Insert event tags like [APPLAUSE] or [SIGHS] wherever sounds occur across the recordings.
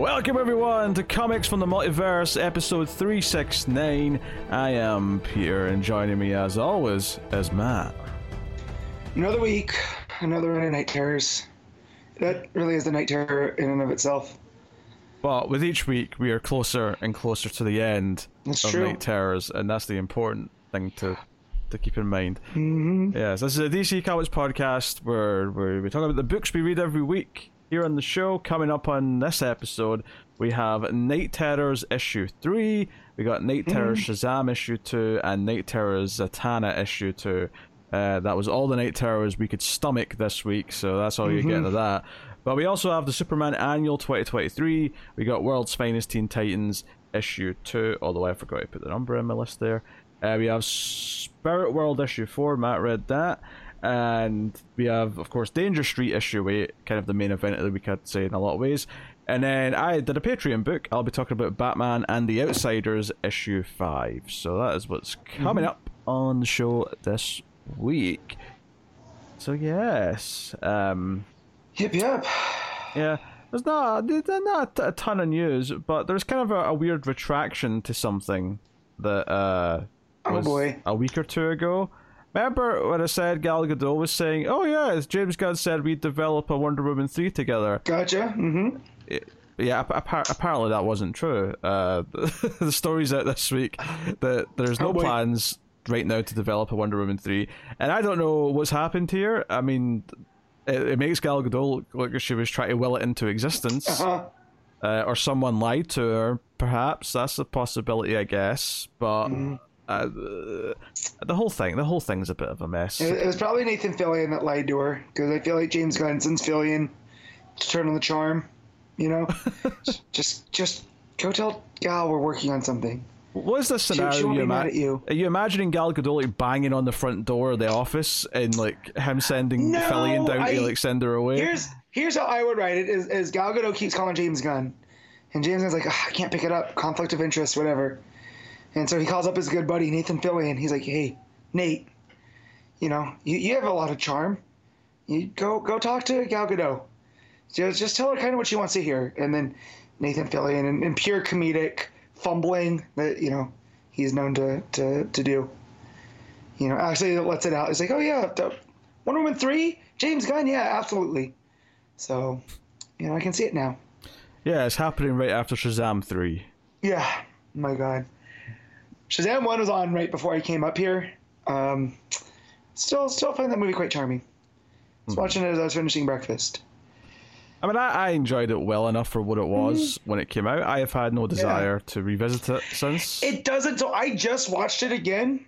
Welcome everyone to Comics from the Multiverse, episode 369. I am Peter, and joining me as always is Matt. Another week, another run of Knight Terrors. That really is the Night Terror in and of itself. But with each week, we are closer and closer to the end That's of true. Knight Terrors, and that's the important thing to to keep in mind. Mm-hmm. Yes, this is a DC Comics podcast where, where we talk about the books we read every week. Here on the show, coming up on this episode, we have Knight Terrors issue 3, we got Knight Terrors Shazam issue 2, and Knight Terrors Zatanna issue 2. Uh, that was all the Knight Terrors we could stomach this week, so that's all you get of that. But we also have the Superman Annual 2023, we got World's Finest Teen Titans issue 2, although I forgot to put the number in my list there. Uh, we have Spirit World issue 4, Matt read that. And we have, of course, Danger Street issue 8, kind of the main event of the week, I'd say, in a lot of ways. And then I did a Patreon book. I'll be talking about Batman and the Outsiders issue 5. So that is what's coming up on the show this week. So, yes. Um, Yep, yep. yeah, there's not there's not a ton of news, but there's kind of a, a weird retraction to something that uh Oh, boy. a week or two ago. Remember when I said Gal Gadot was saying, "Oh yeah, as James Gunn said we'd develop a Wonder Woman three together." Gotcha. Mm-hmm. Yeah, appa- appa- apparently that wasn't true. Uh, [LAUGHS] the story's out this week that there's no Oh, plans right now to develop a Wonder Woman 3. And I don't know what's happened here. I mean, it, it makes Gal Gadot look like she was trying to will it into existence. Uh-huh. Uh, or someone lied to her, perhaps. That's a possibility, I guess. But Mm-hmm. Uh, the whole thing, the whole thing's a bit of a mess. It, it was probably Nathan Fillion that lied to her because I feel like James Gunn sends Fillion to turn on the charm. You know, [LAUGHS] just just go tell Gal we're working on something. What is the scenario she won't you ima- you. Are you imagining Gal Gadot like banging on the front door of the office and like him sending No, Fillion down I- to like send her away? Here's here's how I would write it: is, is Gal Gadot keeps calling James Gunn, and James Gunn's like, "Ugh, I can't pick it up, conflict of interest, whatever. And so he calls up his good buddy Nathan Fillion. He's like, Hey, Nate, you know, you, you have a lot of charm. You go go talk to Gal Gadot. Just just tell her kind of what she wants to hear. And then Nathan Fillion, in, in pure comedic fumbling that you know he's known to to, to do. You know, actually lets it out. He's like, Oh yeah, the- Wonder Woman three, James Gunn, yeah, absolutely. So, you know, I can see it now. Yeah, it's happening right after Shazam three. Yeah, my God. Shazam one was on right before I came up here. Um, still, still find that movie quite charming. I was watching it as I was finishing breakfast. I mean, I, I enjoyed it well enough for what it was Mm-hmm. when it came out. I have had no desire to revisit it since. It doesn't. So I just watched it again,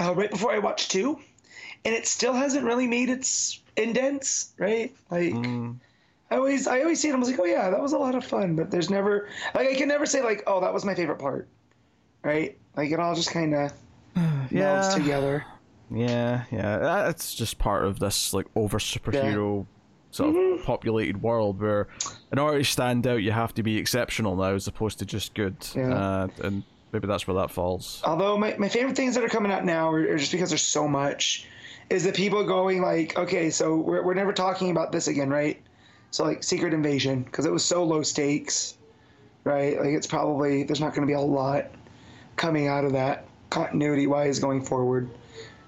uh, right before I watched two, and it still hasn't really made its indents. Right, like. I always, I always see it. I was like, oh yeah, that was a lot of fun. But there's never, like, I can never say like, oh, that was my favorite part, right? Like it all just kind of [SIGHS] melds yeah, together. yeah, yeah. That's just part of this like over superhero sort Mm-hmm. of populated world where, in order to stand out, you have to be exceptional now as opposed to just good. Yeah. Uh, and maybe that's where that falls. Although my, my favorite things that are coming out now are, are just because there's so much, is the people going like, okay, so we're, we're never talking about this again, right? So like Secret Invasion, because it was so low stakes, right? Like it's probably there's not going to be a lot coming out of that continuity wise going forward.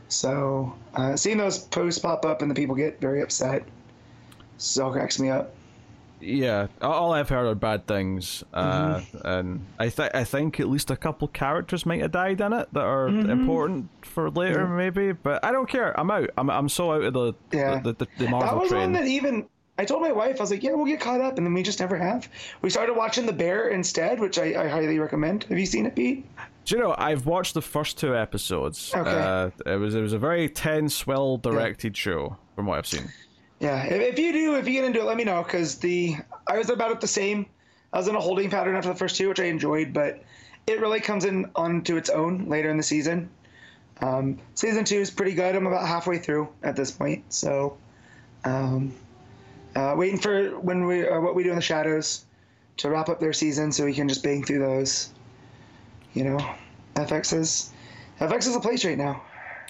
So uh, seeing those posts pop up and the people get very upset, so cracks me up. Yeah, all I've heard are bad things, uh, Mm-hmm. and I think I think at least a couple characters might have died in it that are Mm-hmm. important for later, maybe. But I don't care. I'm out. I'm I'm so out of the Yeah. the, the, the That was train. one that even I told my wife, I was like, yeah, we'll get caught up, and then we just never have. We started watching The Bear instead, which I, I highly recommend. Have you seen it, Pete? Do you know? I've watched the first two episodes. Okay. Uh, it was it was a very tense, well directed show from what I've seen. Yeah, if, if you do, if you get into it, let me know because the I was about at the same. I was in a holding pattern after the first two, which I enjoyed, but it really comes in onto its own later in the season. Um, season two is pretty good. I'm about halfway through at this point, so um, uh, waiting for when we uh, what we do in the shadows to wrap up their season, so we can just bang through those. You know, FX is FX is a place right now.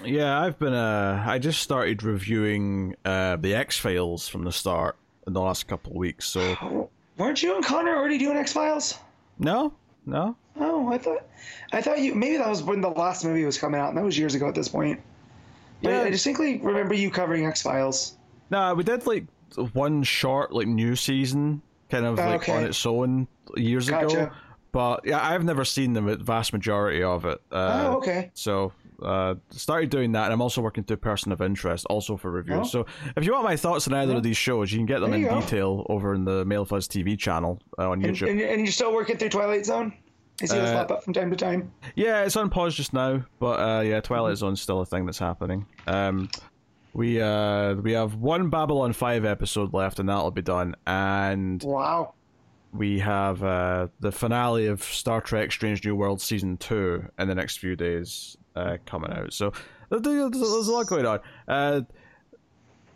Yeah, I've been. Uh, I just started reviewing uh, the X Files from the start in the last couple of weeks. So [GASPS] Weren't you and Connor already doing X Files? No, no. Oh, I thought, I thought you maybe that was when the last movie was coming out, and that was years ago at this point. But Yeah. I distinctly remember you covering X Files. No, we did like one short like new season, kind of like Okay. on its own years ago. But yeah, I've never seen the vast majority of it. Uh, oh, okay. So uh, started doing that, and I'm also working through Person of Interest, also for reviews. Oh. So if you want my thoughts on either of these shows, you can get them in go. detail over in the Mild Fuzz TV channel uh, on And, YouTube. and, and you're still working through Twilight Zone? I see Uh, pop up from time to time. Yeah, it's on pause just now, but uh, yeah, Twilight Zone's still a thing that's happening. Um, we uh, we have one Babylon Five episode left, and that'll be done. And Wow. We have uh, the finale of Star Trek: Strange New World season two in the next few days uh, coming out. So there's, a lot going on. Uh,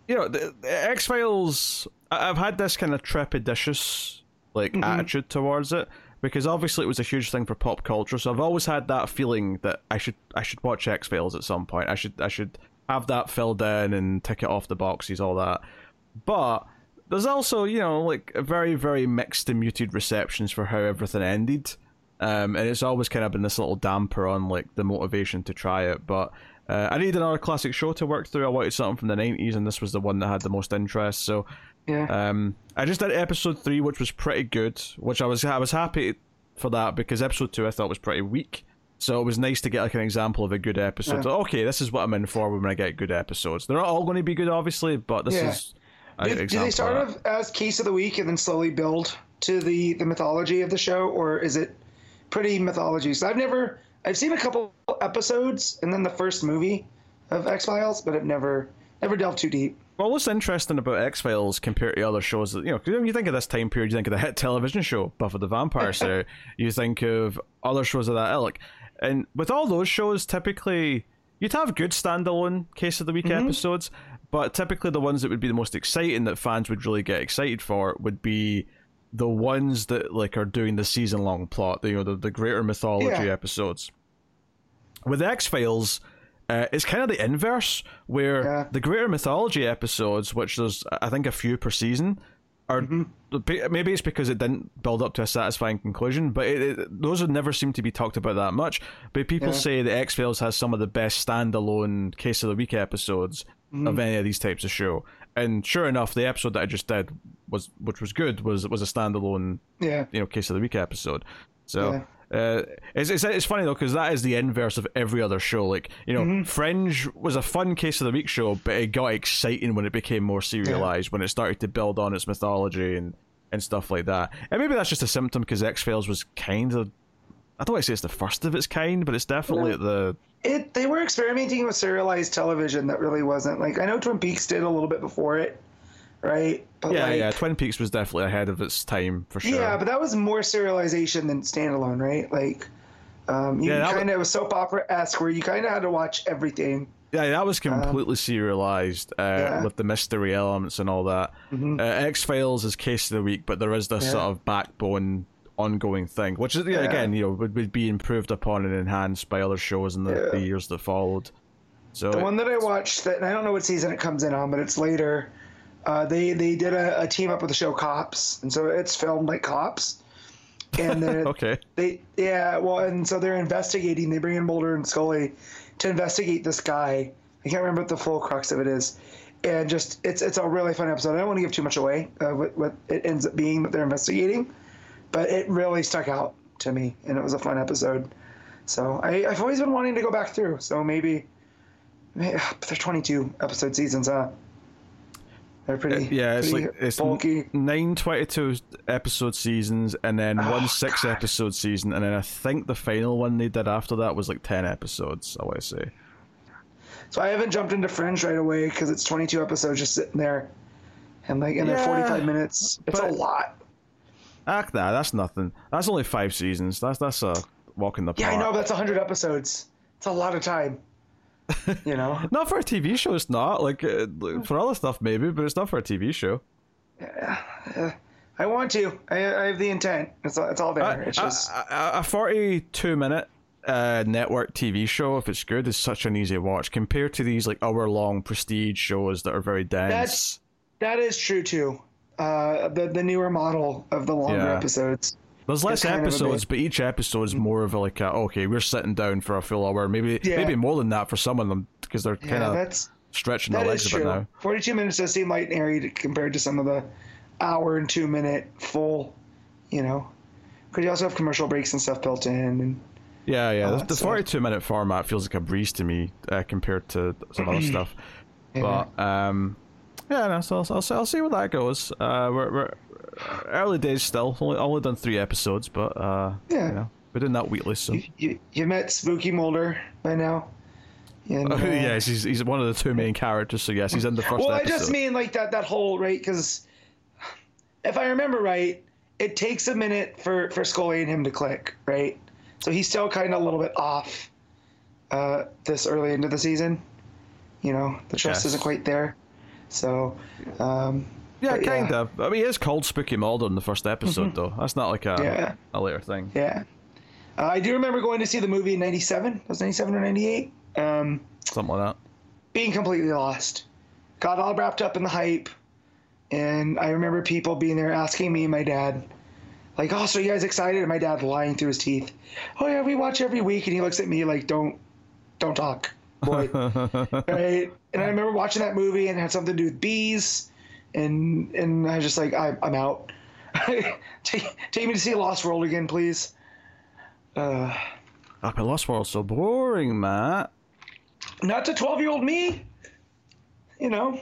you know, the, X Files. I've had this kind of trepidatious like attitude towards it because obviously it was a huge thing for pop culture. So I've always had that feeling that I should I should watch X Files at some point. I should I should have that filled in and tick it off the boxes, all that. But there's also, you know, like a very, very mixed and muted receptions for how everything ended. Um, and it's always kind of been this little damper on like the motivation to try it. But uh, I needed another classic show to work through. I wanted something from the '90s, and this was the one that had the most interest. So Yeah. um, I just did episode three, which was pretty good. Which I was I was happy for that because episode two I thought was pretty weak. So it was nice to get like an example of a good episode. Yeah. So, okay, this is what I'm in for when I get good episodes. They're not all going to be good, obviously, but this Yeah. is. Do, do they start off as case of the week and then slowly build to the, the mythology of the show, or is it pretty mythology? So I've never, I've seen a couple episodes and then the first movie of X Files, but I've never, never delved too deep. Well, what's interesting about X Files compared to other shows that you know, when you think of this time period, you think of the hit television show Buffy the Vampire [LAUGHS] Slayer. you think of other shows of that ilk, and with all those shows, typically you'd have good standalone case of the week mm-hmm. episodes, but typically the ones that would be the most exciting that fans would really get excited for would be the ones that like are doing the season long plot, the, you know, the, the greater mythology Yeah. episodes. With X Files, uh, it's kind of the inverse, where Yeah. the greater mythology episodes, which there's I think a few per season, are mm-hmm. maybe it's because it didn't build up to a satisfying conclusion, but it, it, those would never seem to be talked about that much. But people Yeah. say that X Files has some of the best standalone case of the week episodes of mm-hmm. any of these types of show. And sure enough, the episode that I just did was, which was good, was was a standalone Yeah. you know case of the week episode. So uh, it's, it's it's funny though because that is the inverse of every other show. Like you know, Fringe was a fun case of the week show, but it got exciting when it became more serialized, when it started to build on its mythology and and stuff like that. And maybe that's just a symptom because X Files was kind of. I don't want to say it's the first of its kind, but it's definitely the It they were experimenting with serialized television that really wasn't like I know Twin Peaks did a little bit before it, right? But yeah like, yeah. Twin Peaks was definitely ahead of its time for sure. Yeah, but that was more serialization than standalone, right? Like, um, you Yeah, kind of it was soap opera esque, where you kind of had to watch everything. Yeah, that was completely serialized uh, yeah. Mm-hmm. with the mystery elements and all that. Uh, X Files is case of the week, but there is this Yeah. sort of backbone ongoing thing, which is yeah, again, you know, would, would be improved upon and enhanced by other shows in the, the years that followed. So The one that I watched, that and I don't know what season it comes in on, but it's later. Uh, they they did a, a team up with the show Cops, and so it's filmed like Cops. And [LAUGHS] then okay, they yeah well, and so they're investigating. They bring in Mulder and Scully to investigate this guy. I can't remember what the full crux of it is, and just it's it's a really fun episode. I don't want to give too much away uh, what what it ends up being that they're investigating, but it really stuck out to me, and it was a fun episode. So I, I've always been wanting to go back through. So maybe, maybe they're 22 episode seasons, huh? They're uh, pretty. yeah, it's pretty like it's bulky. nine 22 episode seasons and then ah, one Oh, six God. episode season, and then I think the final one they did after that was like ten episodes. I want to say. So I haven't jumped into Fringe right away because it's 22 episodes just sitting there, and like and they're 45 minutes. It's a lot. Act nah, that's nothing. That's only five seasons. That's that's a walk in the park. Yeah. I know. But that's 100 episodes. It's a lot of time. You know. [LAUGHS] Not for a TV show, it's not. Like uh, for other stuff, maybe, but it's not for a TV show. I want to. I, I have the intent. It's all, it's all there. It's just a forty-two minute uh, network TV show, if it's good, is such an easy watch compared to these like hour-long prestige shows that are very dense. That's- that is true too. uh, the the newer model of the longer Yeah. episodes. There's less kind of a episodes, but each episode is more of a, like, a, okay, we're sitting down for a full hour, maybe Yeah. maybe more than that for some of them because they're kind of that's stretching their legs a bit now. Forty-two minutes does seem light and airy compared to some of the hour and two minute full. You know, because you also have commercial breaks and stuff built in, and Yeah, yeah. The, the uh, 42 minute format feels like a breeze to me uh, compared to some other [CLEARS THROAT] stuff. Yeah. But um, yeah, no, so I'll, I'll, see- I'll see where that goes. Uh, we're, we're early days still. Only only done three episodes, but uh, Yeah. you know, we're doing that weekly. So you, you, you met Spooky Mulder by now. And, [LAUGHS] uh, yes, he's he's one of the two main characters. So yes, he's in the first Well, I just mean like that that whole right because if I remember right, it takes a minute for for Scully and him to click, right? So he's still kind of a little bit off uh, this early into the season. You know, the trust Yes. isn't quite there. So, um, yeah, but kind of. I mean, it's called Spooky Mulder in the first episode, though. That's not like a Mm-hmm. Yeah. a later thing. yeah. Uh, I do remember going to see the movie in '97. Was '97 or '98? Um, Something like that. being completely lost. Got all wrapped up in the hype. And I remember people being there asking me and my dad, like, oh, so you guys excited? And my dad lying through his teeth. Oh yeah, we watch every week. And he looks at me like, don't, don't talk, boy. [LAUGHS] right? And I remember watching that movie and it had something to do with bees. And and I was just like, I, I'm out. [LAUGHS] take, take me to see Lost World again, please. Uh, but Lost World's so boring, Matt. not to 12 year old me. You know,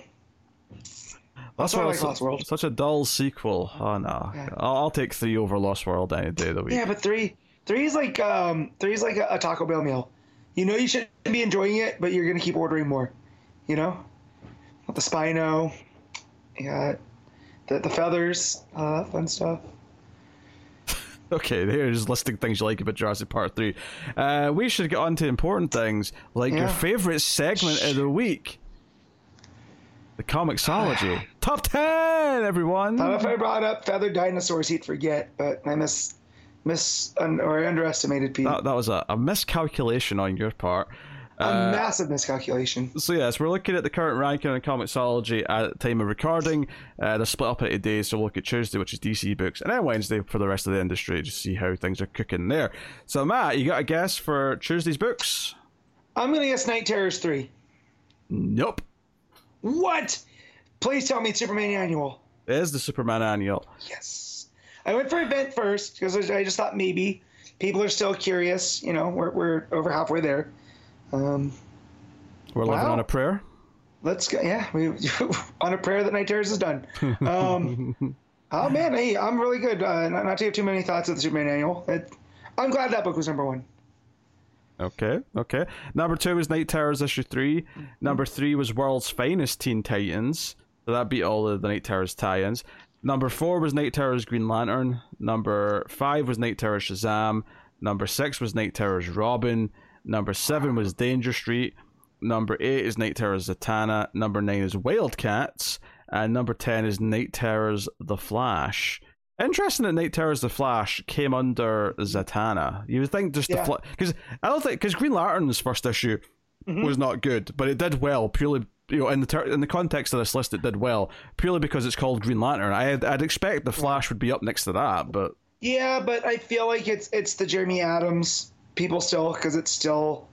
Lost why like Lost World. such a dull sequel. Oh no, I'll, I'll take three over Lost World any day of the week. Yeah, but three three is like um three is like a, a Taco Bell meal. You know you should be enjoying it, but you're gonna keep ordering more. You know, with the Spino, yeah, the the feathers, uh, fun stuff. [LAUGHS] Okay, here's listing things you like about Jurassic Park 3. Uh, we should get on to important things, like your favourite segment of the week. The Comixology. [SIGHS] Top 10, everyone! Thought if I brought up feathered dinosaurs, he'd forget, but I miss miss un, or I underestimated people. That, that was a, a miscalculation on your part. A Uh, massive miscalculation. So yes, we're looking at the current ranking on Comixology at the time of recording. Uh, they're split up into days, so we'll look at Tuesday, which is DC books, and then Wednesday for the rest of the industry to see how things are cooking there. So Matt, you got a guess for Tuesday's books? I'm gonna guess Knight Terrors three. Nope. What? Please tell me it's Superman Annual. It is the Superman annual. Yes. I went for event first because I just thought maybe people are still curious. You know, we're, we're over halfway there. Um, We're living Wow. on a prayer. let's go. Yeah, we [LAUGHS] on a prayer that Knight Terrors is done. Um, [LAUGHS] oh man, hey, I'm really good. Uh, not, not to have too many thoughts of the Superman Annual. It, I'm glad that book was number one. Okay, okay. Number two was Knight Terrors issue three. Number three was World's Finest Teen Titans. So that beat all of the Knight Terrors tie-ins. Number four was Knight Terrors Green Lantern. Number five was Knight Terrors Shazam. Number six was Knight Terrors Robin. Number seven was Danger Street. Number eight is Knight Terrors Zatanna. Number nine is Wildcats. And number ten is Knight Terrors The Flash. Interesting that Knight Terrors The Flash came under Zatanna. You would think just the Yeah. Flash because I don't think because Green Lantern's first issue Mm-hmm. was not good, but it did well purely you know in the ter- in the context of this list it did well purely because it's called Green Lantern. I'd, I'd expect the Flash would be up next to that, but Yeah, but I feel like it's it's the Jeremy Adams people still because it's still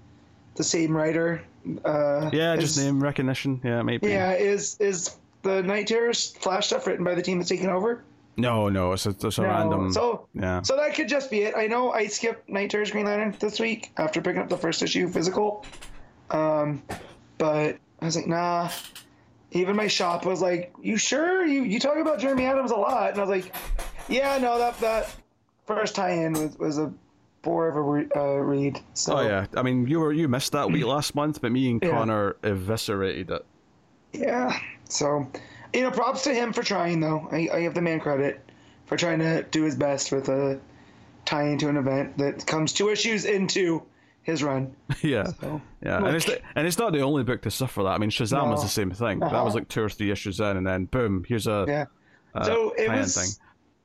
the same writer. Uh, yeah, just as- name recognition. Yeah, maybe. Yeah, is is the Knight Terrors Flash stuff written by the team that's taking over? No, no, it's a, it's a No. random. So yeah. so that could just be it. I know I skipped Knight Terrors Green Lantern this week after picking up the first issue physical. Um, but I was like, nah. Even my shop was like, "You sure? You you talk about Jeremy Adams a lot?" And I was like, "Yeah, no, that that first tie-in was, was a of re- uh, read." So Oh yeah, I mean you were you missed that week last month, but me and Yeah. Connor eviscerated it. Yeah. So, you know, props to him for trying, though. I, I give the man credit for trying to do his best with a tie into an event that comes two issues into his run. [LAUGHS] yeah, So, yeah, and it's and it's not the only book to suffer that. I mean, Shazam was the same thing. That Uh-huh. was like two or three issues in, and then boom, here's a yeah. uh, so it was thing.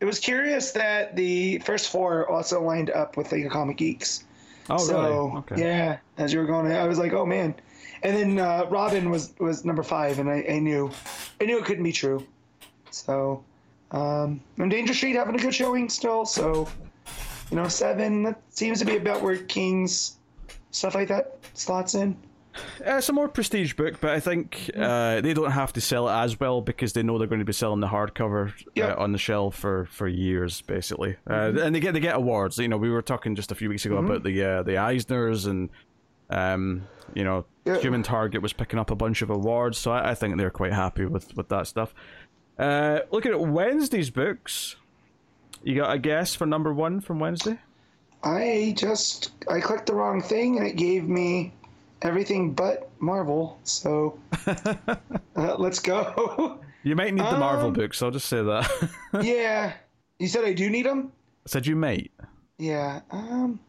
It was curious that the first four also lined up with of Comic Geeks. Oh so really? Okay. yeah, as you were going, I was like, oh man. And then uh, Robin was was number five, and I, I knew, I knew it couldn't be true. So Um, and Danger Street having a good showing still, so you know, seven that seems to be about where King's stuff like that slots in. Uh, it's a more prestige book, but I think uh, they don't have to sell it as well because they know they're going to be selling the hardcover Yeah. uh, on the shelf for, for years, basically. Uh, and they get they get awards. You know, we were talking just a few weeks ago about the uh, the Eisners and um, you know. Human Target was picking up a bunch of awards, so I, I think they're quite happy with with that stuff. Uh, looking at Wednesday's books, you got a guess for number one from Wednesday? I just I clicked the wrong thing and it gave me everything but Marvel. So [LAUGHS] uh, let's go. You might need the Marvel Um, books. I'll just say that. [LAUGHS] yeah, you said I do need them. I said you might. Yeah. Um,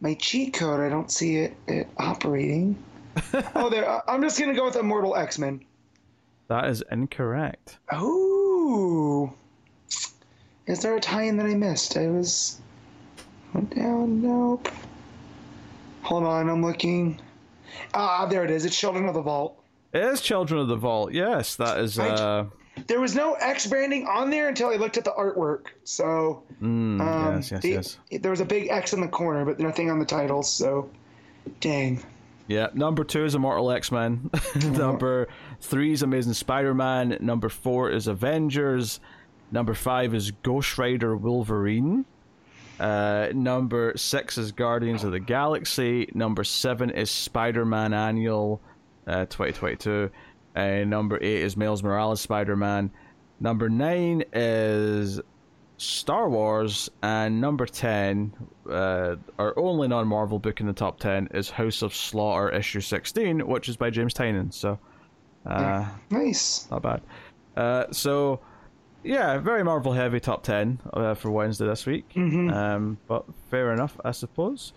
my cheat code. I don't see it, it operating. [LAUGHS] oh, there. I'm just gonna go with Immortal X Men. That is incorrect. Ooh. Is there a tie-in that I missed? I was went down. Nope. Hold on, I'm looking. Ah, there it is. It's Children of the Vault. It is Children of the Vault. Yes, that is. I- Uh, There was no X branding on there until I looked at the artwork. So mm, um, yes, yes, the- yes. there was a big X in the corner, but nothing on the titles. So, dang. Yeah, number two is Immortal X Men. [LAUGHS] number three is Amazing Spider Man. Number four is Avengers. Number five is Ghost Rider Wolverine. Uh, number six is Guardians of the Galaxy. Number seven is Spider Man Annual uh, 2022. And number eight is Miles Morales Spider Man. Number nine is Star Wars, and number 10, uh, our only non Marvel book in the top 10, is House of Slaughter issue 16, which is by James Tynion. So, uh, Nice. not bad. Uh, so, yeah, very Marvel heavy top 10 uh, for Wednesday this week. Um, but fair enough, I suppose.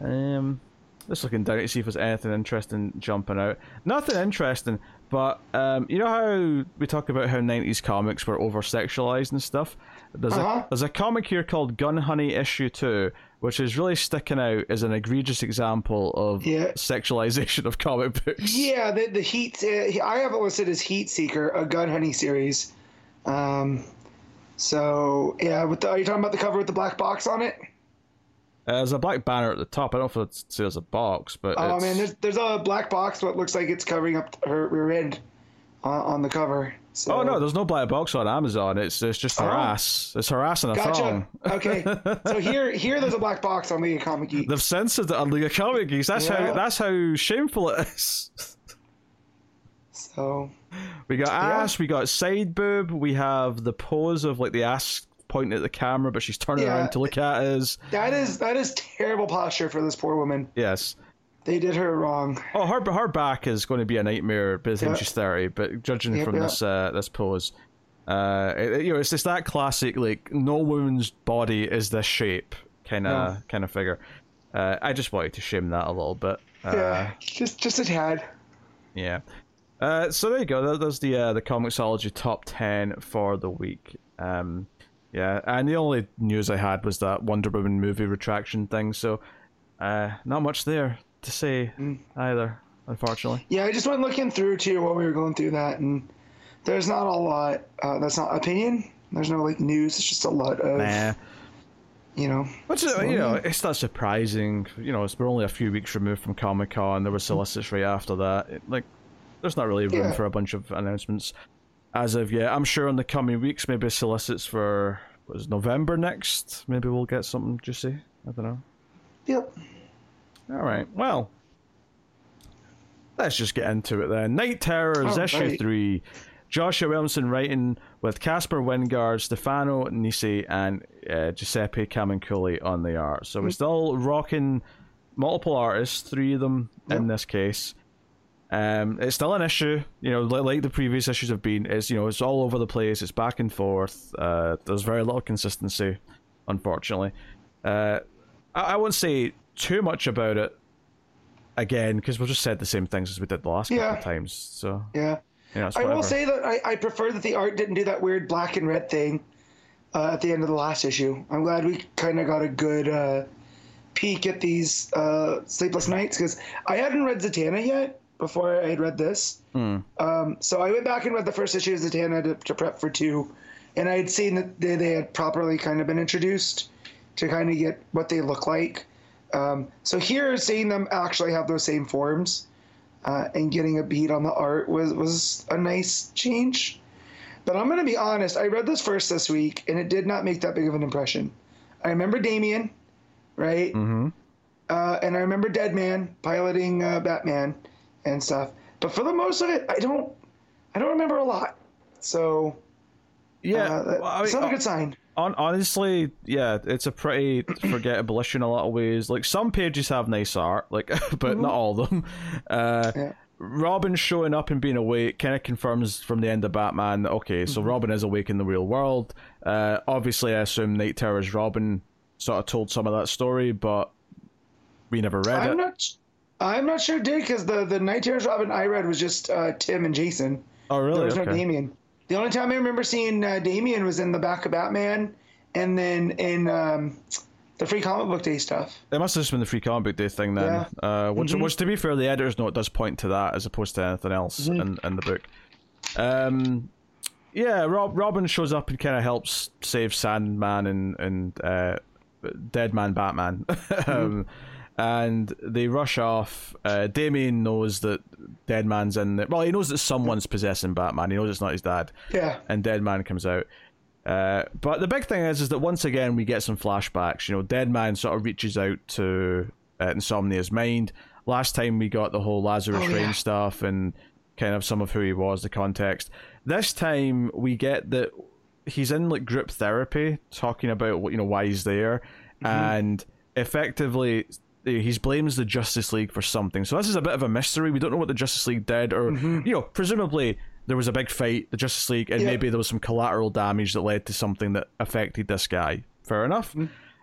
Um, just looking down to see if there's anything interesting jumping out. Nothing interesting, but um, you know how we talk about how 90s comics were over sexualized and stuff? There's, Uh-huh. a, there's a comic here called Gun Honey Issue 2, which is really sticking out as an egregious example of Yeah. sexualization of comic books. Yeah, the the Heat. Uh, I have it listed as Heat Seeker, a Gun Honey series. Um, so yeah, with the, are you talking about the cover with the black box on it? Uh, there's a black banner at the top. I don't know if it says a box, but Oh it's, man, there's there's a black box. What looks like it's covering up her rear end on, on the cover. So, Oh no, there's no black box on Amazon. It's it's just her Oh. ass. It's her ass and a thong. Gotcha. Okay, [LAUGHS] so here here there's a black box on the comic geek. They've censored it on League of Comic Geeks. That's Yeah. how that's how shameful it is. So [LAUGHS] We got ass, we got side boob, we have the pose of like the ass pointing at the camera, but she's turning Yeah. around to look at us. that is that is terrible posture for this poor woman. Yes. They did her wrong. Oh, her her back is going to be a nightmare by the time Yeah. she's thirty. But judging Yep, from yeah. this uh, this pose, uh, it- you know, it's just that classic like no woman's body is this shape kind of No. kind of figure. Uh, I just wanted to shame that a little bit. Uh, Yeah, just just a tad. Yeah. Uh, so there you go. That, that's the uh, the Comixology top ten for the week. Um, yeah, and the only news I had was that Wonder Woman movie retraction thing. So, uh, not much there to say Mm. either, unfortunately. Yeah, I just went looking through too while we were going through that, and there's not a lot. Uh, that's not opinion. There's no like news. It's just a lot of Nah. you know. Which is, you know, it's not surprising. You know, it's, we're only a few weeks removed from Comic Con. There was solicits right after that. It- like, there's not really room Yeah. for a bunch of announcements as of yet. I'm sure in the coming weeks, maybe solicits for what is November next. Maybe we'll get something juicy. I don't know. Yep. All right. Well, let's just get into it then. Knight Terrors, All issue right. three. Joshua Williamson writing with Caspar Wijngaard, Stefano Nesi, and uh, Giuseppe Camuncoli on the art. So we're still rocking multiple artists, three of them in this case. Um, it's still an issue, you know, like, like the previous issues have been. It's you know, it's all over the place. It's back and forth. Uh, there's very little consistency, unfortunately. Uh, I, I won't say too much about it again because we've just said the same things as we did the last couple of times. So Yeah. you know, I will say that I, I prefer that the art didn't do that weird black and red thing uh, at the end of the last issue. I'm glad we kind of got a good uh, peek at these uh, Sleepless Nights because I hadn't read Zatanna yet before I had read this. Hmm. Um, so I went back and read the first issue of Zatanna to, to prep for two, and I had seen that they, they had properly kind of been introduced to kind of get what they look like. Um, so here, seeing them actually have those same forms uh, and getting a beat on the art was was a nice change. But I'm going to be honest. I read this first this week, and it did not make that big of an impression. I remember Damian, right? Mm-hmm. Uh, and I remember Deadman piloting uh, Batman and stuff. But for the most of it, I don't, I don't remember a lot. So Yeah, uh, that- well, I it's not a good sign. On, honestly, yeah, it's a pretty [COUGHS] forgettable issue in a lot of ways. Like some pages have nice art, like, [LAUGHS] but not all of them. Uh, Yeah. Robin showing up and being awake kind of confirms from the end of Batman that okay, so Robin is awake in the real world. Uh, obviously, I assume Knight Terror's Robin sort of told some of that story, but we never read I'm it. not, I'm not sure it did because the the Knight Terrors Robin I read was just uh, Tim and Jason. oh, really? There was no Okay. Damian. The only time I remember seeing uh, Damian was in the back of Batman, and then in um, the free comic book day stuff. It must have just been the free comic book day thing then. Yeah. Mm-hmm. Uh, which, which, to be fair, the editor's note does point to that as opposed to anything else Mm-hmm. in, in the book. Um, yeah, Rob, Robin shows up and kind of helps save Sandman and and uh, Deadman Batman. [LAUGHS] Mm-hmm. And they rush off. Uh, Damian knows that Deadman's in there. Well, he knows that someone's possessing Batman. He knows it's not his dad Yeah. and Deadman comes out. Uh, but the big thing is, is that once again we get some flashbacks. You know, Deadman sort of reaches out to uh, Insomnia's mind. Last time we got the whole Lazarus Oh, Rain yeah. stuff and kind of some of who he was, the context. This time we get that he's in like group therapy, talking about what you know why he's there, Mm-hmm. and effectively he blames the Justice League for something. So this is a bit of a mystery. We don't know what the Justice League did, or you know, presumably there was a big fight, the Justice League, and Yeah. maybe there was some collateral damage that led to something that affected this guy. Fair enough.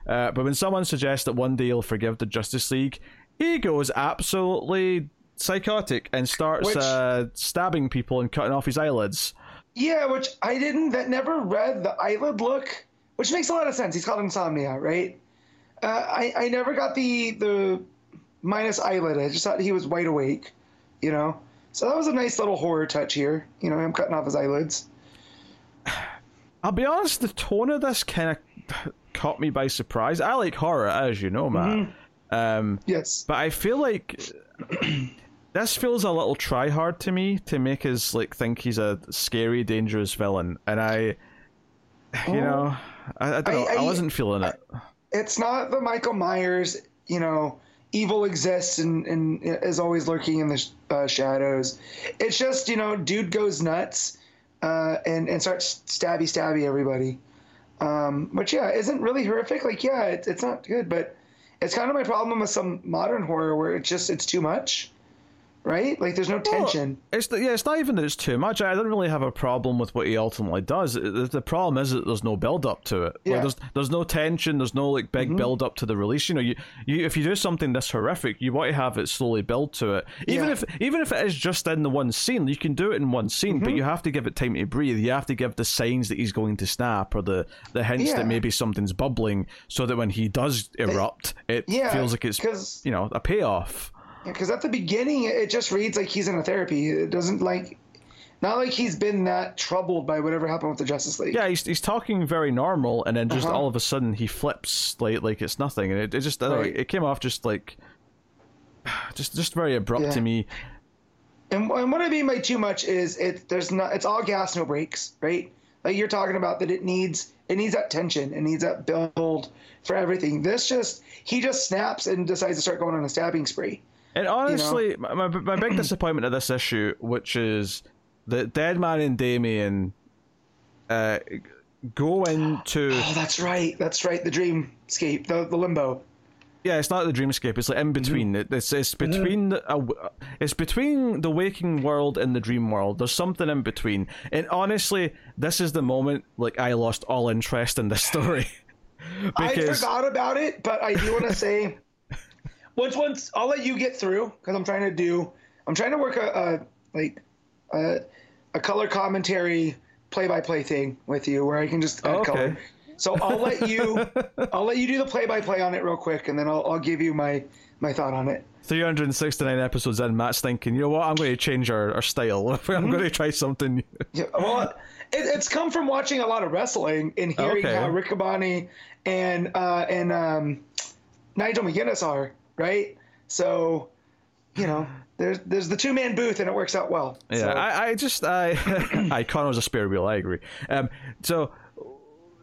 Uh, but when someone suggests that one day he'll forgive the Justice League, he goes absolutely psychotic and starts Which- uh, stabbing people and cutting off his eyelids. Yeah, which I didn't. That never read the eyelid look, which makes a lot of sense. He's called insomnia, right? Uh, I I never got the the minus eyelid. I just thought he was wide awake, you know. So that was a nice little horror touch here. You know, him cutting off his eyelids. [SIGHS] I'll be honest, the tone of this kind of caught me by surprise. I like horror, as you know, Matt. Um, Yes. but I feel like [CLEARS THROAT] this feels a little try hard to me to make us like think he's a scary, dangerous villain, and I, [SIGHS] you know, I, I don't know, I- I, I- wasn't feeling it. It's not the Michael Myers, you know, evil exists and, and is always lurking in the sh- uh, shadows. It's just, you know, dude goes nuts uh, and, and starts stabby stabby everybody. Um, which, yeah, isn't really horrific. Like, yeah, it, it's not good, but it's kind of my problem with some modern horror where it's just, it's too much, right? Like, there's no tension. It's the, yeah, it's not even that it's too much. I don't really have a problem with what he ultimately does. The, the problem is that there's no build up to it. Like, Yeah. there's there's no tension. There's no like big mm-hmm. build up to the release. You know, you, you if you do something this horrific, you want to have it slowly build to it. Even Yeah. if even if it is just in the one scene, you can do it in one scene, but mm-hmm. you have to give it time to breathe. You have to give the signs that he's going to snap or the the hints Yeah. that maybe something's bubbling, so that when he does erupt, it Yeah, feels like it's you know a payoff. Because at the beginning it just reads like he's in a therapy. It doesn't like, not like he's been that troubled by whatever happened with the Justice League. Yeah, he's, he's talking very normal, and then just Uh-huh. all of a sudden he flips like like it's nothing, and it, it just I don't know, Right. it came off just like [SIGHS] just just very abrupt Yeah. to me. And, and what I mean by too much is it there's not it's all gas no brakes, right? Like you're talking about that it needs it needs that tension, it needs that build for everything. This just he just snaps and decides to start going on a stabbing spree. And honestly, my, my my big disappointment of this issue, which is that Deadman and Damian uh, go into [GASPS] Oh, that's right, that's right. The dreamscape, the the limbo. yeah, it's not the dreamscape. It's like in between. It It's it's between the uh, it's between the waking world and the dream world. There's something in between. And honestly, this is the moment like I lost all interest in this story. [LAUGHS] I forgot about it, but I do want to say [LAUGHS] once once I'll let you get through because I'm trying to do I'm trying to work a, a like a, a color commentary play by play thing with you where I can just add Okay. color. So I'll let you [LAUGHS] I'll let you do the play by play on it real quick and then I'll I'll give you my my thought on it. 369 episodes in, Matt's thinking, you know what? I'm going to change our, our style. [LAUGHS] I'm Mm-hmm. going to try something. new." [LAUGHS] Yeah, well, It, it's come from watching a lot of wrestling and hearing Okay. how Riccaboni and uh, and um, Nigel McGuinness are right. So, you know, [SIGHS] there's there's the two man booth and it works out well. Yeah, So, I, I just I [COUGHS] I was a spare wheel. I agree. Um, so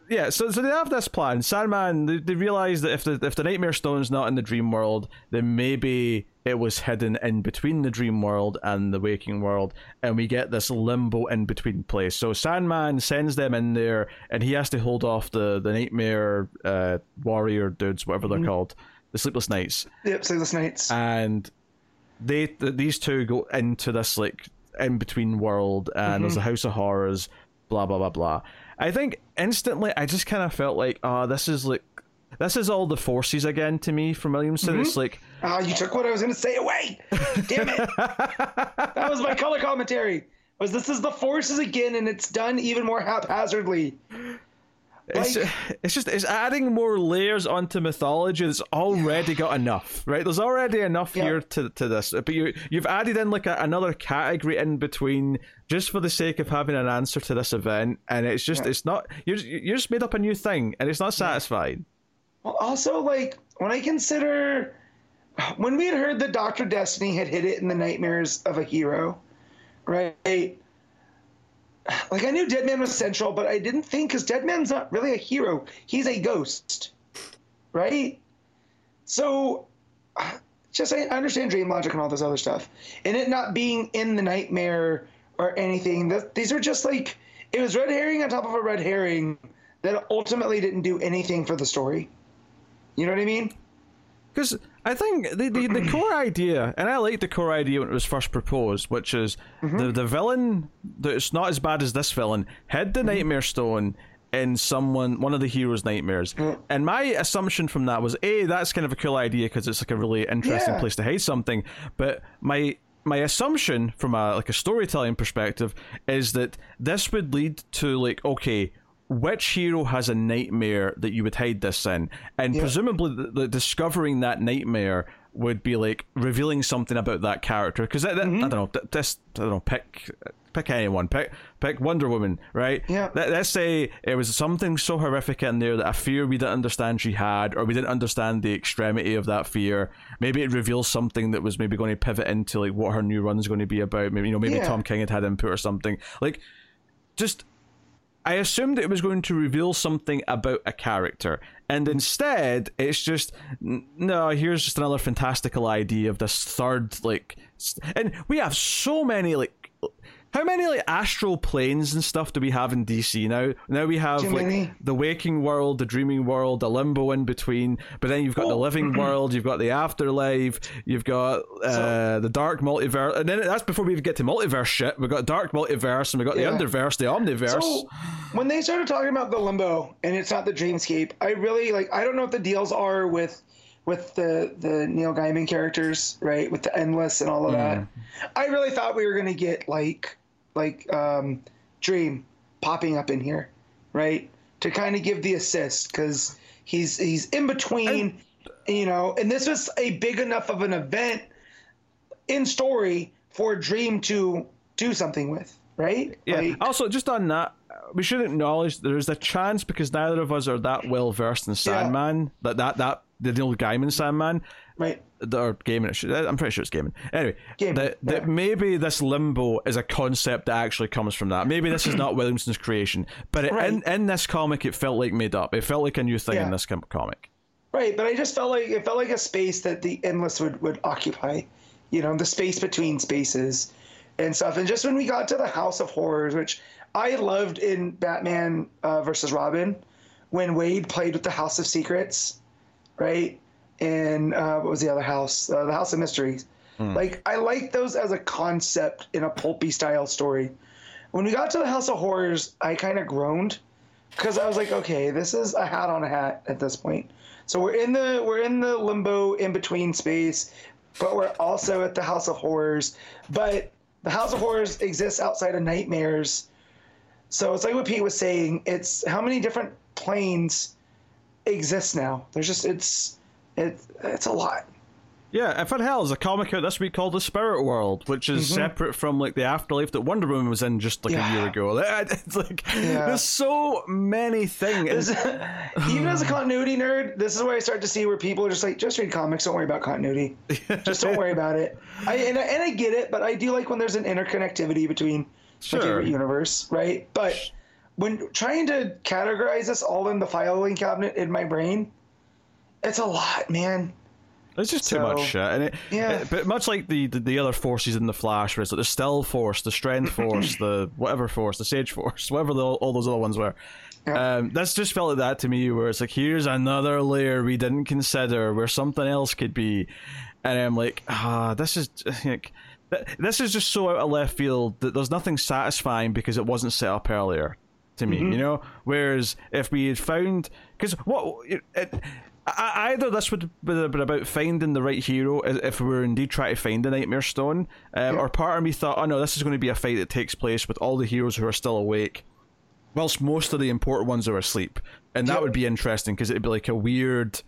yeah, so so they have this plan. Sandman they, they realize that if the if the Nightmare Stone's not in the dream world, then maybe it was hidden in between the dream world and the waking world, and we get this limbo in between place. So Sandman sends them in there, and he has to hold off the the Nightmare uh, warrior dudes, whatever they're called, the Sleepless Nights. yep. Sleepless Nights. and they th- these two go into this like in between world and mm-hmm. there's a house of horrors blah blah blah blah i think instantly i just kind of felt like oh this is like this is all the forces again to me from williamson mm-hmm. it's like Ah, you took what I was going to say away. [LAUGHS] Damn it. that was my color commentary. Was this is the forces again, and it's done even more haphazardly. It's, Like- it's just it's adding more layers onto mythology that's already got enough right there's already enough Yeah. here to, to this but you you've added in like a, another category in between just for the sake of having an answer to this event and it's just it's not you're, you're just made up a new thing and it's not satisfying Well, also, like when I consider when we had heard that Doctor Destiny had hit it in the nightmares of a hero, right? Like I knew Deadman was central, but I didn't think because Deadman's not really a hero; he's a ghost, right? So, just I understand dream logic and all this other stuff, and it not being in the nightmare or anything. That these are just like it was red herring on top of a red herring that ultimately didn't do anything for the story. You know what I mean? Because I think the, the the [CLEARS THROAT] core idea, and I like the core idea when it was first proposed, which is the mm-hmm. the villain that's not as bad as this villain had the mm-hmm. Nightmare Stone in someone one of the heroes' nightmares. Mm. And my assumption from that was a that's kind of a cool idea because it's like a really interesting Yeah. place to hide something. But my my assumption from a like a storytelling perspective is that this would lead to like okay which hero has a nightmare that you would hide this in? And presumably the, the discovering that nightmare would be like revealing something about that character. Because I, Mm-hmm. I don't know th- this I don't know pick pick anyone pick pick Wonder Woman right? Yeah. Let, let's say it was something so horrific in there that a fear we didn't understand she had or we didn't understand the extremity of that fear. Maybe it reveals something that was maybe going to pivot into like what her new run is going to be about. Maybe you know maybe Yeah. Tom King had had input or something. Like just I assumed it was going to reveal something about a character, and instead it's just no. Here's just another fantastical idea of this third like, and we have so many like. How many like astral planes and stuff do we have in DC now? Now we have like the waking world, the dreaming world, the limbo in between. But then you've got the living [CLEARS THROAT] world, you've got the afterlife, you've got uh, the dark multiverse, and then that's before we even get to multiverse shit. We've got dark multiverse, and we've got Yeah. the underverse, the omniverse. So when they started talking about the limbo and it's not the dreamscape, I really like. I don't know what the deals are with with the the Neil Gaiman characters, right? With the endless and all of that. I really thought we were gonna get like like um, Dream popping up in here, right? To kind of give the assist because he's he's in between, you know. And this was a big enough of an event in story for Dream to do something with, right? Yeah. Like- also, just on that, we should acknowledge there's a chance because neither of us are that well versed in Sandman that that that the Neil Gaiman Sandman. right. Or gaming, I'm pretty sure it's gaming. Anyway, Gaiman, that, that maybe this limbo is a concept that actually comes from that. Maybe this is not [CLEARS THROAT] Williamson's creation, but it, in Right. in this comic, it felt like made up. It felt like a new thing in this com- comic. Right, but I just felt like it felt like a space that the endless would would occupy, you know, the space between spaces and stuff. And just when we got to the House of Horrors, which I loved in Batman uh, versus Robin, when Waid played with the House of Secrets, right? And uh, what was the other house? Uh, the House of Mysteries. Like I like those as a concept in a pulpy style story. When we got to the House of Horrors, I kind of groaned because I was like, okay, this is a hat on a hat at this point. So we're in the we're in the limbo in between space, but we're also at the House of Horrors. But the House of Horrors exists outside of nightmares. So it's like what Pete was saying. It's how many different planes exist now. There's just it's it's it's a lot. Yeah, if it hell is a comic out this week called The Spirit World, which is separate from like the afterlife that Wonder Woman was in just like a Mm-hmm. Year ago. [LAUGHS] It's like Yeah. there's so many things. Even as a continuity nerd, this is where I start to see where people are just like, just read comics, don't worry about continuity. just don't worry about it. I and, I and I get it, but I do like when there's an interconnectivity between Sure. my favorite universe, right? But when trying to categorize this all in the filing cabinet in my brain, it's a lot, man. It's just too much shit, and it, yeah. it- but much like the, the the other forces in the Flash, where it's like the Still Force, the Strength [CLEARS THROAT] Force, the whatever Force, the Sage Force, [LAUGHS] whatever the, all those other ones were. Yeah. Um, that's just felt like that to me, where it's like here's another layer we didn't consider, where something else could be, and I'm like, ah, this is [LAUGHS] like, this is just so out of left field that there's nothing satisfying because it wasn't set up earlier to me, you know. Whereas if we had found, because what it, it, either this would have been about finding the right hero if we were indeed trying to find the Nightmare Stone, um, or part of me thought, oh no, this is going to be a fight that takes place with all the heroes who are still awake, whilst most of the important ones are asleep, and that Yep. would be interesting because it'd be like a weird.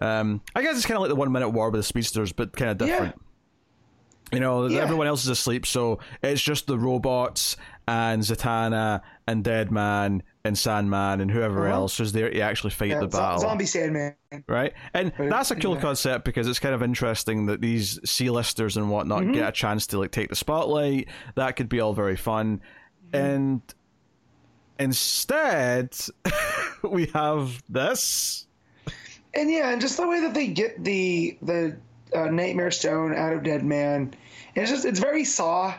Um, I guess it's kind of like the one minute war with the speedsters, but kind of different. You know, Yeah. everyone else is asleep, so it's just the robots and Zatanna and Deadman and Sandman and whoever Uh-huh. else is there to actually fight Yeah, the battle. Zombie Sandman. Right? And that's a cool yeah. concept because it's kind of interesting that these C-listers and whatnot Mm-hmm. get a chance to like take the spotlight. That could be all very fun. Mm-hmm. And instead, [LAUGHS] we have this. And yeah, and just the way that they get the the uh, Nightmare Stone out of Deadman, it's just it's very Saw,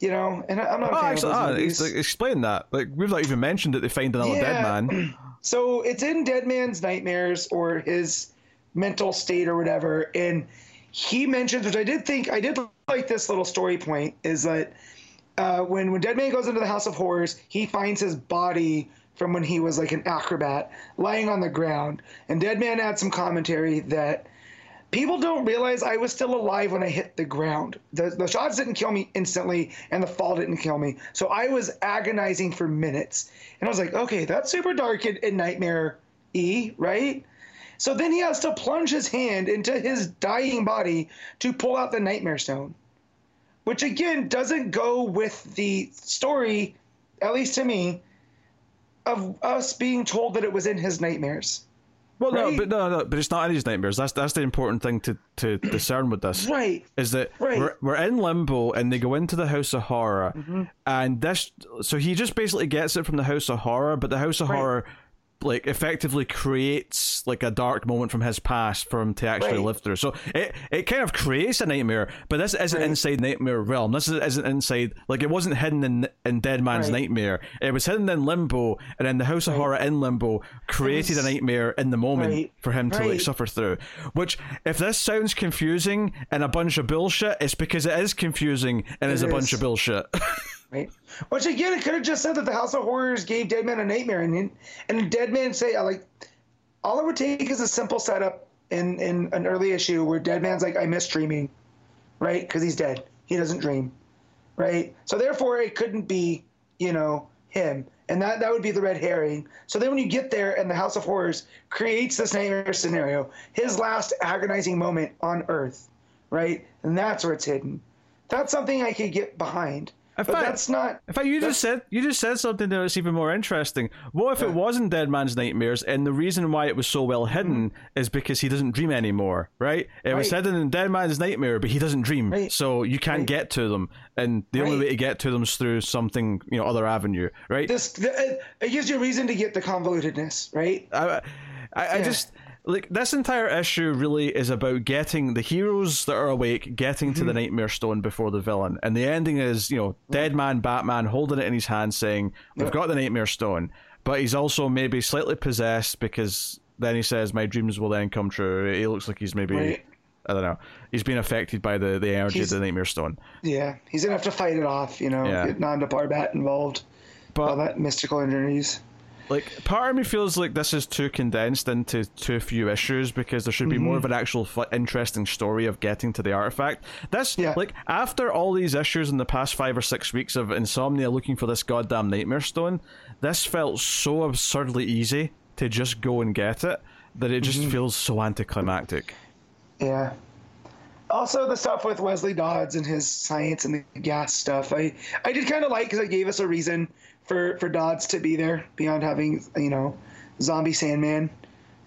you know. And I'm not Oh, actually, ah, those movies. ex- explain that. Like we've not even mentioned that they find another dead man. [CLEARS THROAT] So it's in Deadman's nightmares or his mental state or whatever. And he mentions, which I did think, I did like this little story point, is that uh, when, when Deadman goes into the House of Horrors, he finds his body from when he was like an acrobat lying on the ground. And Deadman adds some commentary that people don't realize I was still alive when I hit the ground. The, the shots didn't kill me instantly, and the fall didn't kill me. So I was agonizing for minutes. And I was like, okay, that's super dark and, and nightmare E, right? So then he has to plunge his hand into his dying body to pull out the nightmare stone, which again doesn't go with the story, at least to me, of us being told that it was in his nightmares. Well, no, but no, no, but it's not his nightmares. That's that's the important thing to to discern with this. Right. Is that Right. we're we're in limbo and they go into the house of horror, Mm-hmm. and this so he just basically gets it from the house of horror, but the house of Right. horror like effectively creates like a dark moment from his past for him to actually Right. live through. So it it kind of creates a nightmare, but this isn't Right. inside nightmare realm. This is- isn't inside like it wasn't hidden in in Deadman's Right. nightmare. It was hidden in limbo, and then the house of horror in limbo created a nightmare in the moment for him to like suffer through. Which, if this sounds confusing and a bunch of bullshit, it's because it is confusing and is a bunch of bullshit. [LAUGHS] Right. Which again, it could have just said that the House of Horrors gave Deadman a nightmare, and and Deadman say uh, like, all it would take is a simple setup in in an early issue where Deadman's like, I miss dreaming, right? Because he's dead, he doesn't dream, right? So therefore, it couldn't be you know him, and that that would be the red herring. So then when you get there, and the House of Horrors creates this nightmare scenario, his last agonizing moment on Earth, right? And that's where it's hidden. That's something I could get behind. In But fact- that's not. In fact, you just said you just said something that's even more interesting. What if it wasn't Deadman's nightmares, and the reason why it was so well hidden is because he doesn't dream anymore, right? It was Mm-hmm. Hidden in Deadman's nightmare, but he doesn't dream, Right. so you can't Right. get to them, and the only way to get to them is through something, you know, other avenue, right? This it, it gives you a reason to get the convolutedness, right? I, I, I Yeah. just like this entire issue really is about getting the heroes that are awake getting to the mm-hmm. Nightmare Stone before the villain, and the ending is you know mm-hmm. Deadman Batman holding it in his hand, saying, "We've got the Nightmare Stone," but he's also maybe slightly possessed because then he says, "My dreams will then come true." He looks like he's maybe. Right. I don't know. He's been affected by the, the energy He's- of the Nightmare Stone. Yeah, he's gonna have to fight it off, you know, Yeah. get Nanda Parbat involved, But all that mystical energies. Like, part of me feels like this is too condensed into too few issues because there should be Mm-hmm. more of an actual f- interesting story of getting to the artifact. This, Yeah. like, after all these issues in the past five or six weeks of Insomnia looking for this goddamn Nightmare Stone, this felt so absurdly easy to just go and get it that it Mm-hmm. just feels so anticlimactic. Yeah. Also, the stuff with Wesley Dodds and his science and the gas stuff, I I did kind of like because it gave us a reason for for Dodds to be there beyond having you know zombie Sandman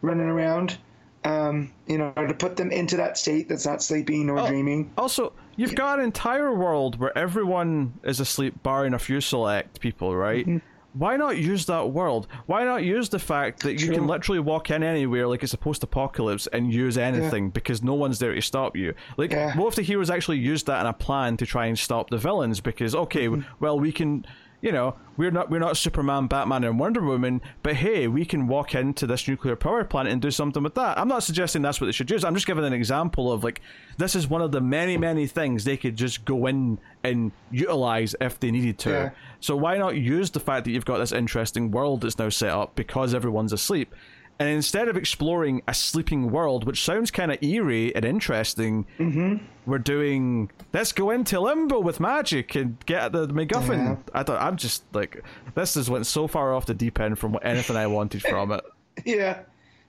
running around. Um, you know, to put them into that state that's not sleeping nor Oh. dreaming. Also, you've got an entire world where everyone is asleep, barring a few select people, right? Mm-hmm. Why not use that world? Why not use the fact that you can literally walk in anywhere like it's a post-apocalypse and use anything because no one's there to stop you? Like, Yeah. what if the heroes actually used that in a plan to try and stop the villains? Because okay, Mm-hmm. well we can. You know, we're not we're not Superman, Batman, and Wonder Woman, but hey, we can walk into this nuclear power plant and do something with that. I'm not suggesting that's what they should use. I'm just giving an example of like this is one of the many many things they could just go in and utilize if they needed to. Yeah. So why not use the fact that you've got this interesting world that's now set up because everyone's asleep? And instead of exploring a sleeping world, which sounds kind of eerie and interesting, Mm-hmm. we're doing let's go into limbo with magic and get the MacGuffin. Yeah. I thought I'm just like this has went so far off the deep end from anything I wanted from it. [LAUGHS] Yeah,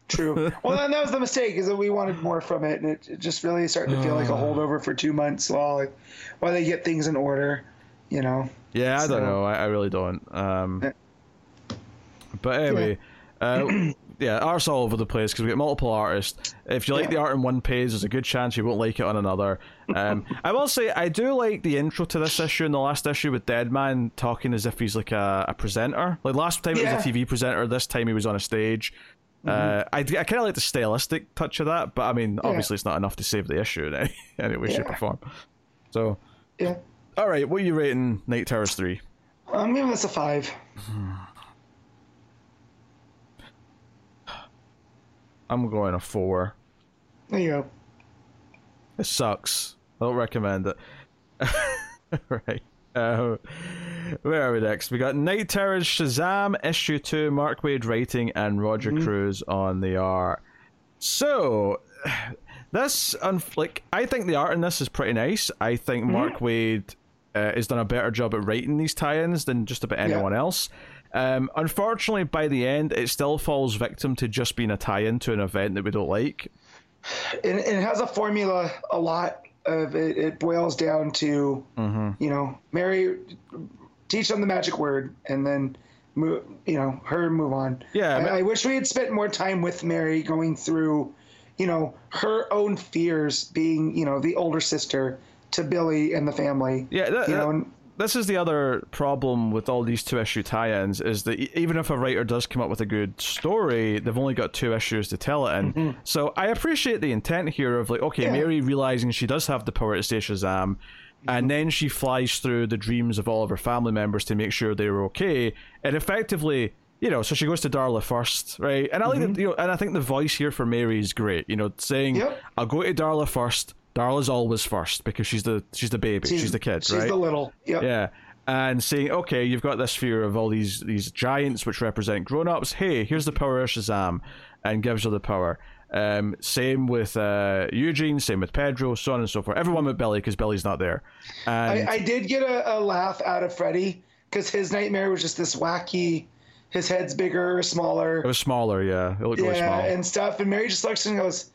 true. well, then that was the mistake is that we wanted more from it, and it, it just really is starting to feel like a holdover for two months while like, while they get things in order. You know. Yeah, I don't know. I, I really don't. Um, but anyway, uh, [CLEARS THROAT] yeah, art's all over the place because we get multiple artists. If you like Yeah. the art on one page, there's a good chance you won't like it on another. Um, [LAUGHS] I will say I do like the intro to this issue and the last issue with Deadman talking as if he's like a, a presenter. Like last time it Yeah. was a TV presenter, this time he was on a stage. Uh, I, I kind of like the stylistic touch of that, but I mean, obviously it's not enough to save the issue in any, [LAUGHS] any way, shape, or form. So, Yeah. all right, what are you rating Knight Terrors 3? I'm giving this a five. I'm going a 4. There you go. It sucks. I don't recommend it. [LAUGHS] right. Uh, where are we next? We got Knight Terrors Shazam issue two, Mark Waid writing and Roger Cruz on the art. So this, like, I think the art in this is pretty nice. I think Mark Waid uh, has done a better job at writing these tie-ins than just about anyone else. Um, unfortunately, by the end, it still falls victim to just being a tie-in to an event that we don't like. And, and it has a formula a lot of it. It boils down to, Mm-hmm. you know, Mary, teach them the magic word, and then, move, you know, her move on. Yeah, I, but- I wish we had spent more time with Mary going through, you know, her own fears, being, you know, the older sister to Billy and the family. Yeah, that, you know, and, this is the other problem with all these two issue tie-ins is that even if a writer does come up with a good story, they've only got two issues to tell it in. So I appreciate the intent here of like, okay, Mm-hmm. Yeah. Mary realizing she does have the power to stay Shazam, and then she flies through the dreams of all of her family members to make sure they're okay, and effectively. You know, so she goes to Darla first, right? And I like, that, you know, and I think the voice here for Mary is great. You know, saying, Mm-hmm. Yep. "I'll go to Darla first. Darla's always first because she's the she's the baby, she's, the kid, she's right? the little. Yep. Yeah. And saying, okay, you've got this fear of all these these giants which represent grown ups. Hey, here's the power of Shazam, and gives her the power. Um, same with uh, Eugene, same with Pedro, so on and so forth. Everyone with Billy because Billy's not there. And I, I did get a, a laugh out of Freddy because his nightmare was just this wacky. His head's bigger, smaller, it was smaller, yeah. It looked really yeah, small. and stuff. And Mary just looks and goes,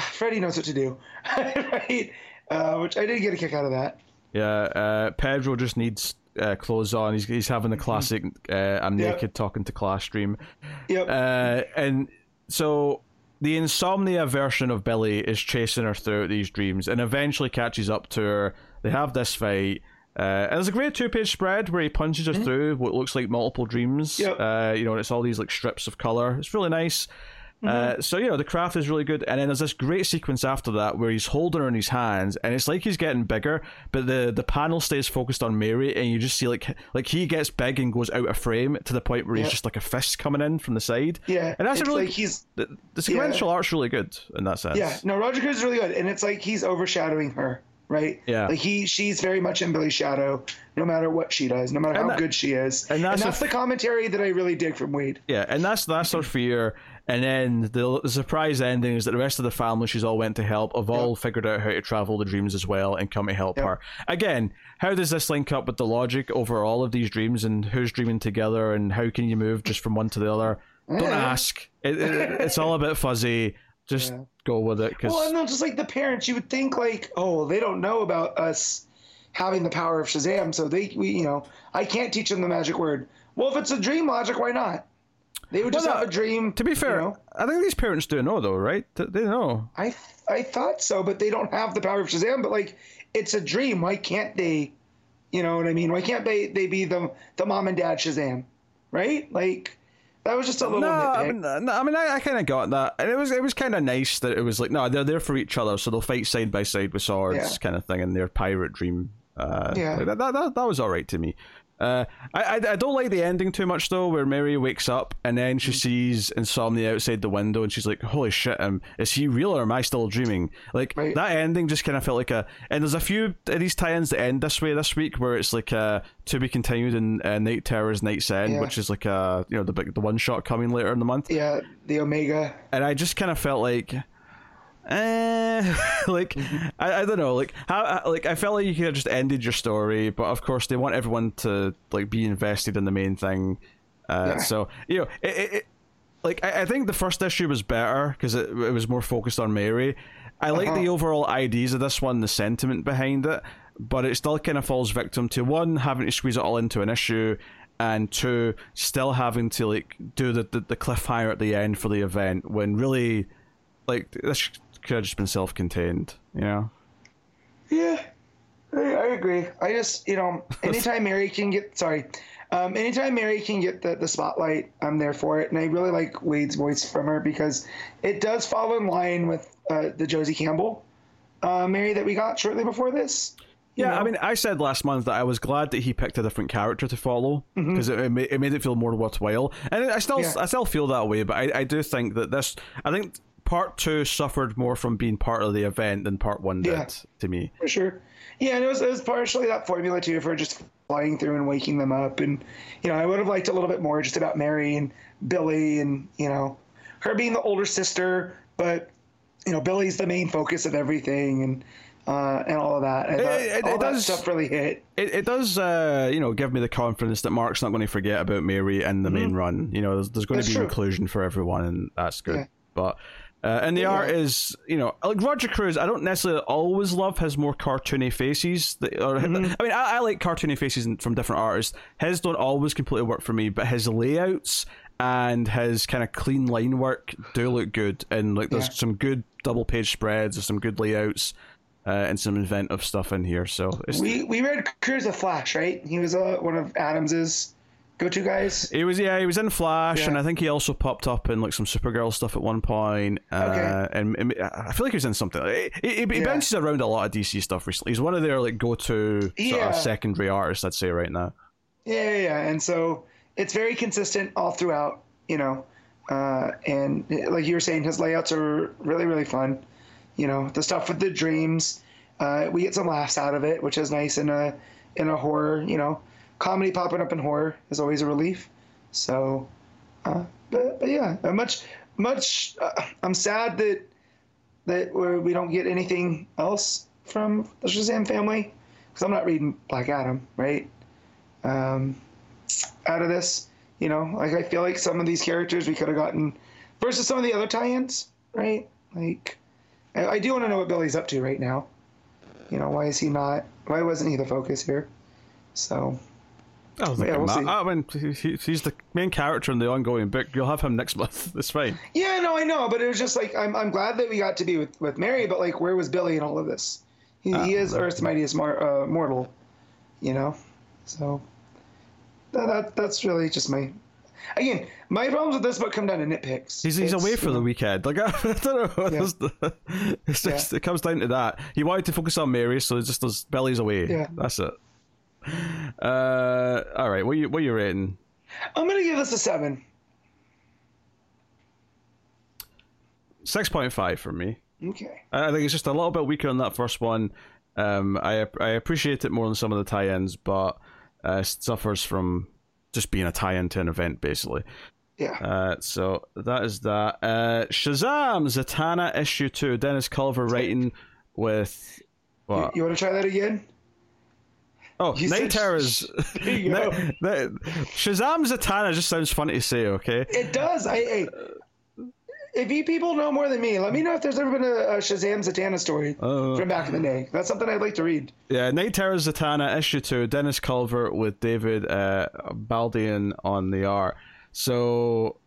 [LAUGHS] "Freddy knows what to do," [LAUGHS] right? Uh, which I did get a kick out of that. Yeah, uh, Pedro just needs uh, clothes on. He's he's having the classic uh, "I'm Yep. naked talking to class" dream. Yep. Uh, and so the insomnia version of Billy is chasing her throughout these dreams and eventually catches up to her. They have this fight. Uh, and there's a great two-page spread where he punches her through what looks like multiple dreams. Yep. Uh, you know, and it's all these like strips of color. It's really nice. Uh, so you know the craft is really good, and then there's this great sequence after that where he's holding her in his hands, and it's like he's getting bigger, but the the panel stays focused on Mary, and you just see like like he gets big and goes out of frame to the point where he's just like a fist coming in from the side. yeah, and that's really like he's the, the sequential art's really good in that sense. yeah. No, Roger Cruz is really good, and it's like he's overshadowing her, right? Yeah. Like he, she's very much in Billy's shadow, no matter what she does, no matter And how that- good she is, and that's a- the commentary that I really dig from Waid. Yeah, and that's that's [CLEARS THROAT] her fear. And then the, the surprise ending is that the rest of the family she's all went to help have all figured out how to travel the dreams as well and come to help Yep. her. Again, how does this link up with the logic over all of these dreams and who's dreaming together and how can you move just from one to the other? Don't ask. It, it, it's all a bit fuzzy. just Yeah. go with it because Well, and then just like the parents, you would think like, oh, they don't know about us having the power of Shazam, so they, we, you know, I can't teach them the magic word. Well, if it's a dream logic, why not? They would just Well, have a dream. to be fair, you know? I think these parents do know though, right? They know. I I thought so, but they don't have the power of Shazam. But like, it's a dream. Why can't they? You know what I mean? Why can't they? They be the the mom and dad Shazam, right? Like, that was just a little No, I mean, no, I mean, I, I kind of got that, and it was it was kind of nice that it was like, no, they're there for each other, so they'll fight side by side with swords, Yeah. kind of thing, in their pirate dream. Uh, Yeah. like, that, that, that that was all right to me. Uh, I, I I don't like the ending too much though, where Mary wakes up and then she sees Insomnia outside the window, and she's like, "Holy shit! Um, is he real or am I still dreaming?" Like Right. that ending just kind of felt like a. And there's a few of these tie-ins that end this way this week, where it's like uh to be continued in uh, Knight Terrors Knight's End, Yeah. which is like a you know the big the one shot coming later in the month yeah, the Omega. and I just kind of felt like, eh, [LAUGHS] like I, I don't know, like how like I felt like you could have just ended your story, but of course they want everyone to like be invested in the main thing. Uh, Yeah. So you know, it, it, it like I, I think the first issue was better because it, it was more focused on Mary. I like the Uh-huh. overall ideas of this one, the sentiment behind it, but it still kind of falls victim to one having to squeeze it all into an issue, and two still having to like do the the, the cliffhanger at the end for the event when really, like this could have just been self-contained, you know. Yeah, I, I agree. I just, you know, [LAUGHS] anytime Mary can get, sorry, um, anytime Mary can get the, the spotlight, I'm there for it. And I really like Waid's voice from her because it does fall in line with uh, the Josie Campbell uh, Mary that we got shortly before this. Yeah, I mean, I said last month that I was glad that he picked a different character to follow because it, it, ma- it made it feel more worthwhile, and I still Mm-hmm. Yeah. I still feel that way. But I, I do think that this I think part two suffered more from being part of the event than part one did Yeah. to me. For sure. Yeah, and it was, it was partially that formula too for just flying through and waking them up. And, you know, I would have liked a little bit more just about Mary and Billy and, you know, her being the older sister, but, you know, Billy's the main focus of everything and, uh, and all of that. It- it all that does- stuff really hit. It, it does, uh, you know, give me the confidence that Mark's not going to forget about Mary in the main run. You know, there's, there's going That's to be true. inclusion for everyone, and that's good. Yeah. But uh, and the Yeah. art is, you know, like Roger Cruz. I don't necessarily always love his more cartoony faces. That, or, Mm-hmm. I mean, I, I like cartoony faces from different artists. His don't always completely work for me, but his layouts and his kind of clean line work do look good. And like, there's Yeah. some good double page spreads, there's some good layouts. Uh, and some inventive stuff in here, so it's, We, we read Cruz of Flash, right? He was uh, one of Adams's go-to guys. He was yeah, he was in Flash, Yeah. and I think he also popped up in like some Supergirl stuff at one point. Uh, Okay. and, and I feel like he was in something. He, he, he Yeah. bounces around a lot of DC stuff recently. He's one of their like go-to sort Yeah. secondary artists, I'd say right now. Yeah, yeah, yeah. And so it's very consistent all throughout, you know. Uh, and like you were saying, his layouts are really, really fun. You know, the stuff with the dreams, uh, we get some laughs out of it, which is nice in a in a horror. You know, comedy popping up in horror is always a relief. So, uh, but, but yeah, uh, much much. Uh, I'm sad that that we're, we don't get anything else from the Shazam family because I'm not reading Black Adam, right? um, out of this. You know, like I feel like some of these characters we could have gotten versus some of the other tie-ins, right? Like, I, I do want to know what Billy's up to right now. You know, why is he not? Why wasn't he the focus here? So, I don't think Yeah, we'll I mean, he, he- he's the main character in the ongoing book. You'll have him next [LAUGHS] month. It's fine. yeah, no, I know, but it was just like I'm, I'm glad that we got to be with, with Mary, but like, where was Billy in all of this? He, he is Earth's mightiest mar- uh, mortal, you know. So that, that that's really just my. Again, my problems with this book come down to nitpicks. He's, he's It's, away you for the weekend. Like [LAUGHS] I, don't know. Yeah. It's, the- [LAUGHS] it's just it comes down to that. He wanted to focus on Mary, so just does Billy's away. Yeah. That's it. [LAUGHS] Uh, all right. What you what you rating? I'm gonna give this a seven. Six point five for me. Okay. I think it's just a little bit weaker on that first one. Um, I I appreciate it more than some of the tie-ins, but uh, it suffers from just being a tie-in to an event, basically. Yeah. Uh, so that is that. Uh, Shazam Zatanna issue two. Dennis Culver writing with what? You want to try that again? Oh, [LAUGHS] you Knight Terrors. Go. Night- Night- Shazam Zatanna just sounds funny to say. Okay. It does. I, I if you people know more than me, let me know if there's ever been a, a Shazam Zatanna story Uh, from back in the day. That's something I'd like to read. Yeah, Knight Terror Zatanna issue two, Dennis Culver with David uh, Baldeón on the art. So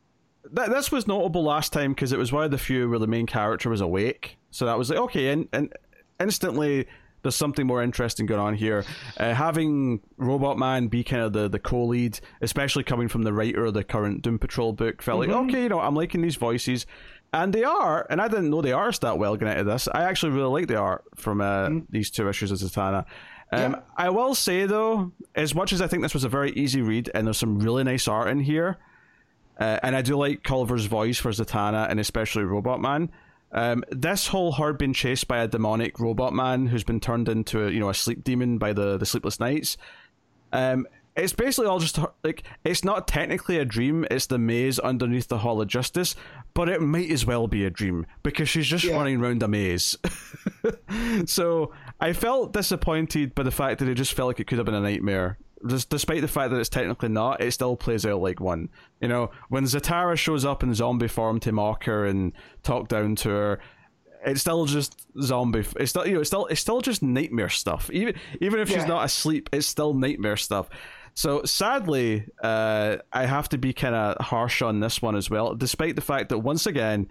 that this was notable last time because it was one of the few where the main character was awake. So that was like okay, and and instantly there's something more interesting going on here. Uh, having Robot Man be kind of the, the co-lead, especially coming from the writer of the current Doom Patrol book, felt like okay, you know, I'm liking these voices, and they are, and I didn't know the art's that well going into this. I actually really like the art from uh, these two issues of Zatanna. Um, Yeah. I will say though, as much as I think this was a very easy read, and there's some really nice art in here, uh, and I do like Culver's voice for Zatanna and especially Robot Man. Um, this whole herd being chased by a demonic robot man who's been turned into a, you know a sleep demon by the the sleepless nights. Um, it's basically all just like it's not technically a dream. It's the maze underneath the Hall of Justice, but it might as well be a dream because she's just Yeah. running around a maze. [LAUGHS] so I felt disappointed by the fact that it just felt like it could have been a nightmare. Just despite the fact that it's technically not, it still plays out like one. You know, when Zatara shows up in zombie form to mock her and talk down to her, it's still just zombie. It's still you know, it's still it's still just nightmare stuff. Even even if she's not asleep, it's still nightmare stuff. So sadly, uh, I have to be kind of harsh on this one as well, despite the fact that once again,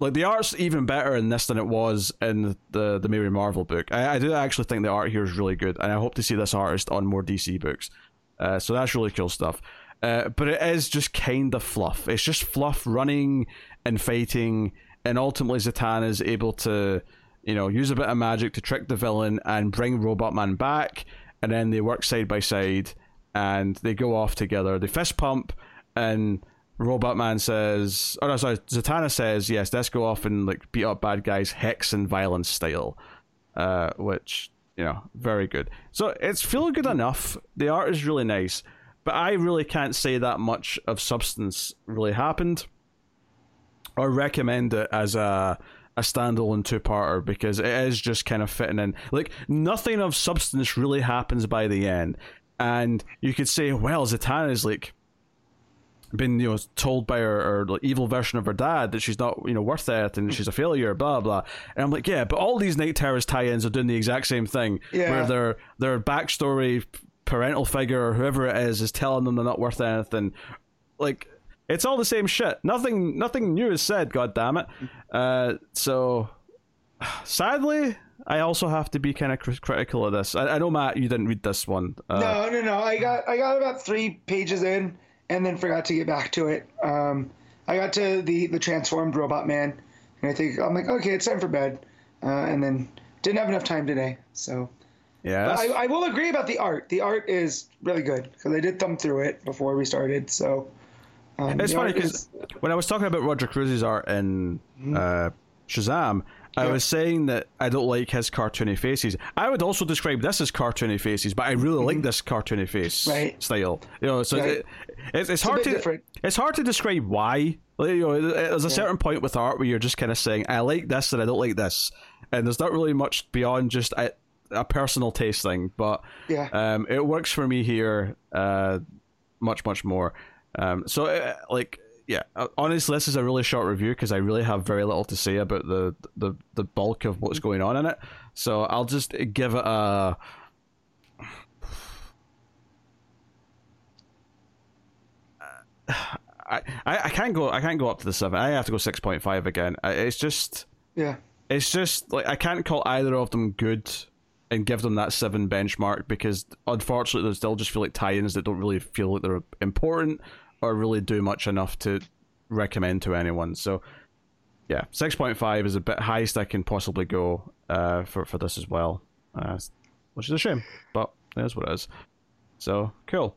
like the art's even better in this than it was in the the Mary Marvel book. I, I do actually think the art here is really good, and I hope to see this artist on more DC books. Uh, so that's really cool stuff. Uh, but it is just kind of fluff. It's just fluff running and fighting, and ultimately Zatanna is able to, you know, use a bit of magic to trick the villain and bring Robot Man back, and then they work side by side and they go off together. They fist pump, and Robot Man says, "Oh no, sorry." Zatanna says, "Yes, let's go off and like beat up bad guys, hex and violence style," uh, which you know, very good. So it's feeling good enough. The art is really nice, but I really can't say that much of substance really happened, or recommend it as a a standalone two parter because it is just kind of fitting in. Like nothing of substance really happens by the end, and you could say, well, Zatanna is like been you know told by her, her like, evil version of her dad that she's not you know worth it and she's a failure blah blah and i'm like yeah but all these Knight Terrors tie-ins are doing the exact same thing Yeah. where their their backstory parental figure or whoever it is is telling them they're not worth anything. Like it's all the same shit. Nothing nothing new is said god damn it uh so sadly i also have to be kind of cr- critical of this. I, I know matt you didn't read this one. Uh, No, no, no. I got I got about three pages in and then forgot to get back to it. Um, I got to the the transformed robot man, and I think I'm like, okay, it's time for bed, uh, and then didn't have enough time today. So yeah I, I will agree about the art. The art is really good because I did thumb through it before we started. So um, It's funny because when I was talking about Roger Cruz's art in uh, Shazam, I Yeah. was saying that I don't like his cartoony faces. I would also describe this as cartoony faces, but I really like this cartoony face Right. style. You know, so Right. it, it's, it's a hard to different. it's hard to describe why. Like, you know, there's a certain point with art where you're just kind of saying I like this and I don't like this, and there's not really much beyond just a, a personal taste thing. But Yeah. um, it works for me here uh, much much more. Um, so uh, like yeah, uh, honestly, this is a really short review because I really have very little to say about the the the bulk of what's going on in it. So I'll just give it a. [SIGHS] I, I I can't go I can't go up to the seven. I have to go six point five again. It's just yeah. it's just like I can't call either of them good and give them that seven benchmark because unfortunately they still just feel like tie-ins that don't really feel like they're important or really do much enough to recommend to anyone. So yeah, six point five is a bit highest I can possibly go uh, for for this as well, uh, which is a shame, but it is what it is. So cool.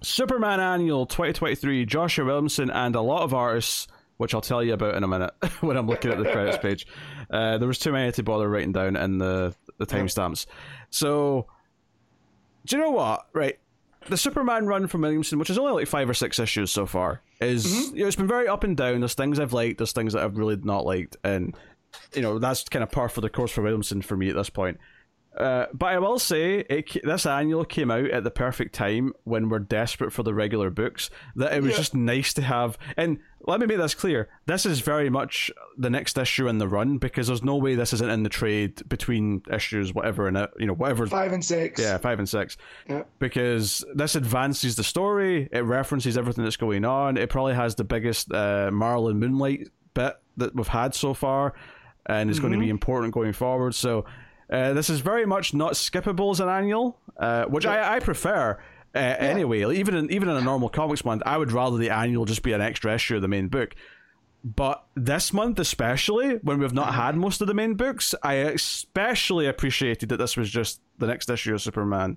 Superman Annual 2023, Joshua Williamson and a lot of artists, which I'll tell you about in a minute [LAUGHS] when I'm looking at the credits [LAUGHS] page. Uh, there was too many to bother writing down in the, the timestamps. So, do you know what? Right. The Superman run from Williamson, which is only like five or six issues so far, is mm-hmm. you know, it's been very up and down. There's things I've liked, there's things that I've really not liked, and you know that's kind of par for the course for Williamson for me at this point. Uh, but I will say, it, this annual came out at the perfect time when we're desperate for the regular books. That it was Yeah. just nice to have. And let me make this clear: this is very much the next issue in the run because there's no way this isn't in the trade between issues, whatever, and you know whatever. Five and six. Yeah, five and six. Yeah. Because this advances the story. It references everything that's going on. It probably has the biggest uh, Marilyn Moonlight bit that we've had so far, and it's going to be important going forward. So. Uh, this is very much not skippable as an annual, uh, which I, I prefer. Uh, Anyway, even in even in a normal comics month, I would rather the annual just be an extra issue of the main book. But this month, especially when we've not had most of the main books, I especially appreciated that this was just the next issue of Superman.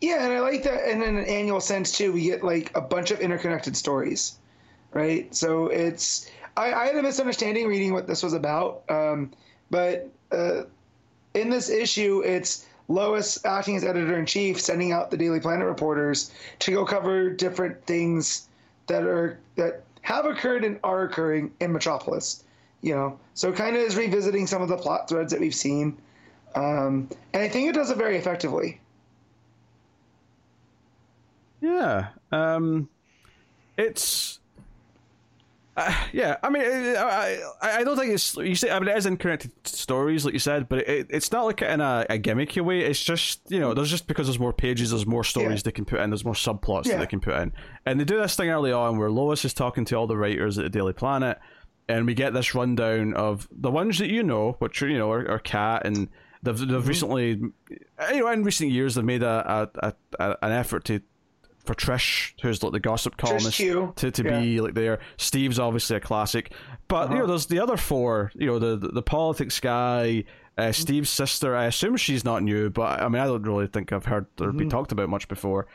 Yeah, and I like that. And in an annual sense too, we get like a bunch of interconnected stories, right? So it's I, I had a misunderstanding reading what this was about, um, but uh, in this issue, it's Lois acting as editor in chief, sending out the Daily Planet reporters to go cover different things that are that have occurred and are occurring in Metropolis. You know, so kind of is revisiting some of the plot threads that we've seen, um, and I think it does it very effectively. Yeah, um, it's uh, [SIGHS] yeah. I mean, I, I I don't think it's you say. I mean, it is in connected stories, like you said, but it, it's not like in a, a gimmicky way. It's just you know, there's just because there's more pages, there's more stories Yeah. they can put in, there's more subplots that they can put in, and they do this thing early on where Lois is talking to all the writers at the Daily Planet, and we get this rundown of the ones that you know, which are you know are, are Cat and. They've, they've Mm-hmm. recently, you know, in recent years, they've made a, a, a an effort to for Trish, who's like the gossip columnist, to, to yeah. Uh-huh. be like there. Steve's obviously a classic, but you know, there's the other four. You know, the the, the politics guy, uh, Steve's sister. I assume she's not new, but I mean, I don't really think I've heard her Mm-hmm. be talked about much before.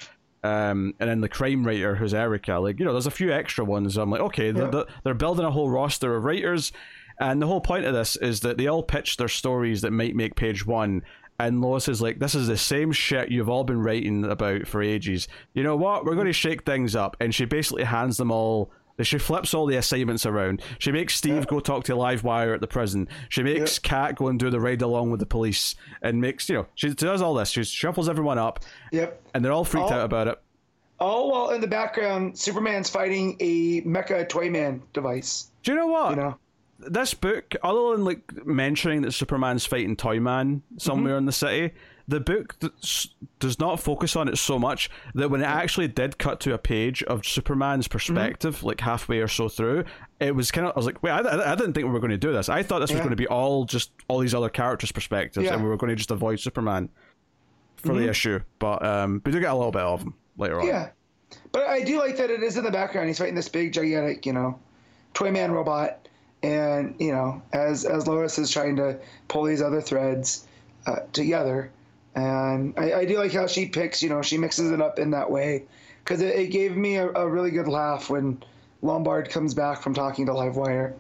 Um, and then the crime writer, who's Erica. Like, you know, there's a few extra ones. I'm like, okay, Yeah. they're, they're building a whole roster of writers. And the whole point of this is that they all pitch their stories that might make page one. And Lois is like, this is the same shit you've all been writing about for ages. You know what? We're going to shake things up. And she basically hands them all. She flips all the assignments around. She makes Steve go talk to Livewire at the prison. She makes Cat go and do the ride along with the police. And makes, you know, she does all this. She shuffles everyone up. Yep. And they're all freaked Oh. out about it. All while in the background, Superman's fighting a Mecha Toyman device. Do you know what? You know, this book, other than like mentioning that Superman's fighting Toyman somewhere mm-hmm. in the city, the book th- does not focus on it so much that when it mm-hmm. actually did cut to a page of Superman's mm-hmm. perspective, like halfway or so through, it was kind of I was like, wait, I, I didn't think we were going to do this. I thought this was going to be all just all these other characters' perspectives, Yeah. and we were going to just avoid Superman for the issue. But um, we do get a little bit of him later on. yeah. But I do like that it is in the background. He's fighting this big, gigantic, you know, Toyman robot, and you know, as as Lois is trying to pull these other threads uh, together, and I, I do like how she picks, you know, she mixes it up in that way, because it, it gave me a, a really good laugh when Lombard comes back from talking to Livewire.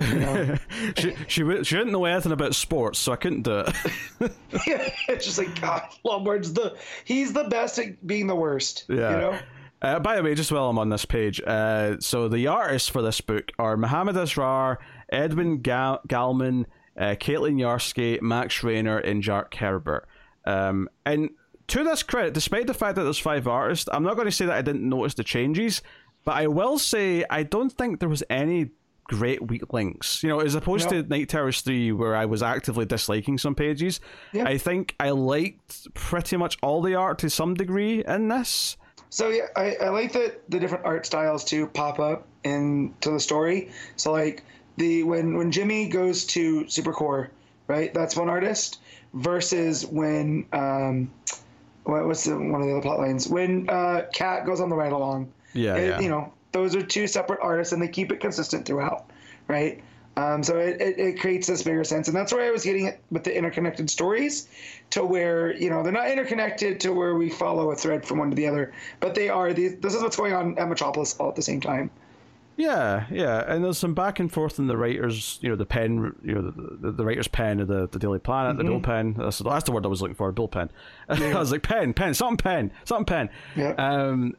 [LAUGHS] she she she didn't know anything about sports, so I couldn't do it. [LAUGHS] yeah, it's just like God, Lombard's the he's the best at being the worst. Yeah. You know? Uh, by the way, just while I'm on this page, uh, so the artists for this book are Mahmud Asrar, Edwin Gal- Galmon, uh, Caitlin Yarsky, Max Raynor, and Jack Herbert. Um, and to this credit, despite the fact that there's five artists, I'm not going to say that I didn't notice the changes, but I will say I don't think there was any great weak links. You know, as opposed No. to Knight Terrors 3, where I was actively disliking some pages, Yeah. I think I liked pretty much all the art to some degree in this. So yeah, I, I like that the different art styles too pop up into the story. So like the when when Jimmy goes to Supercorp, right? That's one artist versus when um, what, what's the, one of the other plot lines when uh, Cat goes on the ride along. Yeah, It- yeah. You know, those are two separate artists, and they keep it consistent throughout, right? Um, so it, it, it creates this bigger sense, and that's where I was getting it with the interconnected stories, to where you know they're not interconnected to where we follow a thread from one to the other, but they are. These, this is what's going on at Metropolis all at the same time. Yeah, yeah, and there's some back and forth in the writers, you know, the pen, you know, the, the, the writer's pen of the, the Daily Planet, the bullpen. That's, that's the word I was looking for, bullpen. [LAUGHS] I was like, pen, pen, something pen, something pen. Yeah. Um,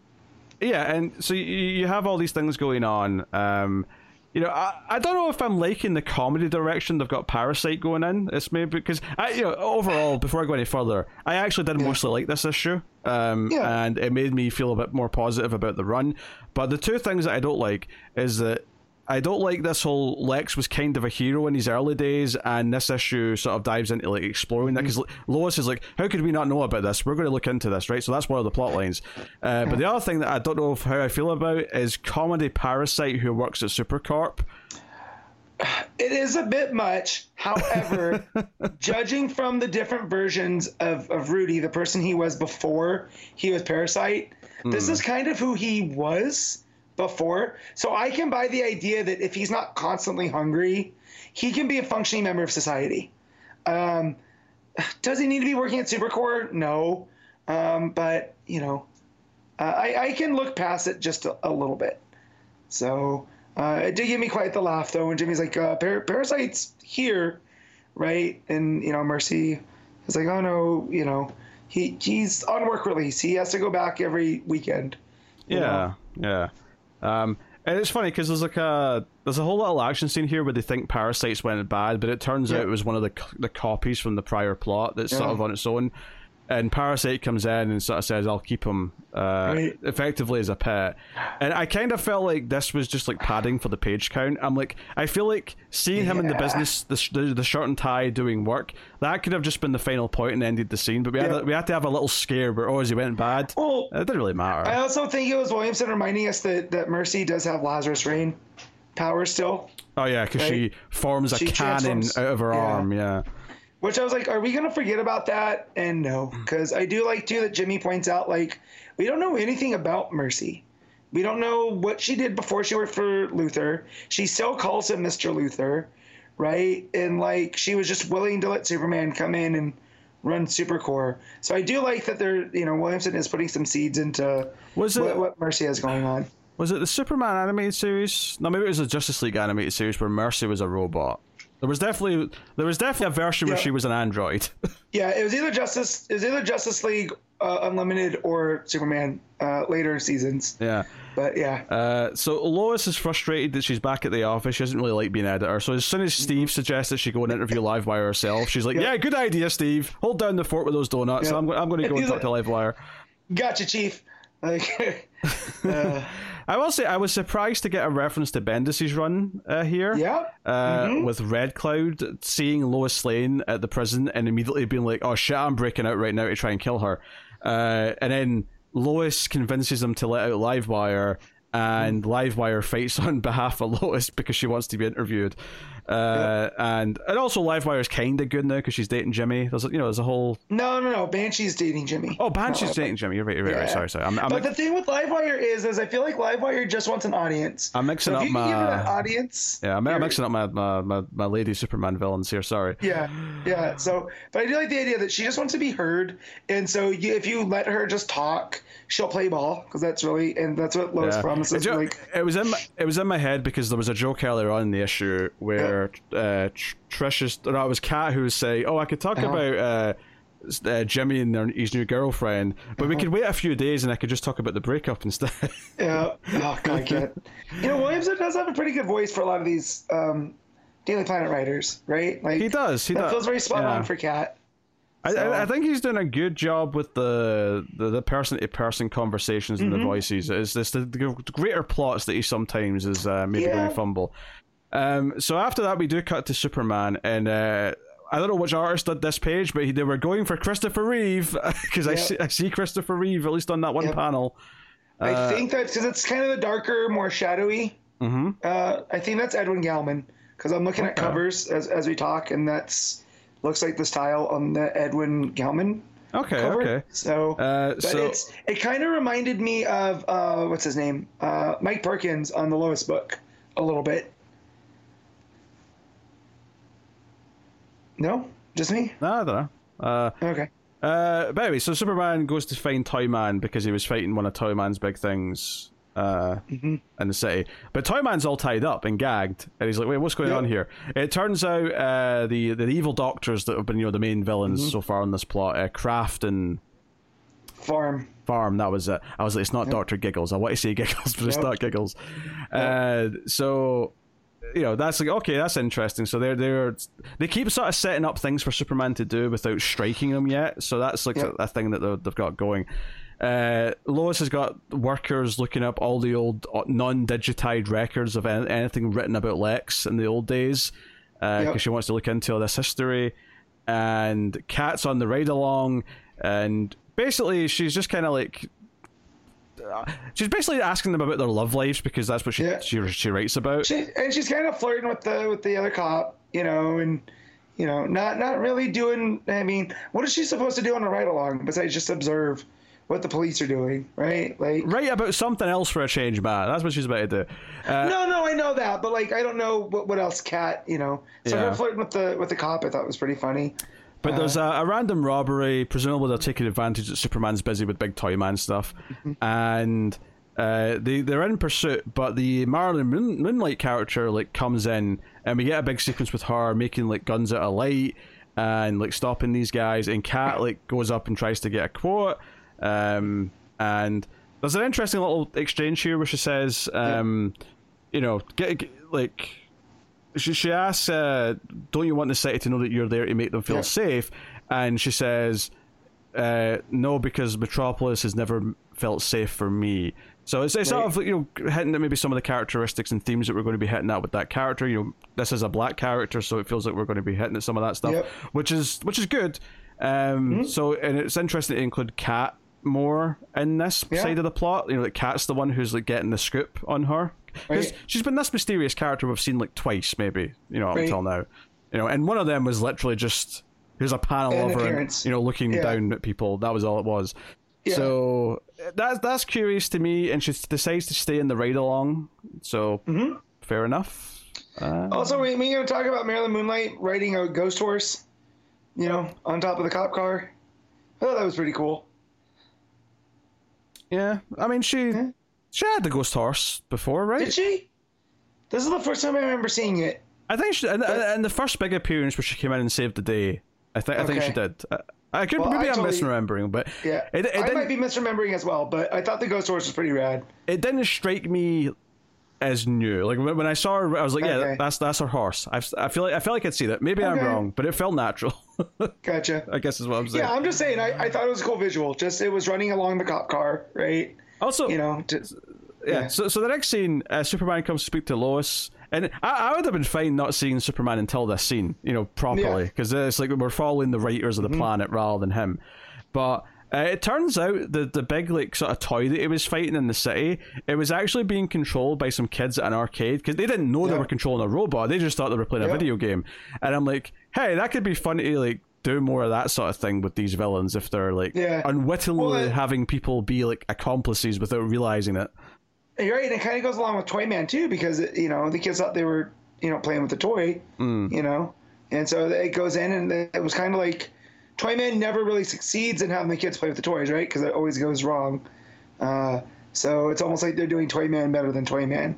yeah, and so you, you have all these things going on, um, you know, I, I don't know if I'm liking the comedy direction they've got Parasite going in. It's maybe because I, you know, overall, before I go any further, I actually did mostly like this issue, um, Yeah. and it made me feel a bit more positive about the run. But the two things that I don't like is that I don't like this whole Lex was kind of a hero in his early days, and this issue sort of dives into like exploring that because Lois is like, how could we not know about this? We're going to look into this, right? So that's one of the plot lines. Uh, but the other thing that I don't know if how I feel about is comedy parasite who works at Supercorp. It is a bit much. However, [LAUGHS] judging from the different versions of, of Rudy, the person he was before he was Parasite, this is kind of who he was before. So I can buy the idea that if he's not constantly hungry, he can be a functioning member of society. Um, does he need to be working at Supercorp? No. Um, but, you know, uh, I, I can look past it just a, a little bit. So uh, it did give me quite the laugh though when Jimmy's like, uh, Par- "Parasite's here, right?" And you know, Mercy is like, "Oh no, you know, he he's on work release. He has to go back every weekend." you know? Yeah, yeah. Um, and it's funny because there's like a there's a whole little action scene here where they think parasites went bad, but it turns Yeah. out it was one of the the copies from the prior plot that's sort of on its own. And Parasite comes in and sort of says, "I'll keep him uh, Right. effectively as a pet." And I kind of felt like this was just like padding for the page count. I'm like, I feel like seeing him in the business, the, the the shirt and tie doing work, that could have just been the final point and ended the scene. But we had we had to have a little scare where oh, as he went bad. Well, it didn't really matter. I also think it was Williamson reminding us that that Mercy does have Lazarus Rain power still. Oh yeah, because she forms a She cannon out of her yeah. arm. Yeah, Which I was like, are we gonna forget about that? And no, hmm. because I do like too that Jimmy points out like we don't know anything about Mercy. We don't know what she did before she worked for Luther. She still calls him Mr. Luther, right? And like she was just willing to let Superman come in and run Supercorp. So I do like that they're you know Williamson is putting some seeds into was it what, what Mercy has going on. was it the Superman animated series? No, maybe it was the Justice League animated series where Mercy was a robot. There was definitely there was definitely a version where she was an android. [LAUGHS] Yeah, it was either Justice it was either Justice League uh, Unlimited or Superman uh, later seasons. yeah. But yeah. Uh, so Lois is frustrated that she's back at the office. She doesn't really like being editor. So as soon as Steve suggests that she go and interview Livewire herself, she's like, "Yeah, good idea, Steve. Hold down the fort with those donuts. Yeah. I'm, I'm going to go and talk to Livewire." Gotcha, Chief. Like, [LAUGHS] uh, [LAUGHS] I will say I was surprised to get a reference to Bendis's run uh, here. yeah. uh, with Red Cloud seeing Lois Lane at the prison and immediately being like, "Oh shit, I'm breaking out right now to try and kill her," uh, and then Lois convinces them to let out Livewire, and Livewire fights [LAUGHS] on behalf of Lois because she wants to be interviewed, uh, and and also Livewire's kind of good now because she's dating Jimmy. There's a- you know there's a whole No, no, no. Banshee's dating Jimmy. oh Banshee's dating Jimmy. You're right, you're right, right. Sorry, sorry. I'm, I'm, But the thing with Livewire is, is I feel like Livewire just wants an audience. I'm mixing so up if you can give her my- audience. yeah, I'm, I'm mixing up my, my my my lady Superman villains here. Sorry. Yeah, yeah. So, but I do like the idea that she just wants to be heard, and so you, if you let her just talk, she'll play ball because that's really and that's what Lois Yeah. promises. It, like, it was in my, it was in my head because there was a joke earlier on in the issue where uh, Tr- Trish's no, it was Cat who was saying, "Oh, I could talk Uh-huh. about uh, uh, Jimmy and their, his new girlfriend, but Uh-huh. we could wait a few days and I could just talk about the breakup instead." [LAUGHS] yeah. Oh God, I can't. You know, Williamson does have a pretty good voice for a lot of these um, Daily Planet writers, right? Like he does. He that does. feels very spot yeah. on for Cat. I, so- I, I think he's doing a good job with the the, person to person conversations and Mm-hmm. the voices. It's just the, the greater plots that he sometimes is uh, maybe Yeah. going to fumble. Um, so after that, we do cut to Superman, and uh, I don't know which artist did this page, but they were going for Christopher Reeve [LAUGHS] because I see I see Christopher Reeve at least on that one Yep. panel. I think that's because it's kind of the darker, more shadowy. Mhm. Uh, I think that's Edwin Galmon because I'm looking at covers as, as we talk, and that's looks like the style on the Edwin Galmon Okay, cover. okay. So, Uh, but so it's it kind of reminded me of uh, what's his name, uh, Mike Perkins on the Lois book, a little bit. No, just me. no, I don't know. Uh, Okay. Uh, but anyway, so Superman goes to find Toyman because he was fighting one of Toyman's big things uh, Mm-hmm. in the city. But Toyman's all tied up and gagged, and he's like, "Wait, what's going Yep. on here?" It turns out uh, the the evil doctors that have been you know the main villains Mm-hmm. so far in this plot, uh, Graft and Pharm. Pharm. That was it. I was like, it's not Doctor Giggles. I want to say [LAUGHS] Giggles, but it's Yep. not Giggles. Uh, so you know that's like okay, that's interesting. So they're they're they keep sort of setting up things for Superman to do without striking him yet. So that's like Yep. a, a thing that they've got going. Uh, Lois has got workers looking up all the old uh, non-digitized records of an- anything written about Lex in the old days because Yep. she wants to look into all this history. And Kat's on the ride along, and basically she's just kind of like uh, she's basically asking them about their love lives because that's what she Yeah. she, she writes about. She, and she's kind of flirting with the with the other cop, you know, and you know, not not really doing. I mean, what is she supposed to do on a ride along besides just observe what the police are doing, right? Like, Write about something else for a change, man. That's what she's about to do. Uh, no, no, I know that, but like, I don't know what, what else, Cat, you know. So Yeah. her flirting with the with the cop, I thought was pretty funny. But there's a, a random robbery. Presumably, they're taking advantage that Superman's busy with big toy man stuff, and uh, they they're in pursuit. But the Marilyn Moon, Moonlight character like comes in, and we get a big sequence with her making like guns out of light and like stopping these guys. And Cat like goes up and tries to get a quote. Um, and there's an interesting little exchange here where she says, um, you know, get, get like she, she asks, uh, "Don't you want the city to know that you're there to make them feel Yeah. safe?" And she says, uh, "No, because Metropolis has never felt safe for me." So it's, it's sort of you know hitting at maybe some of the characteristics and themes that we're going to be hitting at with that character. You know, this is a black character, so it feels like we're going to be hitting at some of that stuff, Yep. which is which is good. Um, So and it's interesting to include Cat more in this Yeah. side of the plot. You know, that Cat's the one who's like getting the scoop on her Right. she's been this mysterious character we've seen like twice, maybe you know, up Right. until now. You know, and one of them was literally just here's a panel An of her, and, you know, looking Yeah. down at people. That was all it was. Yeah. So that's that's curious to me, and she decides to stay in the ride along. So Mm-hmm. fair enough. Uh, Also, we we gonna talk about Marilyn Moonlight riding a ghost horse, you know, on top of the cop car. I thought that was pretty cool. yeah, I mean she Yeah. She had the ghost horse before, right? Did she? This is the first time I remember seeing it. I think she, and, and the first big appearance where she came in and saved the day. I think I think she did. I, I could Well, maybe I I'm totally- misremembering, but Yeah, it, it I might be misremembering as well, but I thought the ghost horse was pretty rad. it didn't strike me as new. Like when, when I saw her, I was like, yeah, Okay. that's that's her horse. I've, I feel like I feel like I'd see that. Maybe I'm wrong, but it felt natural. [LAUGHS] Gotcha. I guess is what I'm saying. Yeah, I'm just saying. I, I thought it was a cool visual. Just it was running along the cop car, right? Also, You know, just, yeah. yeah. So, so the next scene, uh, Superman comes to speak to Lois, and I, I would have been fine not seeing Superman until this scene, you know, properly, Yeah. Mm-hmm. because it's like we're following the writers of the planet rather than him. But uh, it turns out the the big like sort of toy that he was fighting in the city, it was actually being controlled by some kids at an arcade because they didn't know they were controlling a robot. They just thought they were playing a video game. And I'm like, hey, that could be fun to like do more of that sort of thing with these villains if they're like Yeah. unwittingly Well, it- having people be like accomplices without realizing it. You're right. And it kind of goes along with Toy Man too, because you know the kids thought they were you know playing with the toy, Mm. you know, and so it goes in, and it was kind of like Toy Man never really succeeds in having the kids play with the toys, right? Because it always goes wrong. Uh, so it's almost like they're doing Toy Man better than Toy Man,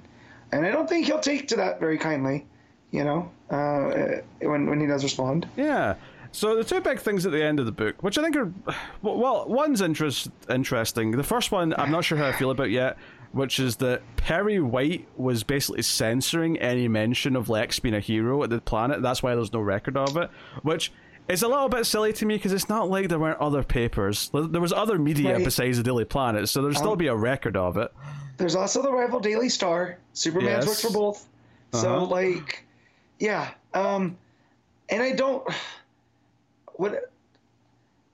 and I don't think he'll take to that very kindly, you know, uh, when when he does respond. Yeah. So the two big things at the end of the book, which I think are, [SIGHS] well, one's interest interesting. The first one, I'm not sure how I feel about yet, which is that Perry White was basically censoring any mention of Lex being a hero at the planet. That's why there's no record of it, which is a little bit silly to me because it's not like there weren't other papers. There was other media Right. besides the Daily Planet, so there'd still Um, be a record of it. There's also the rival Daily Star. Superman's Yes. works for both. So Uh-huh. like, yeah. Um, and I don't. What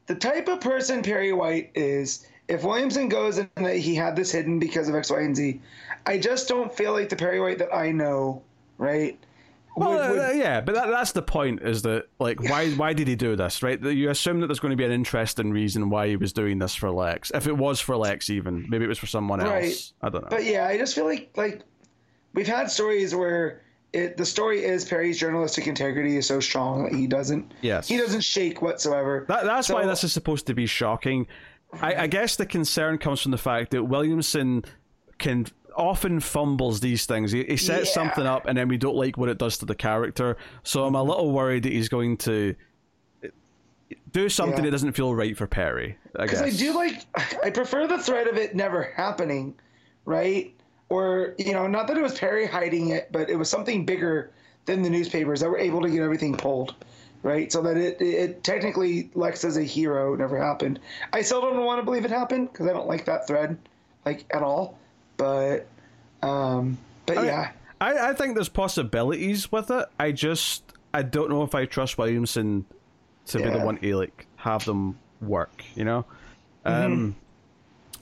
the type of person Perry White is. If Williamson goes and that he had this hidden because of X, Y, and Z, I just don't feel like the Perry White that I know, right? Well, would- would- uh, yeah, but that, that's the point. Is that like why why did he do this? Right? You assume that there's going to be an interesting reason why he was doing this for Lex. If it was for Lex, even maybe it was for someone else. Right. I don't know. But yeah, I just feel like like we've had stories where it the story is Perry's journalistic integrity is so strong that he doesn't Yes. he doesn't shake whatsoever. That, that's why this is supposed to be shocking. I, I guess the concern comes from the fact that Williamson can often fumbles these things. He, he sets Yeah. something up and then we don't like what it does to the character. So I'm a mm-hmm. little worried that he's going to do something Yeah. that doesn't feel right for Perry. Because guess. I do like, I prefer the threat of it never happening, right? Or you know, not that it was Perry hiding it, but it was something bigger than the newspapers that were able to get everything pulled, right? So that it, it technically Lex as a hero never happened. I still don't want to believe it happened because I don't like that thread, like at all. But, um, but I- yeah, I, I think there's possibilities with it. I just I don't know if I trust Williamson to be the one to like have them work. You know. Mm-hmm. Um.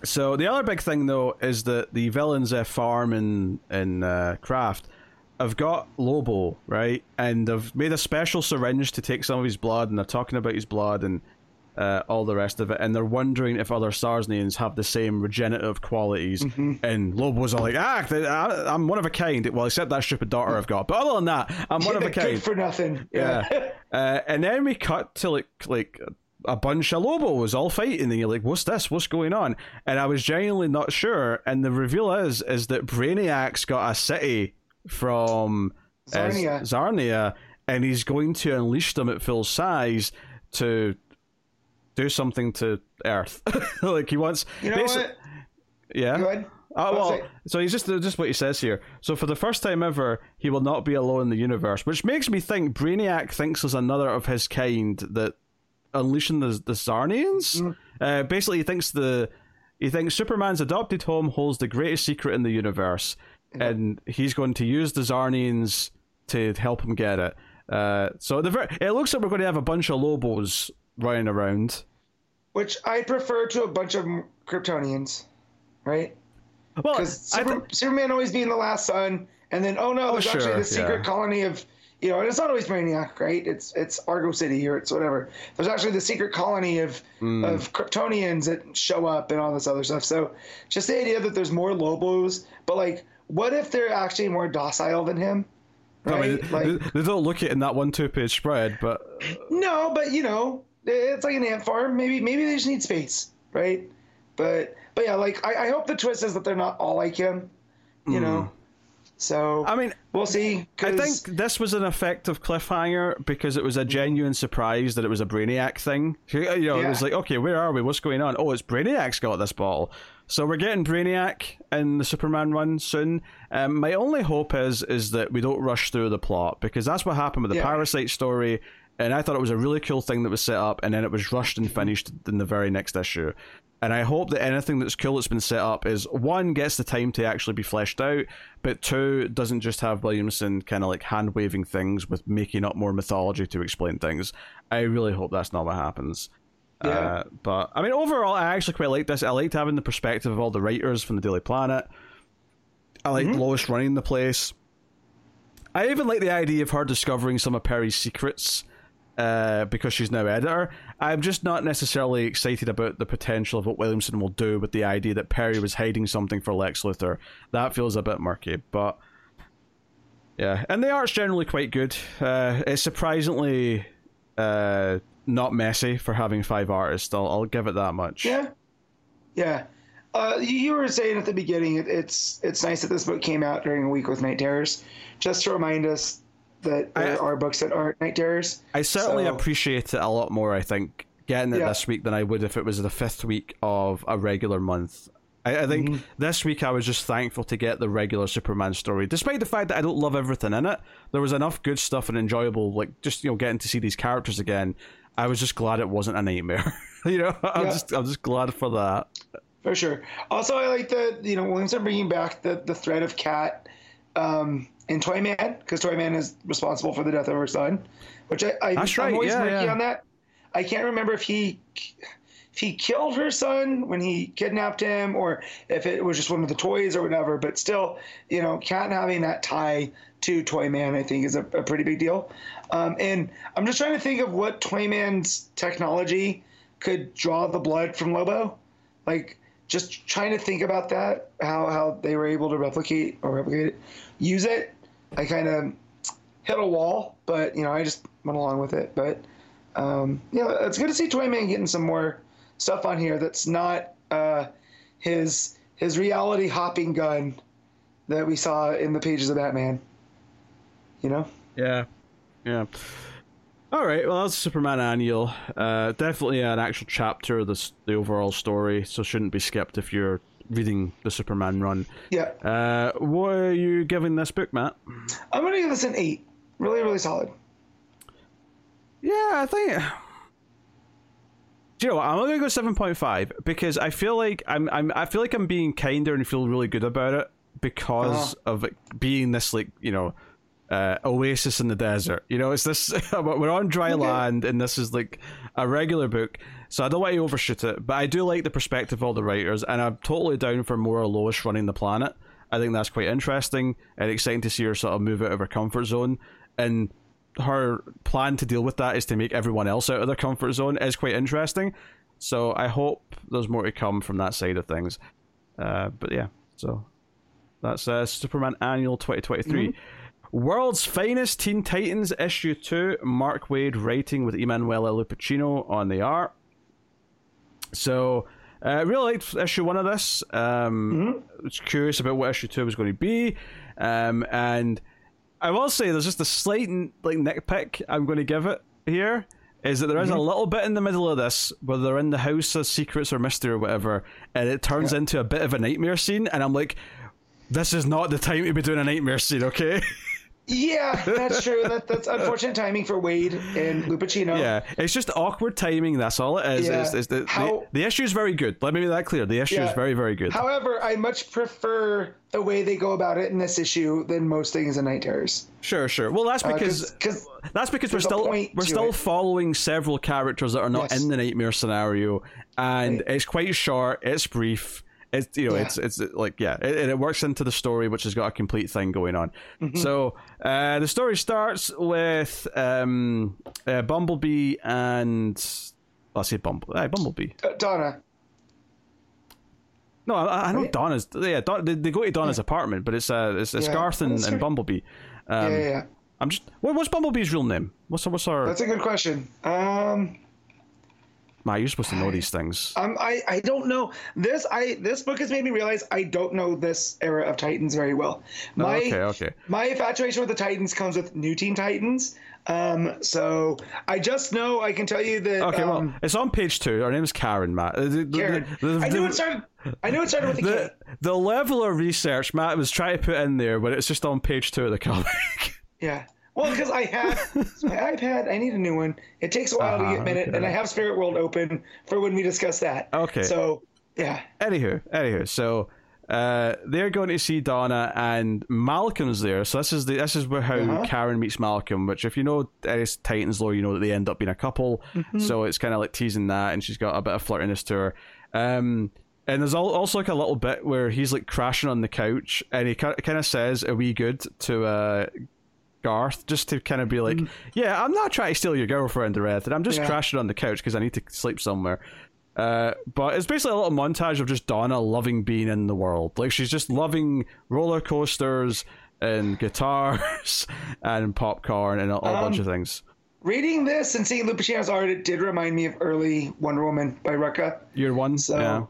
So the other big thing though is that the villains uh, Pharm in in uh, Graft have got Lobo right, and they've made a special syringe to take some of his blood, and they're talking about his blood and uh, all the rest of it, and they're wondering if other Czarnians have the same regenerative qualities. And Lobo's all like, "Ah, I- I'm one of a kind." Well, except that stupid daughter I've got, but other than that, I'm one of a [LAUGHS] good kind. for nothing. Yeah. uh, and then we cut to like like a bunch of lobos all fighting, and you're like, "What's this? What's going on?" And I was genuinely not sure. And the reveal is is that Brainiac's got a city from uh, Czarnia. Czarnia, and he's going to unleash them at full size to do something to Earth. [LAUGHS] like he wants. You know what? Yeah. Go ahead. Oh well, so he's just just what he says here. So for the first time ever, he will not be alone in the universe, which makes me think Brainiac thinks there's another of his kind that unleashing the the Czarnians. Mm. Uh, basically, he thinks the he thinks Superman's adopted home holds the greatest secret in the universe, and he's going to use the Czarnians to help him get it. Uh, so the ver- it looks like we're going to have a bunch of Lobos running around. Which I prefer to a bunch of Kryptonians, right? Well, Because Super, thi- Superman always being the last son, and then oh no, there's sure, actually this secret yeah. colony of you know, and it's not always Brainiac, right? It's it's Argo City or it's whatever. There's actually the secret colony of Hmm. of Kryptonians that show up and all this other stuff. So just the idea that there's more Lobos, but like, what if they're actually more docile than him? I Right? mean, like, they, they don't look it in that one two page spread, but No, but you know, it's like an ant farm. Maybe maybe they just need space, right? But but yeah, like I, I hope the twist is that they're not all like him, you know. So. I mean, we'll see. I think this was an effective cliffhanger because it was a genuine surprise that it was a Brainiac thing. You know, it was like, okay, where are we? What's going on? Oh, it's Brainiac's got this ball. So we're getting Brainiac in the Superman run soon. Um, my only hope is is that we don't rush through the plot because that's what happened with the Yeah. Parasite story. And I thought it was a really cool thing that was set up, and then it was rushed and finished in the very next issue. And I hope that anything that's cool that's been set up is one gets the time to actually be fleshed out, but two doesn't just have Williamson kind of like hand waving things with making up more mythology to explain things. I really hope that's not what happens. Yeah. Uh, but I mean, overall, I actually quite like this. I liked having the perspective of all the writers from the Daily Planet. I like Lois running the place. I even like the idea of her discovering some of Perry's secrets uh, because she's now editor. I'm just not necessarily excited about the potential of what Williamson will do with the idea that Perry was hiding something for Lex Luthor. That feels a bit murky, but yeah. And the art's generally quite good. Uh, it's surprisingly uh, not messy for having five artists. I'll, I'll give it that much. Yeah, yeah. Uh, you, were saying at the beginning, it, it's it's nice that this book came out during a week with Knight Terrors, just to remind us that there I- are books that aren't Knight Terrors. I certainly So- appreciate it a lot more, I think, getting it Yeah. this week than I would if it was the fifth week of a regular month. I, I think this week I was just thankful to get the regular Superman story, despite the fact that I don't love everything in it. There was enough good stuff and enjoyable, like just you know getting to see these characters again. I was just glad it wasn't a nightmare. [LAUGHS] you know, I'm Yeah. just I'm just glad for that. For sure. Also, I like that you know Williamson bringing back the the thread of Cat um, in Toyman because Toyman is responsible for the death of her son, which I, I That's I'm always yeah, murky yeah. on that. I can't remember if he if he killed her son when he kidnapped him or if it was just one of the toys or whatever. But still, you know, Cat having that tie to Toyman, I think, is a, a pretty big deal. Um, and I'm just trying to think of what Toyman's technology could draw the blood from Lobo like just trying to think about that how how they were able to replicate or replicate it use it i kind of hit a wall but you know i just went along with it. But um yeah it's good to see toyman getting some more stuff on here that's not uh his his reality hopping gun that we saw in the pages of batman. You know? Yeah, yeah. All right, well that's Superman Annual. Uh, definitely an actual chapter of this the overall story, so shouldn't be skipped if you're reading the Superman run. Yeah. Uh, what are you giving this book, Matt? I'm gonna give this an eight. Really, really solid. Yeah, I think. Do you know what? I'm only gonna go seven point five because I feel like I'm, I'm I feel like I'm being kinder and feel really good about it because Uh-huh. of it being this like you know uh, oasis in the desert. You know, it's this [LAUGHS] we're on dry Okay. land and this is like a regular book, so I don't want to overshoot it. But I do like the perspective of all the writers, and I'm totally down for more Lois running the planet. I think that's quite interesting and exciting to see her sort of move out of her comfort zone and her plan to deal with that is to make everyone else out of their comfort zone is quite interesting. So I hope there's more to come from that side of things. Uh, but yeah, so that's uh, Superman Annual 2023. World's Finest Teen Titans Issue 2, Mark Waid writing with Emanuela Lupacchino on the art. So uh, I really liked issue one of this. Um, I was curious about what issue two was going to be, um, and I will say there's just a slight like nitpick I'm going to give it here is that there is a little bit in the middle of this where they're in the house of secrets or mystery or whatever, and it turns into a bit of a nightmare scene, and I'm like, this is not the time to be doing a nightmare scene, okay? [LAUGHS] Yeah, that's true. That, [LAUGHS] that's unfortunate timing for Waid and Lupacchino. Yeah, it's just awkward timing. That's all it is. Yeah. Is, is the, How- the, the issue is very good. Let me make that clear. The issue is very, very good. However, I much prefer the way they go about it in this issue than most things in Knight Terrors. Sure, sure. Well, that's uh, because Because that's because we're still we're still it. following several characters that are not Yes. in the nightmare scenario, and Right. it's quite short. It's brief. It's you know Yeah. it's it's like yeah, it, it works into the story, which has got a complete thing going on. Mm-hmm. So uh, the story starts with um, uh, Bumblebee and I'll say Bumble, uh, Bumblebee. Donna, No, I, I know. Donna's. Yeah, Don, they, they go to Donna's apartment, but it's uh, it's, it's Yeah. Garth and, and. Bumblebee. Um, yeah, yeah, yeah. I'm just. What, what's Bumblebee's real name? What's what's our? That's a good question. Um, Matt, you're supposed to know these things. um, I, I don't know. This I this book has made me realize I don't know this era of Titans very well. My okay, okay. my infatuation with the Titans comes with New Teen Titans. Um, so I just know I can tell you that. Okay, well, um, it's on page two. Her name is Karen, Matt. Uh, the- Karen. the- the- I knew it started. I knew it started with the, the level of research Matt was trying to put in there, but it's just on page two of the comic. [LAUGHS] Yeah. Well, because I have [LAUGHS] my iPad, I need a new one. It takes a while to Uh-huh, get minute, okay. and I have Spirit World open for when we discuss that. Okay. So yeah, anywho, anywho, so uh, they're going to see Donna and Malcolm's there. So this is the this is where how Uh-huh. Karen meets Malcolm. Which, if you know any Titans lore, you know that they end up being a couple. Mm-hmm. So it's kind of like teasing that, and she's got a bit of flirtiness to her. Um, and there's also like a little bit where he's like crashing on the couch, and he kind of says "Are we good?" to uh, Garth, just to kind of be like, "Yeah, I'm not trying to steal your girlfriend or anything. I'm just. Yeah. crashing on the couch because I need to sleep somewhere." Uh, but it's basically a little montage of just Donna loving being in the world. Like she's just loving roller coasters and guitars [LAUGHS] and popcorn and a, a bunch Um, of things. reading this and seeing Lupacchino's art, it did remind me of early Wonder Woman by Rucka. Year one, So, yeah.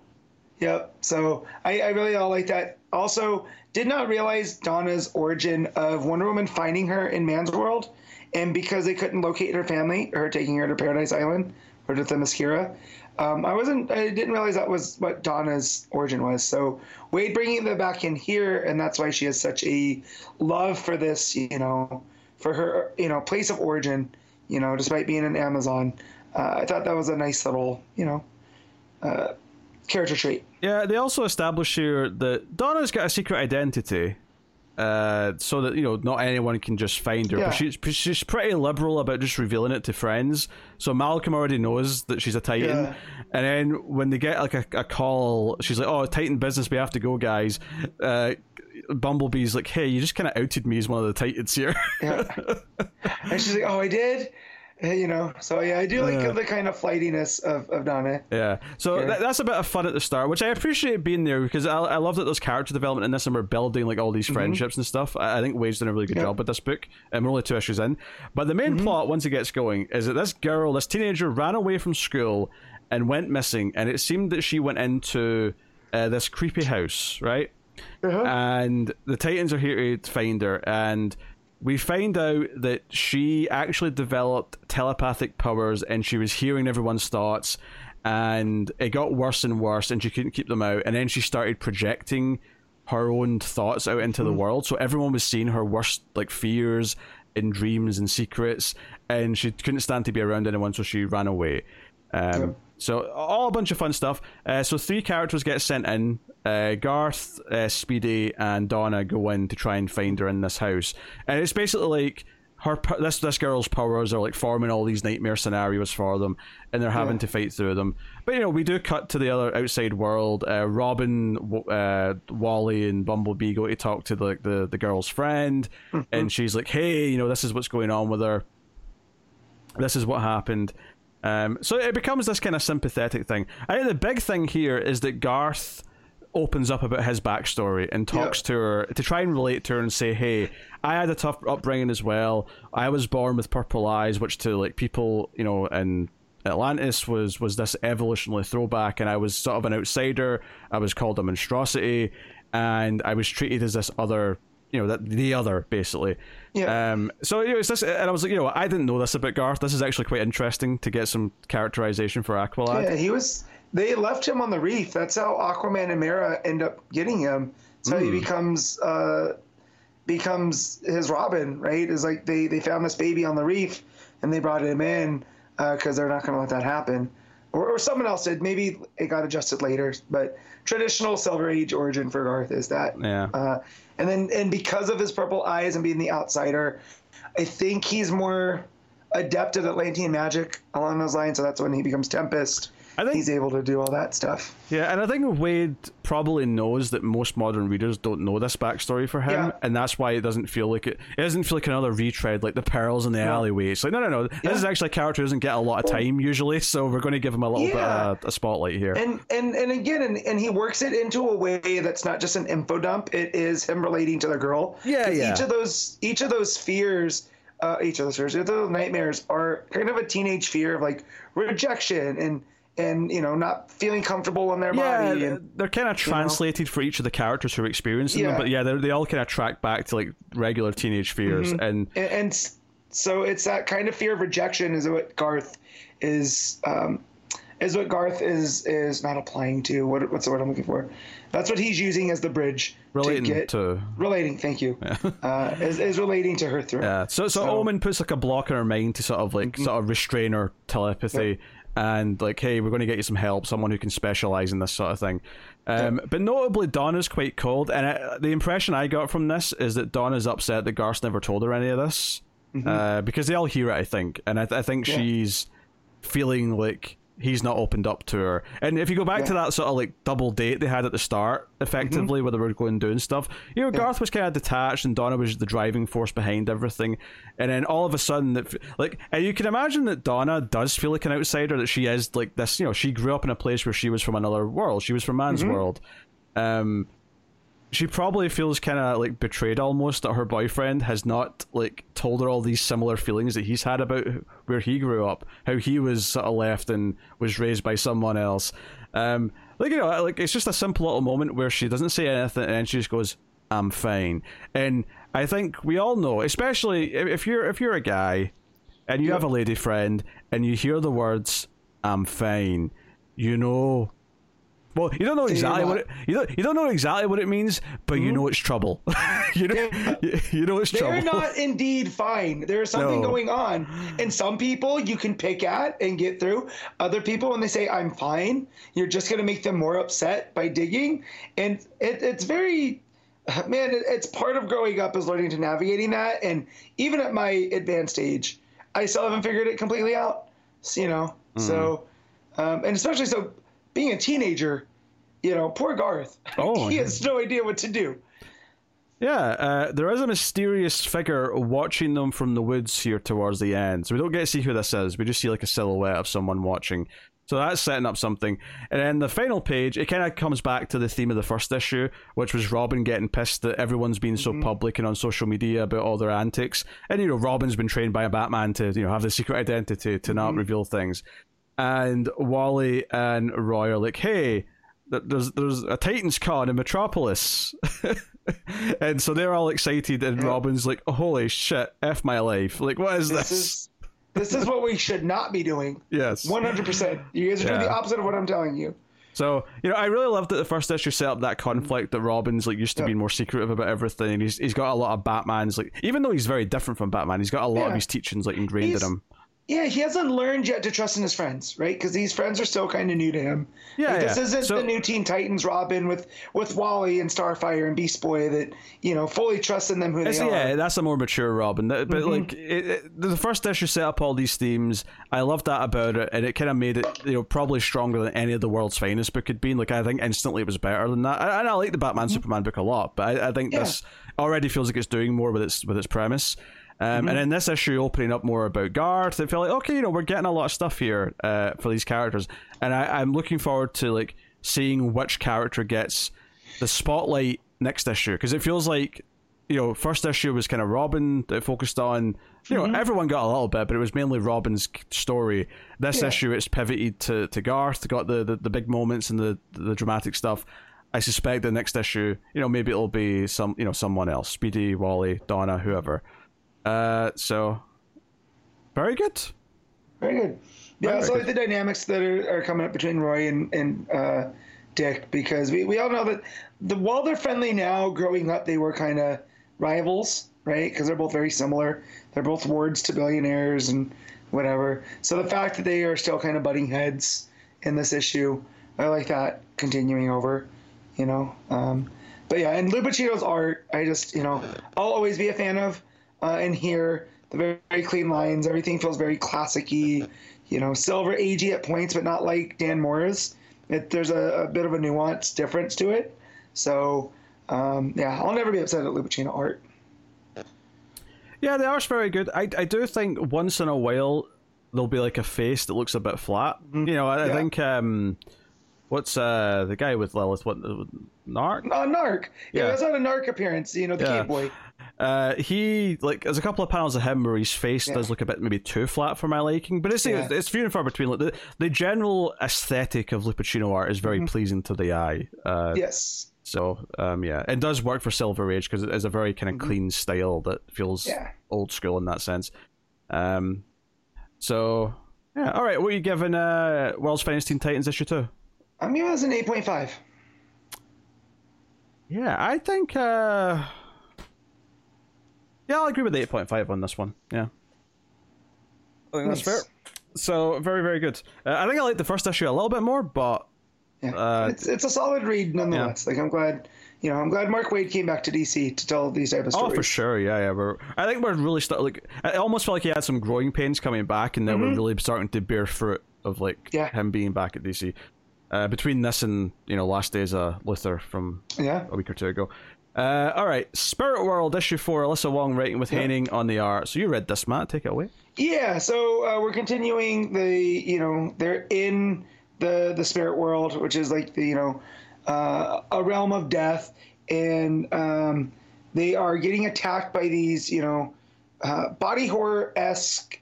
yep. So I, I really all like that. Also, did not realize Donna's origin of Wonder Woman finding her in Man's World, and because they couldn't locate her family, her taking her to Paradise Island or to Themyscira. Um, I wasn't. I didn't realize that was what Donna's origin was. So Waid bringing that back in here, and that's why she has such a love for this. You know, for her, you know, place of origin. You know, despite being an Amazon, uh, I thought that was a nice little, you know, uh, character trait. Yeah, they also establish here that Donna's got a secret identity, uh, so that you know not anyone can just find her. Yeah. But she's she's pretty liberal about just revealing it to friends. So Malcolm already knows that she's a Titan, Yeah. and then when they get like a, a call, she's like, "Oh, Titan business, we have to go, guys." Uh, Bumblebee's like, "Hey, you just kind of outed me as one of the Titans here." Yeah. [LAUGHS] and she's like, "Oh, I did," [LAUGHS] you know. So yeah, I do like Yeah. the kind of flightiness of, of Donna. Yeah, so Yeah. That, that's a bit of fun at the start, which I appreciate being there because I, I love that there's character development in this, and we're building like all these friendships and stuff. I, I think Waid's done a really good Mm-hmm. Yeah. job with this book, and we're only two issues in. But the main Mm-hmm. plot, once it gets going, is that this girl, this teenager, ran away from school and went missing, and it seemed that she went into uh, this creepy house, right? Uh-huh. and the Titans are here to find her, and we find out that she actually developed telepathic powers, and she was hearing everyone's thoughts, and it got worse and worse, and she couldn't keep them out. And then she started projecting her own thoughts out into the world, so everyone was seeing her worst like fears and dreams and secrets, and she couldn't stand to be around anyone, so she ran away. Um, Yep. So all a bunch of fun stuff. Uh, so three characters get sent in. Uh, Garth, uh, Speedy, and Donna go in to try and find her in this house, and it's basically like her this this girl's powers are like forming all these nightmare scenarios for them, and they're having Yeah. to fight through them. But you know, we do cut to the other outside world. Uh, Robin, uh, Wally, and Bumblebee go to talk to the the, the girl's friend, and she's like, "Hey, you know, this is what's going on with her." this is what happened. Um, so it becomes this kind of sympathetic thing. I think the big thing here is that Garth opens up about his backstory and talks to her to try and relate to her and say, "Hey, I had a tough upbringing as well. I was born with purple eyes, which to like people, you know, in Atlantis was was this evolutionary throwback, and I was sort of an outsider. I was called a monstrosity, and I was treated as this other." You know that the other basically, Yeah. um, so you know, it's this, and I was like, you know, I didn't know this about Garth. This is actually quite interesting to get some characterization for Aqualad. Yeah, he was. They left him on the reef. That's how Aquaman and Mara end up getting him. That's how he Hmm. becomes uh, becomes his Robin. Right? Is like they they found this baby on the reef and they brought him in because they're not going to let that happen. Or, or someone else did. Maybe it got adjusted later. But traditional Silver Age origin for Garth is that. Yeah. Uh, and then and because of his purple eyes and being the outsider, I think he's more adept at Atlantean magic along those lines. So that's when he becomes Tempest. I think- he's able to do all that stuff. Yeah, and I think Waid probably knows that most modern readers don't know this backstory for him, Yeah. and that's why it doesn't feel like it. It doesn't feel like another retread, like the perils in the alleyway. It's like no, no, no. This Yeah. is actually a character who doesn't get a lot of time usually, so we're going to give him a little bit of a, spotlight here. And and and again, and, and he works it into a way that's not just an info dump. It is him relating to the girl. Yeah, yeah. Each of those each of those fears. Uh, each of those fears, each of those nightmares are kind of a teenage fear of like rejection and and you know not feeling comfortable in their yeah, body and they're kind of translated for each of the characters who are experiencing them, but yeah, they they all kind of track back to like regular teenage fears, Mm-hmm. and and, and so it's that kind of fear of rejection is what Garth is um, is what Garth is is not applying to. What what's the word I'm looking for? That's what he's using as the bridge relating to get to relating. Thank you. [LAUGHS] uh, is, is relating to her through. Yeah. So, so So- Mm-hmm. Omen puts like a block in her mind to sort of like sort of restrain her telepathy and like, hey, we're going to get you some help, someone who can specialize in this sort of thing. Um, But notably, Donna's quite cold, and I, the impression I got from this is that Donna's upset that Garth never told her any of this uh, because they all hear it, I think, and I, th- I think Mm-hmm. Yeah. she's feeling like he's not opened up to her. And if you go back to that sort of like double date they had at the start, effectively, where they were going doing stuff, you know, Garth was kind of detached and Donna was the driving force behind everything. And then all of a sudden, that like, and you can imagine that Donna does feel like an outsider, that she is like this, you know, she grew up in a place where she was from another world, she was from man's world. Um, she probably feels kind of like betrayed almost that her boyfriend has not like told her all these similar feelings that he's had about where he grew up, how he was sort of left and was raised by someone else. Um, like you know, like it's just a simple little moment where she doesn't say anything and she just goes, "I'm fine." And I think we all know, especially if if you're if you're a guy and you have a lady friend and you hear the words "I'm fine," you know well, you don't know exactly what it, you don't you don't know exactly what it means, but you know it's trouble. [LAUGHS] you know you, [LAUGHS] you know it's trouble. They're not indeed fine. There's something No. going on. And some people you can pick at and get through. Other people, when they say, I'm fine, you're just going to make them more upset by digging. And it, it's very, man, it, it's part of growing up is learning to navigating that. And even at my advanced age, I still haven't figured it completely out. You know, so, um, and especially so being a teenager, you know, poor Garth. [LAUGHS] Oh, he has no idea what to do. Yeah, uh, there is a mysterious figure watching them from the woods here towards the end. So we don't get to see who this is. We just see like a silhouette of someone watching. So that's setting up something. And then the final page, it kind of comes back to the theme of the first issue, which was Robin getting pissed that everyone's being so public and on social media about all their antics. And, you know, Robin's been trained by a Batman to, you know, have the secret identity, to not reveal things. And Wally and Roy are like, hey, there's there's a Titans con in Metropolis. [LAUGHS] and so they're all excited, and Robin's like, oh, "Holy shit, f my life! Like, what is this?" this is this is what we should not be doing. Yes. 100%. You guys are doing Yeah. the opposite of what I'm telling you. So you know, I really loved that the first issue set up that conflict that Robin's like used to Yeah. be more secretive about everything. He's he's got a lot of Batman's like even though he's very different from Batman, he's got a lot of his teachings like ingrained He's- in him. Yeah, he hasn't learned yet to trust in his friends, right? Because these friends are still kind of new to him. Yeah, Like, this yeah. isn't So- the new Teen Titans Robin with with Wally and Starfire and Beast Boy that you know fully trust in them who they are. yeah, that's a more mature Robin. But Mm-hmm. like it, it, the first issue set up all these themes. I loved that about it, and it kind of made it you know probably stronger than any of the world's finest book had been. Like I think instantly it was better than that. And I like the Batman Superman book a lot, but I, I think Mm-hmm. Yeah. this already feels like it's doing more with its with its premise. Um, Mm-hmm. And in this issue, opening up more about Garth, I feel like okay, you know, we're getting a lot of stuff here uh, for these characters, and I, I'm looking forward to like seeing which character gets the spotlight next issue. Because it feels like you know first issue was kind of Robin that focused on you know everyone got a little bit but it was mainly Robin's story. This Yeah. issue it's pivoted to, to Garth got the, the, the big moments and the the dramatic stuff. I suspect the next issue you know maybe it'll be some you know someone else Speedy Wally Donna whoever uh so very good Very good. Yeah, also like the dynamics that are, are coming up between Roy and, and uh, Dick because we, we all know that the while they're friendly now, growing up they were kind of rivals, right? Because they're both very similar. They're both wards to billionaires and whatever. So the fact that they are still kind of butting heads in this issue, I like that continuing over, you know. Um, but yeah, and Lupacchino's art, I just you know I'll always be a fan of. Uh, and here, the very, very clean lines, everything feels very classic-y, [LAUGHS] you know, silver agey at points, but not like Dan Mora's. It, there's a, a bit of a nuance difference to it. So um, yeah, I'll never be upset at Lupacchino art. Yeah, the art's very good. I, I do think once in a while there'll be like a face that looks a bit flat. You know, I, I think um, what's uh the guy with Lilith? What Gnarrk? Uh, Gnarrk. Yeah, Yeah. that's not a Gnarrk appearance. You know, the Yeah. cave boy. Uh, he like there's a couple of panels of him where his face does look a bit maybe too flat for my liking, but it's Yeah. it's few and far between. Like the the general aesthetic of Lupacchino art is Mm-hmm. very pleasing to the eye. Uh, Yes. So um, yeah, it does work for Silver Age because it is a very kind of clean style that feels Mm-hmm. Yeah. old school in that sense. Um, so yeah, all right. What are you giving uh, World's Finest Teen Titans issue two? I'm giving this an 8.5. Yeah, I think. Uh, yeah, I'll agree with eight point five on this one. Yeah, I think that's Nice. fair. So very very good. Uh, I think I like the first issue a little bit more, but Yeah. Uh, it's, it's a solid read nonetheless. Like I'm glad, you know, I'm glad Mark Waid came back to DC to tell these type of stories. Oh, stories. for sure, yeah, yeah. We're, I think we're really start like. I almost felt like he had some growing pains coming back, and then we're really starting to bear fruit of like Mm-hmm. Yeah. him being back at DC. Uh, between this and you know, last days of Luthor from Yeah. a week or two ago. Uh, all right, Spirit World issue four. Alyssa Wong writing with Haining on the art. So you read this, Matt? Take it away. Yeah, so uh, we're continuing the, you know, they're in the the spirit world, which is like the, you know, uh, a realm of death, and um, they are getting attacked by these, you know, uh, body horror esque.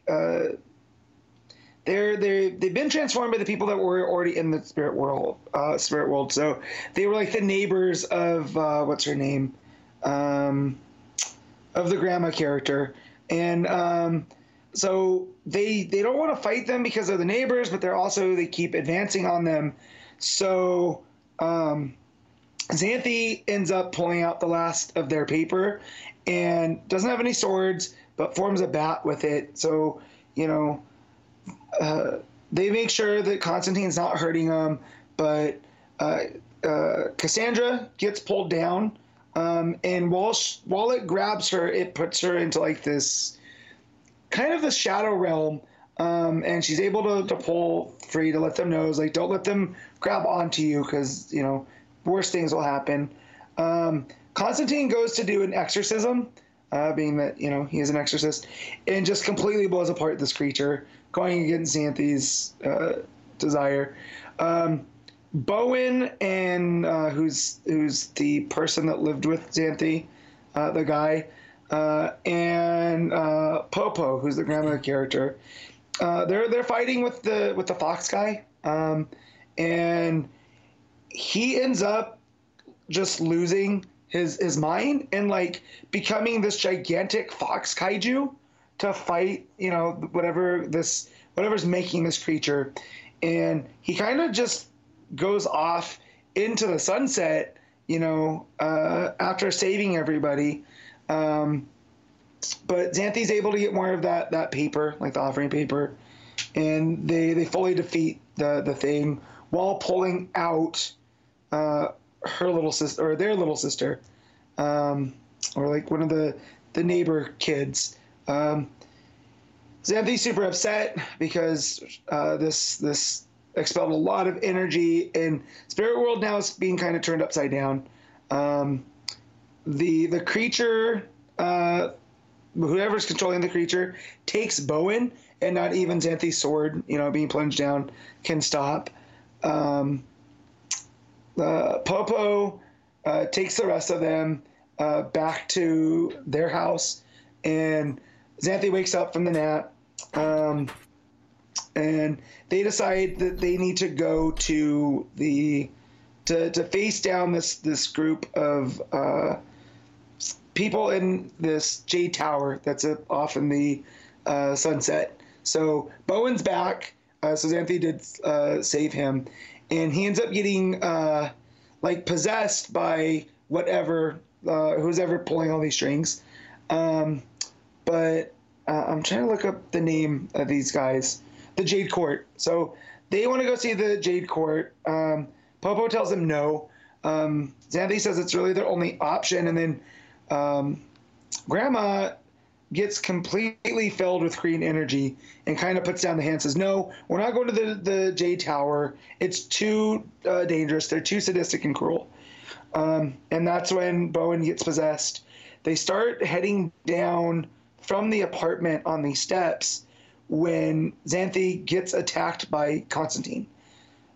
They're they they've been transformed by the people that were already in the spirit world, uh, spirit world. So they were like the neighbors of uh, what's her name, um, of the grandma character, and um, so they they don't want to fight them because they're the neighbors, but they're also they keep advancing on them. So um, Xanthe ends up pulling out the last of their paper and doesn't have any swords, but forms a bat with it. So you know uh, they make sure that Constantine's not hurting them, but uh, uh, Cassandra gets pulled down, um, and while sh- while it grabs her, it puts her into like this kind of the shadow realm, um, and she's able to, to pull free to let them know, is like don't let them grab onto you because you know worse things will happen. Um, Constantine goes to do an exorcism, uh, being that you know he is an exorcist, and just completely blows apart this creature, going against Xanthe's uh, desire. Um, Bowen and uh, who's who's the person that lived with Xanthe, uh, the guy, uh, and uh, Popo, who's the grandma character. They're they're fighting with the with the fox guy, um, and he ends up just losing his his mind and like becoming this gigantic fox kaiju to fight, you know, whatever this whatever's making this creature, and he kind of just goes off into the sunset, you know, uh, after saving everybody. Um, but xanthe's able to get more of that that paper, like the offering paper, and they they fully defeat the the thing while pulling out uh, her little sister or their little sister, um, or like one of the the neighbor kids. Um, Xanthe's super upset because uh, this this expelled a lot of energy, and Spirit World now is being kind of turned upside down. Um, the the creature, uh, whoever's controlling the creature, takes Bowen, and not even Xanthe's sword, you know, being plunged down, can stop. Um, uh, Popo uh, takes the rest of them uh, back to their house, and Xanthe wakes up from the nap. Um, and they decide that they need to go to the to, to face down this this group of uh, people in this J Tower that's off in the uh, sunset. So Bowen's back. Uh, so Xanthe did save him, and he ends up getting uh, like possessed by whatever uh, who's ever pulling all these strings. Um, but uh, I'm trying to look up the name of these guys. The Jade Court. So they want to go see the Jade Court. Um, Popo tells them no. Um, Xanthe says it's really their only option, and then um, Grandma gets completely filled with green energy and kind of puts down the hand and says no we're not going to the, the j tower. It's too uh, dangerous. They're too sadistic and cruel. Um, and that's when bowen gets possessed. They start heading down from the apartment on the steps when Xanthe gets attacked by constantine.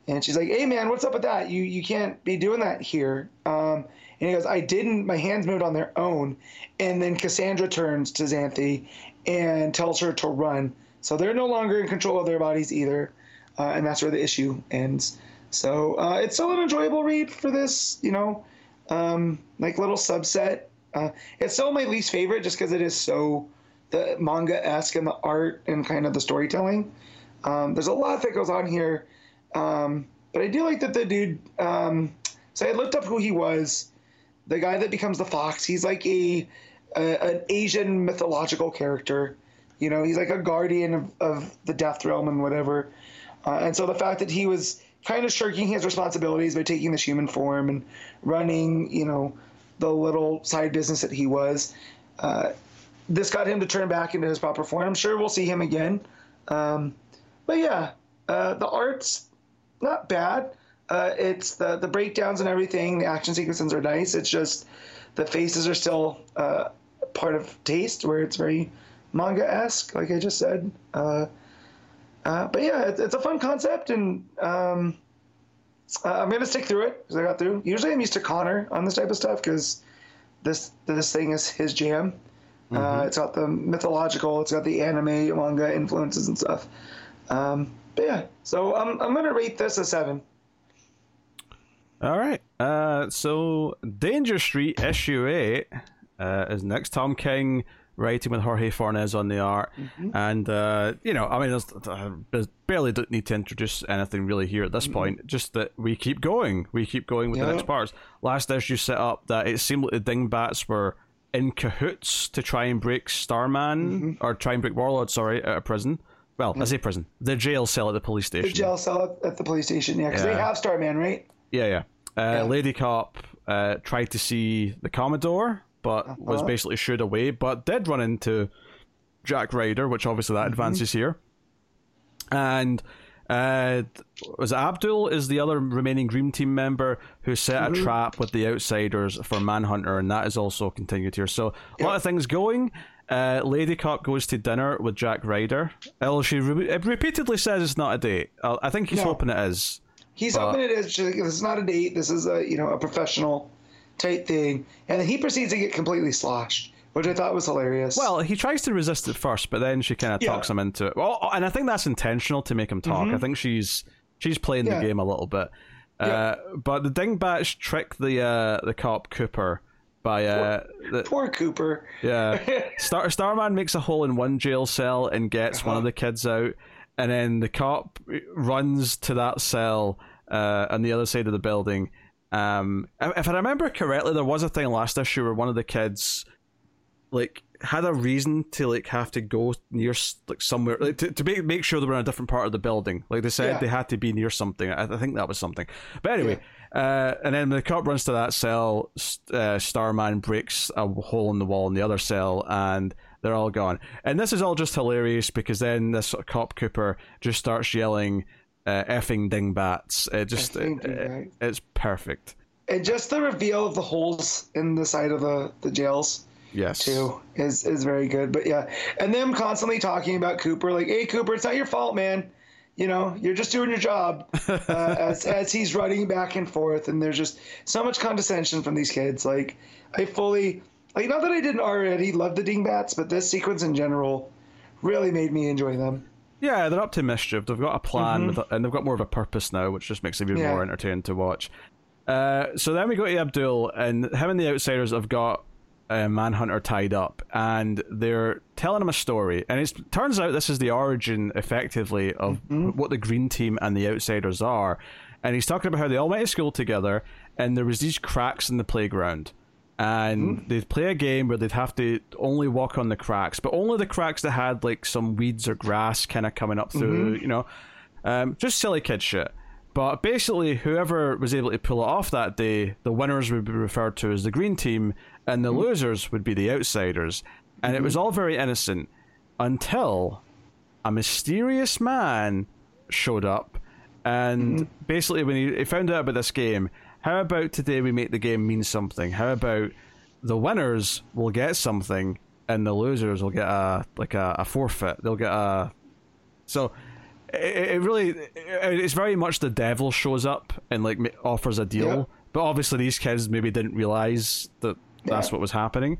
And she's like hey man what's up with that? You you can't be doing that here. Um, and he goes, I didn't, my hands moved on their own. And then Cassandra turns to Xanthe and tells her to run. So they're no longer in control of their bodies either. Uh, and that's where the issue ends. So uh, it's still an enjoyable read for this, you know, um, like little subset. Uh, it's still my least favorite just because it is so the manga esque in the art and kind of the storytelling. Um, there's a lot that goes on here. Um, but I do like that the dude. Um, so I looked up who he was the guy that becomes the fox, he's like a, a an Asian mythological character. You know, he's like a guardian of, of the death realm and whatever. Uh, and so the fact that he was kind of shirking his responsibilities by taking this human form and running, you know, the little side business that he was, uh, this got him to turn back into his proper form. I'm sure we'll see him again. Um, but yeah, uh, the art's not bad. Uh, it's the the breakdowns and everything. The action sequences are nice. It's just the faces are still uh, part of taste, where it's very manga esque, like I just said. Uh, uh, but yeah, it's, it's, a fun concept, and um, uh, I'm gonna stick through it because I got through. Usually, I'm used to Connor on this type of stuff because this this thing is his jam. Uh, mm-hmm. it's got the mythological, it's got the anime manga influences and stuff. Um, but yeah, so I'm I'm gonna rate this a seven. All right. Uh, so Danger Street issue eight uh, is next. Tom King writing with Jorge Fornés on the art, mm-hmm. and uh, you know, I mean, there's, there's, barely don't need to introduce anything really here at this mm-hmm. point. Just that we keep going, we keep going with the next parts. Last issue set up that it seemed like the Dingbats were in cahoots to try and break Starman mm-hmm. or try and break Warlord, sorry, out of prison. Well, I say prison, the jail cell at the police station. The jail cell at the police station, yeah, because yeah. they have Starman, right? Yeah, yeah. Uh, yeah. Lady Cop uh, tried to see the Commodore, but uh-huh. was basically shooed away. But did run into Jack Ryder, which obviously that mm-hmm. advances here. And uh, was Abdul is the other remaining Dream Team member who set mm-hmm. a trap with the Outsiders for Manhunter, and that is also continued here. So a lot of things going. Uh, Lady Cop goes to dinner with Jack Ryder. Well, she re- repeatedly says it's not a date. I think he's no. hoping it is. He's uh, hoping it is. This is not a date. This is a you know a professional type thing, and then he proceeds to get completely sloshed, which I thought was hilarious. Well, he tries to resist at first, but then she kind of yeah. talks him into it. Well, and I think that's intentional to make him talk. Mm-hmm. I think she's she's playing yeah. the game a little bit. Uh, But the dingbats trick the uh, the cop Cooper by uh, the, Poor Cooper. yeah. [LAUGHS] Star Starman makes a hole in one jail cell and gets one of the kids out, and then the cop runs to that cell uh, on the other side of the building. Um, if I remember correctly, there was a thing last issue where one of the kids, like, had a reason to like have to go near like somewhere like, to, to make make sure they were in a different part of the building. Like they said, Yeah. they had to be near something. I, I think that was something. But anyway, uh, and then the cop runs to that cell, uh, Starman breaks a hole in the wall in the other cell, and they're all gone. And this is all just hilarious because then this sort of cop Cooper just starts yelling, uh, "effing dingbats!" It just it- it- it's perfect. And just the reveal of the holes in the side of the, the jails Yes. too is is very good. But yeah, and them constantly talking about Cooper, like, "Hey, Cooper, it's not your fault, man. You know, you're just doing your job." [LAUGHS] Uh, as as he's running back and forth, and there's just so much condescension from these kids. Like, I fully like not that I didn't already love the Dingbats, but this sequence in general really made me enjoy them. Yeah, they're up to mischief. They've got a plan, with a, and they've got more of a purpose now, which just makes it even Yeah. more entertaining to watch. Uh, so then we go to Abdul, and him and the Outsiders have got uh, Manhunter tied up, and they're telling him a story. And it turns out this is the origin, effectively, of what the Green Team and the Outsiders are. And he's talking about how they all went to school together, and there was these cracks in the playground. And hmm? they'd play a game where they'd have to only walk on the cracks, but only the cracks that had like some weeds or grass kind of coming up through, mm-hmm. you know, um, just silly kid shit. But basically, whoever was able to pull it off that day, the winners would be referred to as the green team, and the hmm? losers would be the outsiders. And it was mm-hmm. all very innocent until a mysterious man showed up. And mm-hmm. basically, when he, he found out about this game, how about today we make the game mean something? How about the winners will get something, and the losers will get a like a, a forfeit? They'll get a so it, it really it- it's very much the devil shows up and like offers a deal, Yeah. but obviously these kids maybe didn't realize that that's Yeah. what was happening.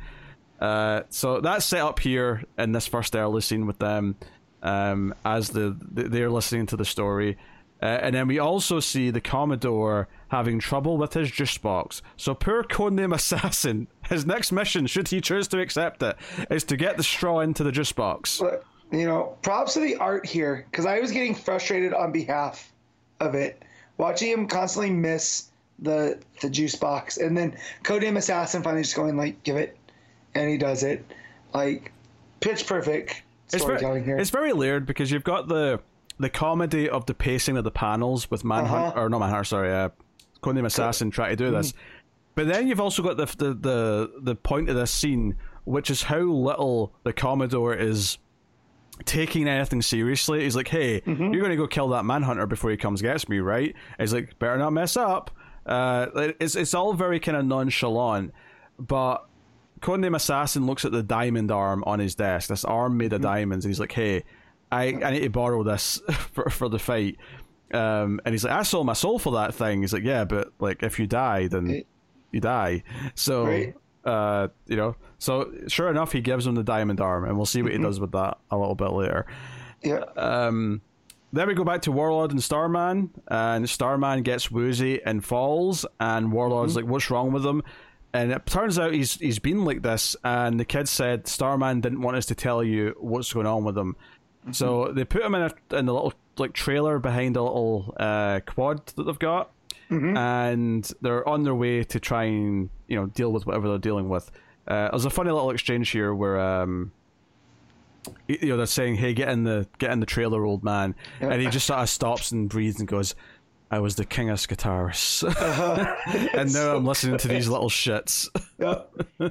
Uh, so that's set up here in this first early scene with them um, as the, the they're listening to the story. Uh, and then we also see the Commodore having trouble with his juice box. So poor codename assassin, [LAUGHS] his next mission, should he choose to accept it, is to get the straw into the juice box. You know, props to the art here because I was getting frustrated on behalf of it, watching him constantly miss the the juice box, and then Codename Assassin finally just going like, "Give it," and he does it, like pitch perfect It's storytelling very, here. it's very layered because you've got the the comedy of the pacing of the panels with Manhunt Uh-huh. or not Manhunter, sorry, uh, Codename Assassin trying to do this. Mm-hmm. But then you've also got the, the the the point of this scene, which is how little the Commodore is taking anything seriously. He's like, "Hey, Mm-hmm. you're going to go kill that Manhunter before he comes gets me, right?" He's like, "Better not mess up." Uh, it's it's all very kind of nonchalant, but Codename Assassin looks at the diamond arm on his desk, this arm made of diamonds, and he's like, "Hey, I, I need to borrow this [LAUGHS] for for the fight." Um, and he's like, "I sold my soul for that thing." He's like, "Yeah, but like if you die, then you die." So, Right. uh, you know, so sure enough, he gives him the diamond arm, and we'll see what he does with that a little bit later. yeah, Um, then we go back to Warlord and Starman, and Starman gets woozy and falls, and Warlord's like, "What's wrong with him?" And it turns out he's he's been like this, and the kid said Starman didn't want us to tell you what's going on with him, so they put him in a in the little like trailer behind a little uh, quad that they've got, and they're on their way to try and you know deal with whatever they're dealing with. Uh, there's a funny little exchange here where um, you know they're saying, "Hey, get in the get in the trailer, old man," and he just sort of stops and breathes and goes, "I was the king of Skartaris, [LAUGHS] and now I'm [LAUGHS] listening to these little shits." yeah. [LAUGHS]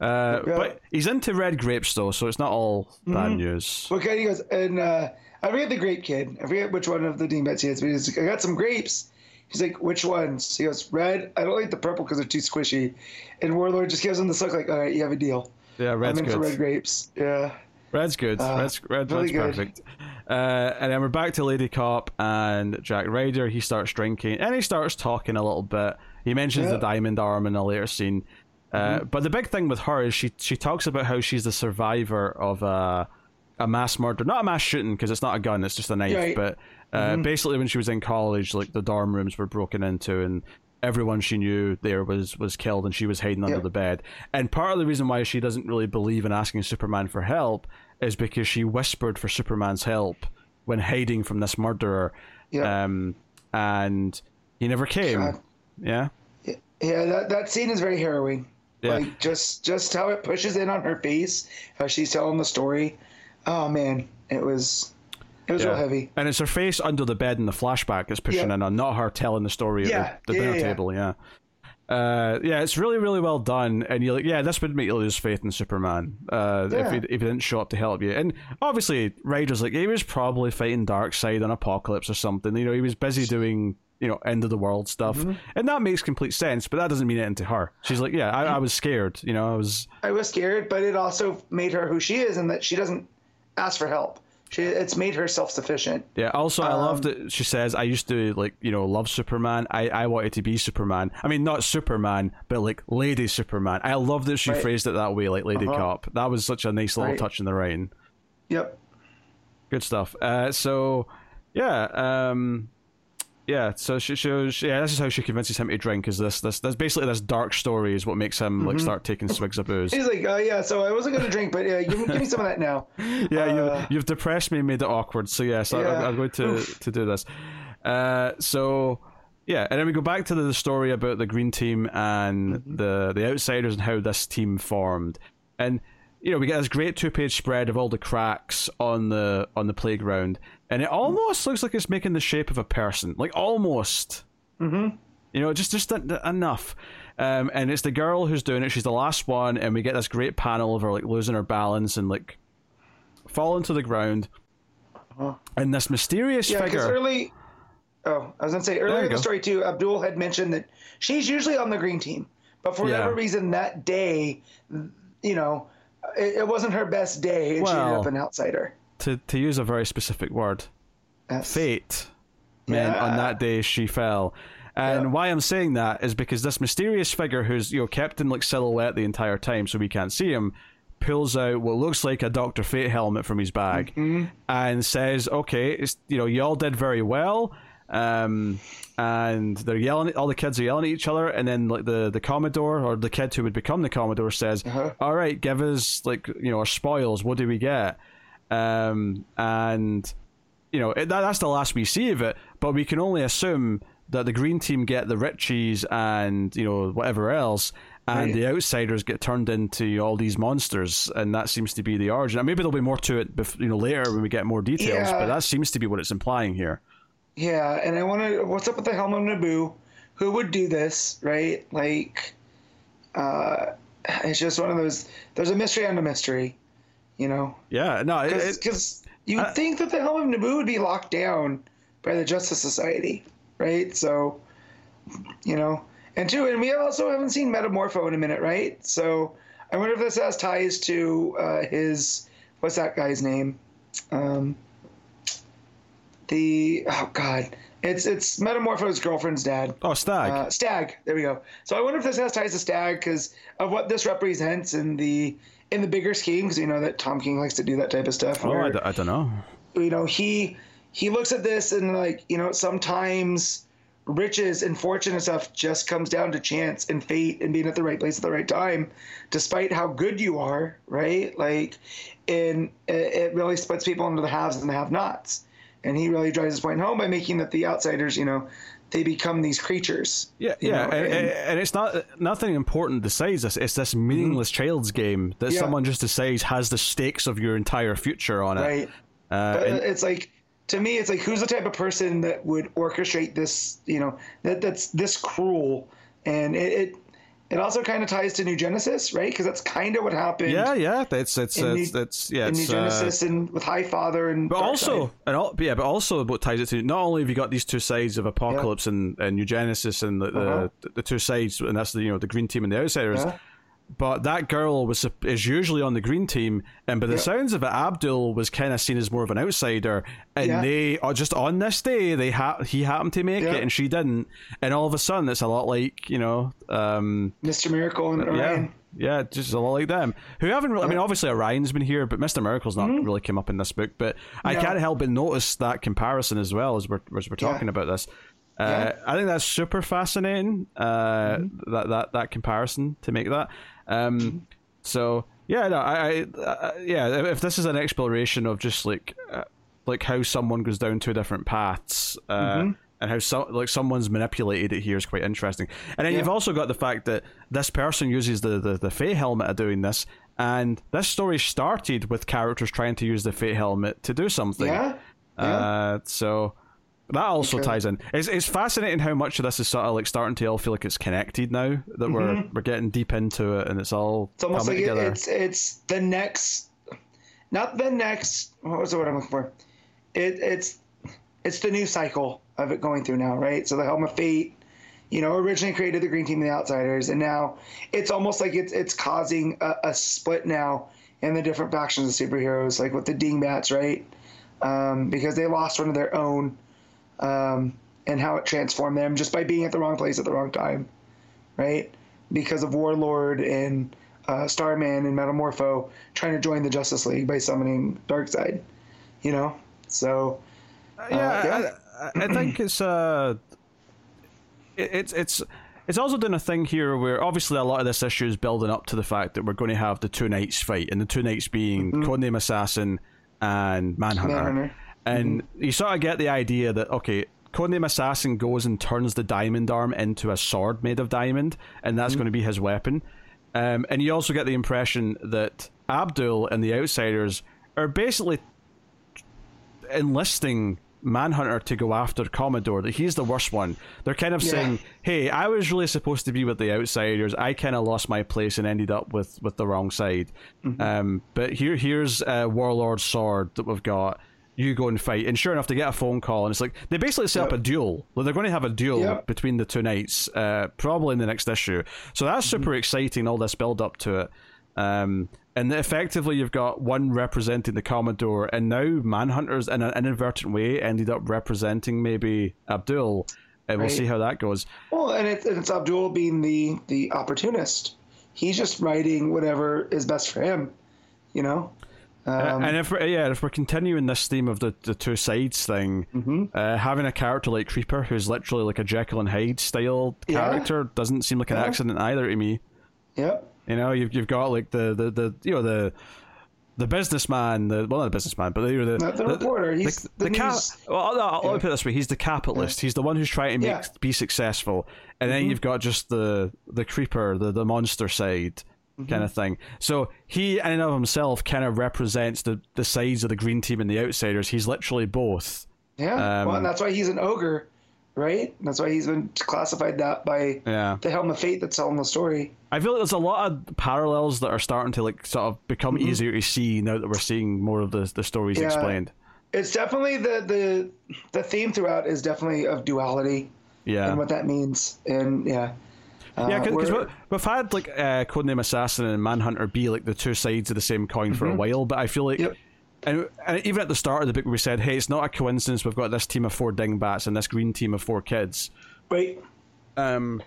Uh, But he's into red grapes though, so it's not all bad news. Okay, he goes, and uh, I forget the grape kid. I forget which one of the dingbats he is, but he's like, I got some grapes. He's like, which ones? He goes, red. I don't like the purple because they're too squishy. And Warlord just gives him this look like, all right, you have a deal. Yeah, red's I'm in good. for red grapes. Yeah. Red's good. red's red, really red's good. perfect. Uh, and then we're back to Lady Cop and Jack Ryder. He starts drinking and he starts talking a little bit. He mentions the diamond arm in a later scene. Uh, But the big thing with her is she she talks about how she's the survivor of a a mass murder, not a mass shooting because it's not a gun, it's just a knife. Right. But uh, basically, when she was in college, like the dorm rooms were broken into and everyone she knew there was was killed and she was hiding under Yep. the bed. And part of the reason why she doesn't really believe in asking Superman for help is because she whispered for Superman's help when hiding from this murderer. Yep. Um, and he never came. God. Yeah. Yeah, that, that scene is very harrowing. Yeah. Like just just how it pushes in on her face, how she's telling the story. Oh man, it was it was real heavy. And it's her face under the bed in the flashback that's pushing Yeah. in on, not her telling the story Yeah, at the, the yeah, dinner yeah, yeah. table. Yeah. Uh, yeah, it's really, really well done, and you're like, yeah, this would make you lose faith in Superman uh, if, he, if he didn't show up to help you. And obviously, Ryder's like, he was probably fighting Darkseid on Apokolips or something. You know, he was busy doing, you know, end of the world stuff, Mm-hmm. and that makes complete sense. But that doesn't mean anything to her. She's like, yeah, I, I was scared. You know, I was. I was scared, but it also made her who she is, and that she doesn't ask for help. She it's made her self sufficient. Yeah. Also, I love Um, that she says, "I used to like you know love Superman. I I wanted to be Superman. I mean, not Superman, but like Lady Superman. I love that she Right. phrased it that way, like Lady Uh-huh. Cop. That was such a nice little Right. touch in the writing. Yep. Good stuff. Uh, so yeah, um, yeah. So she shows. Yeah, this is how she convinces him to drink. Is this this this basically this dark story is what makes him Mm-hmm. like start taking swigs of booze. He's like, oh yeah, so I wasn't gonna drink, but yeah, give, me- give me some of that now. [LAUGHS] yeah, Uh, you, you've depressed me and made it awkward. So yes, I, Yeah. I'm going to to do this. Uh, so yeah, and then we go back to the, the story about the green team and Mm-hmm. the the outsiders and how this team formed, and you know we get this great two page spread of all the cracks on the on the playground, and it almost looks like it's making the shape of a person, like almost. Mm-hmm. You know, just just enough. Um, and it's the girl who's doing it. She's the last one, and we get this great panel of her like losing her balance and like falling to the ground. And this mysterious Uh-huh. Yeah, because figure. early. Oh, I was gonna say earlier in go. the story too. Abdul had mentioned that she's usually on the green team, but for Yeah. whatever reason that day, you know, it, it wasn't her best day, and she ended up an outsider. to to use a very specific word, Yes. fate meant on that day she fell. And Yeah. why I'm saying that is because this mysterious figure who's you know kept in like silhouette the entire time so we can't see him pulls out what looks like a Doctor Fate helmet from his bag Mm-hmm. and says, "Okay, it's you know you all did very well." Um, and they're yelling. All the kids are yelling at each other, and then like the the Commodore or the kid who would become the Commodore says, Uh-huh. "All right, give us like you know our spoils. What do we get?" Um, and you know it, that, that's the last we see of it. But we can only assume that the green team get the richies and you know whatever else, and Right. the outsiders get turned into all these monsters, and that seems to be the origin. And maybe there'll be more to it, bef- you know, later when we get more details. Yeah. But that seems to be what it's implying here. Yeah, and I want to. What's up with the helm of Nabu? Who would do this, right? Like, uh, it's just one of those. There's a mystery on a mystery, you know. Yeah, no, Because you would think that the helm of Nabu would be locked down by the Justice Society, right? So, you know, and two, and we also haven't seen Metamorpho in a minute, right? So, I wonder if this has ties to uh, his what's that guy's name? Um, the oh god, it's it's Metamorpho's girlfriend's dad. oh stagg. Uh, Stagg. There we go. So I wonder if this has ties to Stagg because of what this represents in the in the bigger scheme. Because you know that Tom King likes to do that type of stuff. oh, where, I, d- I don't know. you know he he looks at this and like you know sometimes riches and fortune and stuff just comes down to chance and fate and being at the right place at the right time despite how good you are right like and it, it really splits people into the haves and the have nots and he really drives his point home by making that the outsiders you know they become these creatures Yeah, yeah, and, and- and it's not nothing important decides this. It's this meaningless child's game that Mm-hmm. Yeah. someone just decides has the stakes of your entire future on it. right Uh, But and- it's like to me, it's like who's the type of person that would orchestrate this? You know, that that's this cruel, and it it, it also kind of ties to New Genesis, right? Because that's kind of what happened. yeah, yeah, that's it's, New- it's yeah, in it's New uh, Genesis and with High Father and. But Darkseid. also, and all, yeah, but also what ties it to not only have you got these two sides of Apokolips and, and New Genesis and the, Uh-huh. the the two sides, and that's the you know the Green Team and the Outsiders. Yeah. But that girl was is usually on the Green Team, and by the Yeah. sounds of it, Abdul was kind of seen as more of an outsider. And Yeah. they uh, just on this day, they ha- he happened to make Yeah. it, and she didn't. And all of a sudden, it's a lot like you know, um, Mr. Miracle and yeah, Orion. yeah, just a lot like them who haven't. Really, I mean, obviously Orion's been here, but Mister Miracle's not really come up in this book. But I Mm-hmm. Can't help but notice that comparison as well as we're as we're talking about this. Uh, I think that's super fascinating. Uh, That that that comparison to make that. Um, so yeah, no, I, I uh, yeah. If this is an exploration of just like uh, like how someone goes down two different paths. Uh, And how so, like someone's manipulated it here is quite interesting, and then Yeah. you've also got the fact that this person uses the the, the Fate helmet of doing this, and this story started with characters trying to use the Fate helmet to do something. Yeah. Yeah. Uh, so that also ties in. It's, it's fascinating how much of this is sort of like starting to all feel like it's connected now that we're we're getting deep into it and it's all Mm-hmm. It's almost coming like together. it's it's the next, not the next. What was the word I'm looking for? It it's it's the new cycle of it going through now, right? So the Helm of Fate, you know, originally created the Green Team and the Outsiders, and now it's almost like it's it's causing a, a split now in the different factions of superheroes, like with the Dingbats, right? Um, because they lost one of their own, um, and how it transformed them just by being at the wrong place at the wrong time right? Because of Warlord and uh, Starman and Metamorpho trying to join the Justice League by summoning Darkseid, you know. So yeah, yeah. I, I think it's uh, it, it's it's it's also doing a thing here where obviously a lot of this issue is building up to the fact that we're going to have the two knights fight, and the two knights being Codename Assassin and Manhunter. Manhunter. And you sort of get the idea that okay, Codename Assassin goes and turns the diamond arm into a sword made of diamond, and that's going to be his weapon. Um, and you also get the impression that Abdul and the Outsiders are basically enlisting Manhunter to go after Commodore, that he's the worst one. They're kind of Yeah. saying, "Hey, I was really supposed to be with the Outsiders. I kind of lost my place and ended up with with the wrong side. Mm-hmm. Um, but here, here's a Warlord sword that we've got. You go and fight." And sure enough, they get a phone call, and it's like they basically set up a duel. Well, they're going to have a duel Yep. between the two knights, uh, probably in the next issue. So that's Mm-hmm. super exciting. All this build up to it. Um, and effectively, you've got one representing the Commodore, and now Manhunters, in an inadvertent way, ended up representing maybe Abdul. And we'll see how that goes. well, and it's and it's Abdul being the the opportunist. He's just writing whatever is best for him, you know. Um, and if we're, yeah, if we're continuing this theme of the, the two sides thing, Mm-hmm. uh, having a character like Creeper, who's literally like a Jekyll and Hyde style Yeah. character, doesn't seem like an Yeah. accident either to me. yep. You know, you've you've got like the the, the you know the the businessman, the well not a businessman, but the The, the reporter. He's the, the, the cap. Well, no, let me put it this way: he's the capitalist. He's the one who's trying to make Yeah. Mm-hmm. be successful, and then you've got just the the creeper, the the monster side. Mm-hmm. Kind of thing. So he, in and of himself, kind of represents the, the sides of the green team and the outsiders. He's literally both. Yeah. Um, well, and that's why he's an ogre, right? That's why he's been classified that by Yeah. the Helm of Fate that's telling the story. I feel like there's a lot of parallels that are starting to like sort of become easier to see now that we're seeing more of the the stories Mm-hmm. Yeah. explained. It's definitely the the the theme throughout is definitely of duality Yeah. and what that means, and yeah. Uh, Yeah, because we're- we've had like uh, Codename Assassin and Manhunter be like the two sides of the same coin for a while, but I feel like, Mm-hmm. Yep. and, and even at the start of the book, we said, "Hey, it's not a coincidence. We've got this team of four dingbats and this green team of four kids." wait, Um,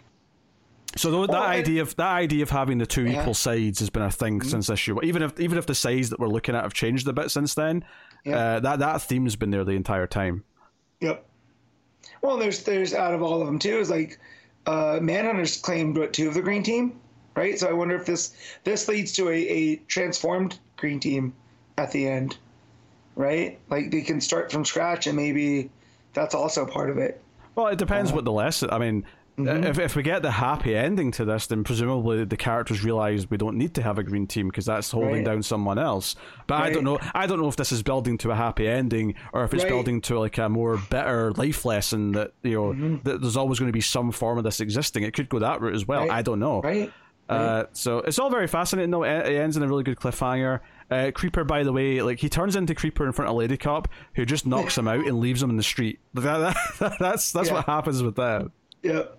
so that Well, idea of that idea of having the two Yeah. Mm-hmm. equal sides has been a thing since issue. Even if even if the sides that we're looking at have changed a bit since then, Yeah. uh, that that theme's been there the entire time. yep. Well, there's there's out of all of them too is like uh, Manhunter's claimed what two of the green team, right? So I wonder if this this leads to a, a transformed green team at the end, right? Like they can start from scratch and maybe that's also part of it. Well, it depends Uh-huh. what the lesson. I mean, Mm-hmm. if if we get the happy ending to this, then presumably the characters realize we don't need to have a green team because that's holding Right. down someone else. But I don't know. I don't know if this is building to a happy ending or if it's Right. building to like a more bitter life lesson that you know Mm-hmm. that there's always going to be some form of this existing. It could go that route as well. Right. I don't know. Right? Uh, so it's all very fascinating. though. it it ends in a really good cliffhanger. Uh, Creeper, by the way, like he turns into Creeper in front of Lady Cop, who just knocks [LAUGHS] him out and leaves him in the street. That, that, [LAUGHS] that's that's Yeah. what happens with that. Yep.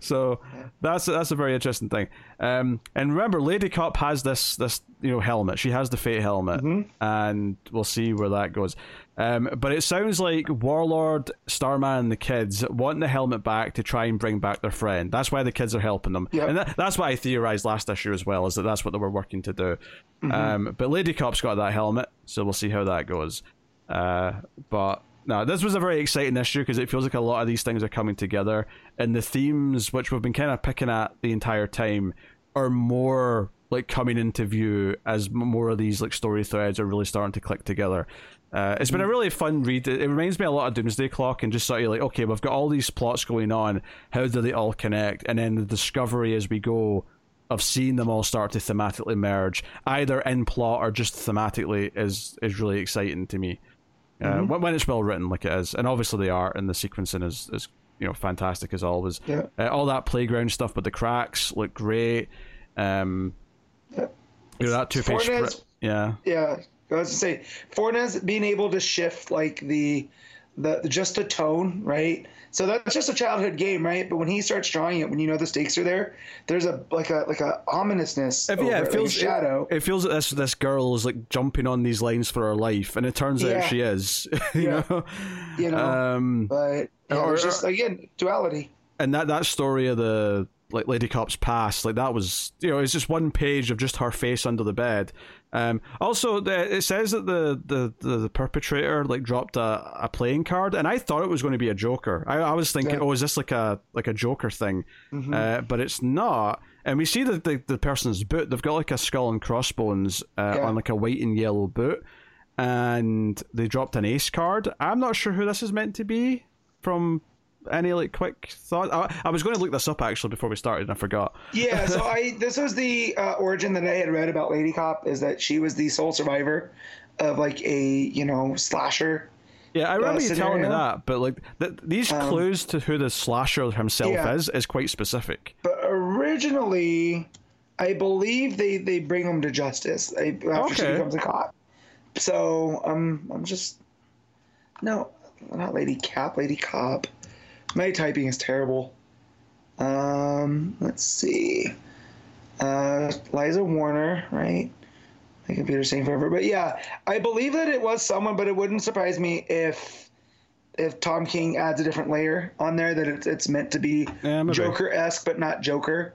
So that's that's a very interesting thing. Um, and remember, Lady Cop has this this you know helmet. She has the Fate helmet, and we'll see where that goes. Um, but it sounds like Warlord, Starman, and the kids want the helmet back to try and bring back their friend. That's why the kids are helping them, Yep. and that, that's what I theorized last issue as well. Is that that's what they were working to do. Um, but Lady Cop's got that helmet, so we'll see how that goes. Uh, but no, this was a very exciting issue because it feels like a lot of these things are coming together, and the themes which we've been kind of picking at the entire time are more like coming into view as more of these like story threads are really starting to click together. Uh, it's been a really fun read. It, it reminds me a lot of Doomsday Clock, and just sort of like, okay, we've got all these plots going on. How do they all connect? And then the discovery as we go of seeing them all start to thematically merge, either in plot or just thematically, is is really exciting to me. Uh, when, when it's well written, like it is, and obviously the art and the sequencing is is you know fantastic as always. Yeah. Uh, all that playground stuff, but the cracks look great. Um, Yeah. you know that two page Fornés's- Yeah, Yeah, I was to say Fornés being able to shift like the the just the tone, right? So that's just a childhood game, right? But when he starts drawing it, when you know the stakes are there, there's a like a like a ominousness. If- yeah, it, like feels a shadow. It, it feels that this this girl is like jumping on these lines for her life, and it turns out she is. [LAUGHS] you Yeah. know, you know, um, but yeah, or- just again duality. and that that story of the like Lady Cop's past, like that was you know it's just one page of just her face under the bed. Um, also, the, it says that the, the, the, the perpetrator like dropped a, a playing card, and I thought it was going to be a Joker. I, I was thinking, Yeah. oh, is this like a like a Joker thing? Uh, but it's not. And we see the, the the person's boot. They've got like a skull and crossbones uh, Yeah. on like a white and yellow boot, and they dropped an ace card. I'm not sure who this is meant to be from any like quick thought. I, I was going to look this up actually before we started, and I forgot. Yeah, so [LAUGHS] I this was the uh, origin that I had read about Lady Cop is that she was the sole survivor of like a you know slasher. Yeah, I remember you telling me that, but like th- these clues to who the slasher himself Yeah. is is quite specific. But originally, I believe they they bring him to justice I- after she becomes a cop. So um, I'm just no, not Lady Cap, Lady Cop. My typing is terrible. Um, let's see. Uh, Liza Warner, right? My computer's saying forever, but yeah, I believe that it was someone, but it wouldn't surprise me if if Tom King adds a different layer on there that it's, it's meant to be Yeah. Joker esque, but not Joker.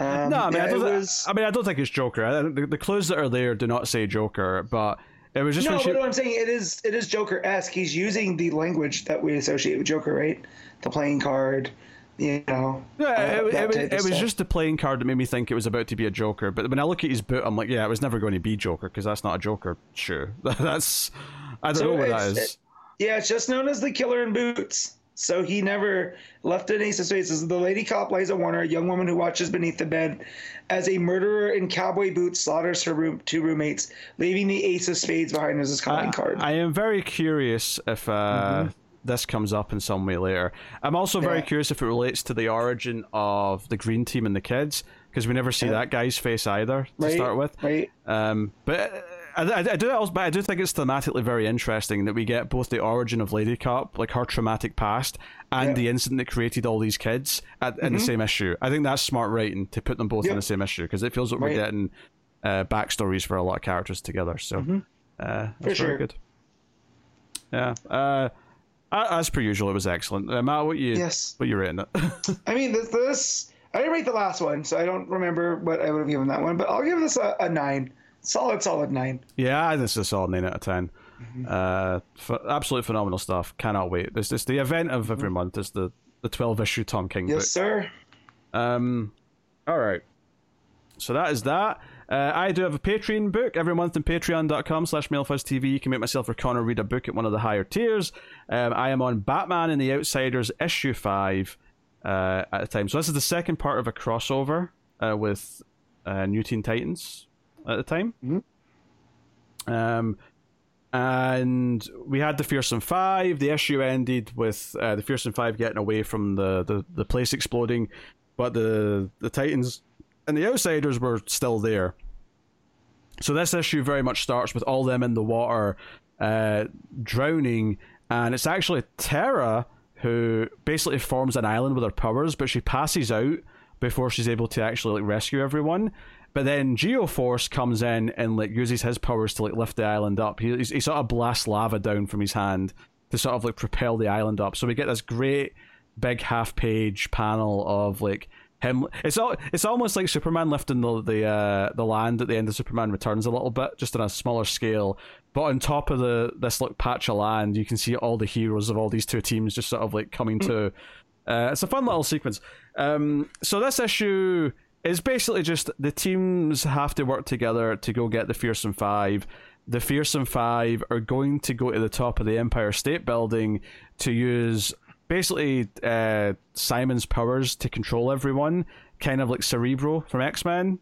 Um, No, I mean, yeah, I, don't, was. I mean, I don't think it's Joker. I, the, the clues that are there do not say Joker, but it was just no, she. but what I'm saying it is it is Joker esque. He's using the language that we associate with Joker, right? The playing card, you know. Yeah, uh, it, it, was- it was just the playing card that made me think it was about to be a Joker. But when I look at his boot, I'm like, yeah, it was never going to be Joker because that's not a Joker shoe. [LAUGHS] That's I don't So know what that is. Yeah, it's just known as the Killer in Boots. So he never left an ace of spades. This is the lady cop Liza Warner, a young woman who watches beneath the bed as a murderer in cowboy boots slaughters her room, two roommates, leaving the ace of spades behind as his calling I, card. I am very curious if uh, this comes up in some way later. I'm also very Mm-hmm. Yeah. curious if it relates to the origin of the Green Team and the kids because we never see that guy's face either to right? start with. Right. Um, but uh, I, I, I do also, but I do think it's thematically very interesting that we get both the origin of Lady Cop, like her traumatic past, and Yeah. Mm-hmm. the incident that created all these kids at, in the same issue. I think that's smart writing to put them both in the same issue because it feels like we're getting uh, backstories for a lot of characters together. So uh, that's very sure. good. Yeah. Uh, as per usual, it was excellent. Uh, Matt, what you Yes. what you rating it? [LAUGHS] I mean, this, this I didn't rate the last one, so I don't remember what I would have given that one, but I'll give this a, a nine. Solid, solid nine. Yeah, this is a solid nine out of 10 Mm-hmm. Uh, ph- absolute phenomenal stuff. Cannot wait. This is the event of every month. Is the the twelve issue Tom King Mm-hmm. Yes, book. sir. Um, all right. So that is that. Uh, I do have a Patreon book every month on patreon.com slash mildfuzztv. You can make myself or Connor read a book at one of the higher tiers. Um, I am on Batman and the Outsiders issue 5 uh, at the time. So this is the second part of a crossover uh, with uh, New Teen Titans at the time. Um, and we had the Fearsome Five. The issue ended with uh, the Fearsome Five getting away from the, the, the place exploding, but the the Titans and the Outsiders were still there. So this issue very much starts with all them in the water, uh, drowning, and it's actually Terra who basically forms an island with her powers, but she passes out before she's able to actually like rescue everyone. But then Geoforce comes in and like uses his powers to like lift the island up. He he sort of blasts lava down from his hand to sort of like propel the island up. So we get this great big half page panel of like him. It's all. It's almost like Superman lifting the the uh, the land at the end of Superman Returns a little bit, just on a smaller scale. But on top of the this like patch of land, you can see all the heroes of all these two teams just sort of like coming to. Uh, it's a fun little sequence. Um, so this issue is basically just the teams have to work together to go get the Fearsome Five. The Fearsome Five are going to go to the top of the Empire State Building to use basically uh, Psimon's powers to control everyone, kind of like Cerebro from X Men.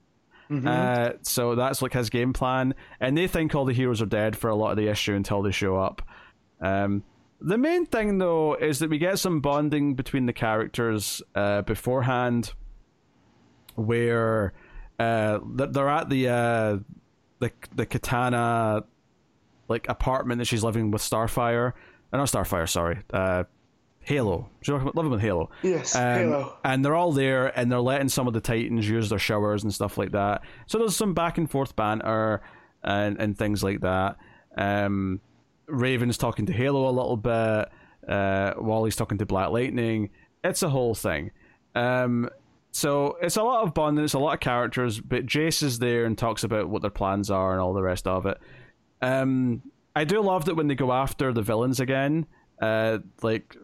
Uh, so that's like his game plan, and they think all the heroes are dead for a lot of the issue until they show up. Um, the main thing though is that we get some bonding between the characters uh, beforehand, where uh, they're at the uh, the the Katana like apartment that she's living with Starfire. Uh, not Starfire, sorry. Uh, Halo. She's living with Halo. Yes, Um, Halo. And they're all there, and they're letting some of the Titans use their showers and stuff like that. So there's some back and forth banter and and things like that. Um, Raven's talking to Halo a little bit. Uh, Wally's talking to Black Lightning. It's a whole thing. Um, so it's a lot of bonding. It's a lot of characters, but Jace is there and talks about what their plans are and all the rest of it. Um, I do love that when they go after the villains again, uh, like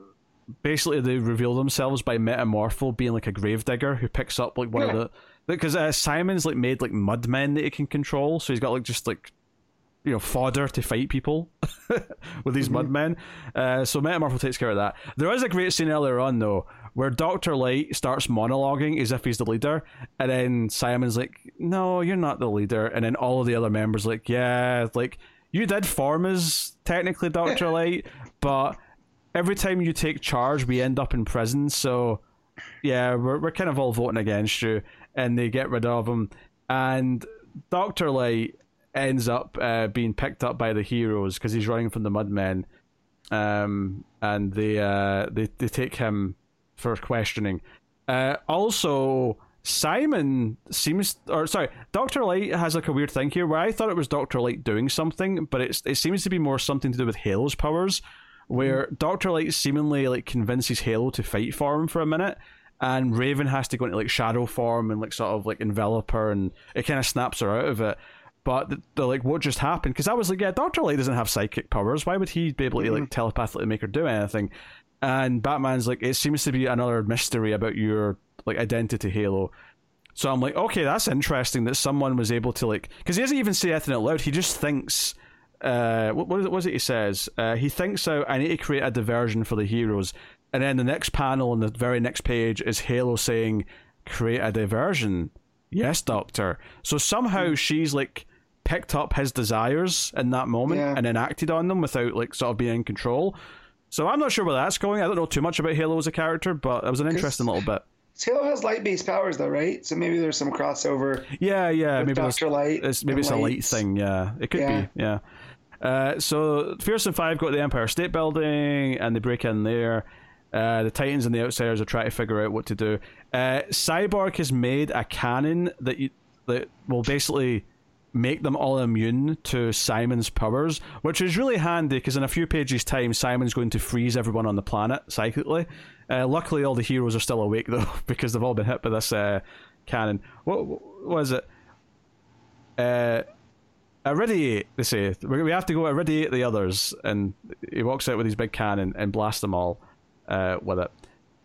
basically they reveal themselves by Metamorpho being like a gravedigger who picks up like one of the because uh, Psimon's like made like mud men that he can control, so he's got like just like you know fodder to fight people [LAUGHS] with these mudmen. Uh, so Metamorpho takes care of that. There is a great scene earlier on though where Doctor Light starts monologuing as if he's the leader, and then Psimon's like, "No, you're not the leader," and then all of the other members like, "Yeah, like you did form as technically Doctor [LAUGHS] Light, but." Every time you take charge, we end up in prison. So, yeah, we're we're kind of all voting against you, and they get rid of him. And Doctor Light ends up uh, being picked up by the heroes because he's running from the Mudmen, um, and they uh, they they take him for questioning. Uh, also, Psimon seems, or sorry, Doctor Light has like a weird thing here where I thought it was Doctor Light doing something, but it's it seems to be more something to do with Halo's powers, where Doctor Light seemingly like convinces Halo to fight for him for a minute. And Raven has to go into like shadow form and like sort of like envelop her, and it kind of snaps her out of it. But th- they're like, what just happened? Because I was like, yeah, Doctor Light doesn't have psychic powers. Why would he be able to like telepathically make her do anything? And Batman's like, it seems to be another mystery about your like identity, Halo. So I'm like, okay, that's interesting that someone was able to like, because he doesn't even say anything out loud. He just thinks. Uh, what what is it, what is it he says? Uh, he thinks out. I need to create a diversion for the heroes, and then the next panel on the very next page is Halo saying, "Create a diversion." Yes, Doctor. So somehow she's like picked up his desires in that moment Yeah. and then acted on them without like sort of being in control. So I'm not sure where that's going. I don't know too much about Halo as a character, but it was an interesting little bit. Halo has light-based powers, though, right? So maybe there's some crossover. Yeah, yeah. Maybe Dr. Light It's, maybe it's a light thing. Yeah, it could Yeah. be. Yeah. Uh, so Fearsome Five go to the Empire State Building and they break in there. Uh, the Titans and the Outsiders are trying to figure out what to do. Uh, Cyborg has made a cannon that you, that will basically make them all immune to Psimon's powers, which is really handy because in a few pages' time, Psimon's going to freeze everyone on the planet psychically. Uh, luckily, all the heroes are still awake [LAUGHS] though because they've all been hit by this uh, cannon. What, was it? Uh, irradiate. They say we we have to go irradiate the others, and he walks out with his big cannon and blasts them all uh, with it.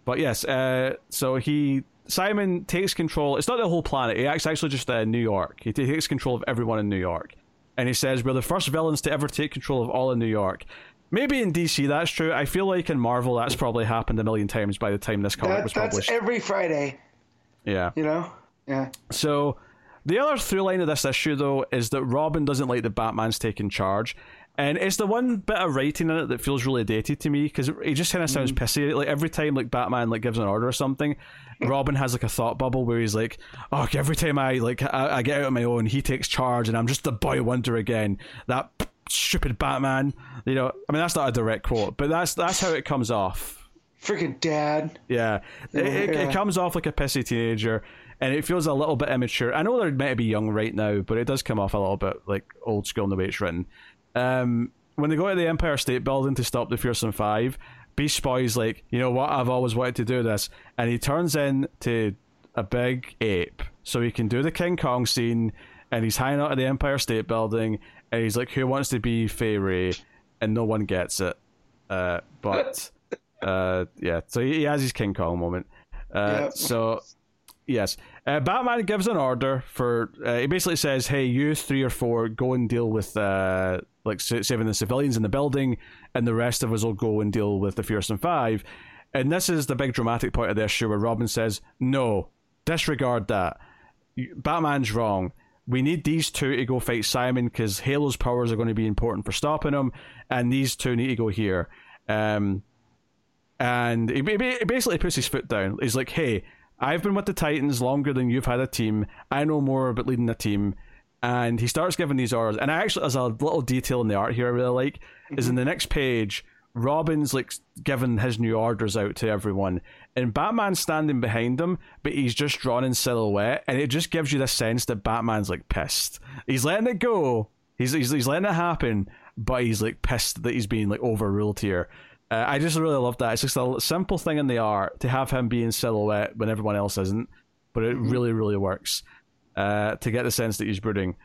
But yes, uh, so he Psimon takes control. It's not the whole planet. He acts actually just uh, New York. He takes control of everyone in New York, and he says we're the first villains to ever take control of all in New York. Maybe in DC that's true. I feel like in Marvel that's probably happened a million times by the time this comic That, was that's published. every Friday, yeah. you know? Yeah. So the other through line of this issue though is that Robin doesn't like that Batman's taking charge. And it's the one bit of writing in it that feels really dated to me because it just kind of sounds mm. pissy. Like every time like Batman like gives an order or something, Robin has like a thought bubble where he's like, "Oh, every time I like I, I get out on my own, he takes charge, and I'm just the boy wonder again." That stupid Batman, you know. I mean, that's not a direct quote, but that's that's how it comes off. Freaking dad. Yeah, it, it, it comes off like a pissy teenager, and it feels a little bit immature. I know they're meant to be young right now, but it does come off a little bit like old school in the way it's written. Um, when they go to the Empire State Building to stop the Fearsome Five, Beast Boy's like, you know what? I've always wanted to do this, and he turns in to a big ape so he can do the King Kong scene, and he's hanging out at the Empire State Building, and he's like, "Who wants to be Fay Wray?" And no one gets it. Uh, but [LAUGHS] uh, yeah, so he has his King Kong moment. Uh, yep. So yes, uh, Batman gives an order for. Uh, he basically says, "Hey, you three or four, go and deal with uh, like saving the civilians in the building, and the rest of us will go and deal with the Fearsome Five. And this is the big dramatic point of the issue where Robin says, "No, disregard that. Batman's wrong." we need these two to go fight Psimon because Halo's powers are going to be important for stopping him, and these two need to go here. Um, and he basically puts his foot down. He's like, "Hey, I've been with the Titans longer than you've had a team. I know more about leading a team." And he starts giving these orders. And I actually, as a little detail in the art here, I really like mm-hmm. is in the next page. Robin's like giving his new orders out to everyone, and Batman's standing behind him, but he's just drawn in silhouette, and it just gives you the sense that Batman's like pissed. He's letting it go. He's he's, he's letting it happen, but he's like pissed that he's being like overruled here. Uh, I just really love that. It's just a simple thing in the art to have him be in silhouette when everyone else isn't, but it mm-hmm. really, really works uh, to get the sense that he's brooding.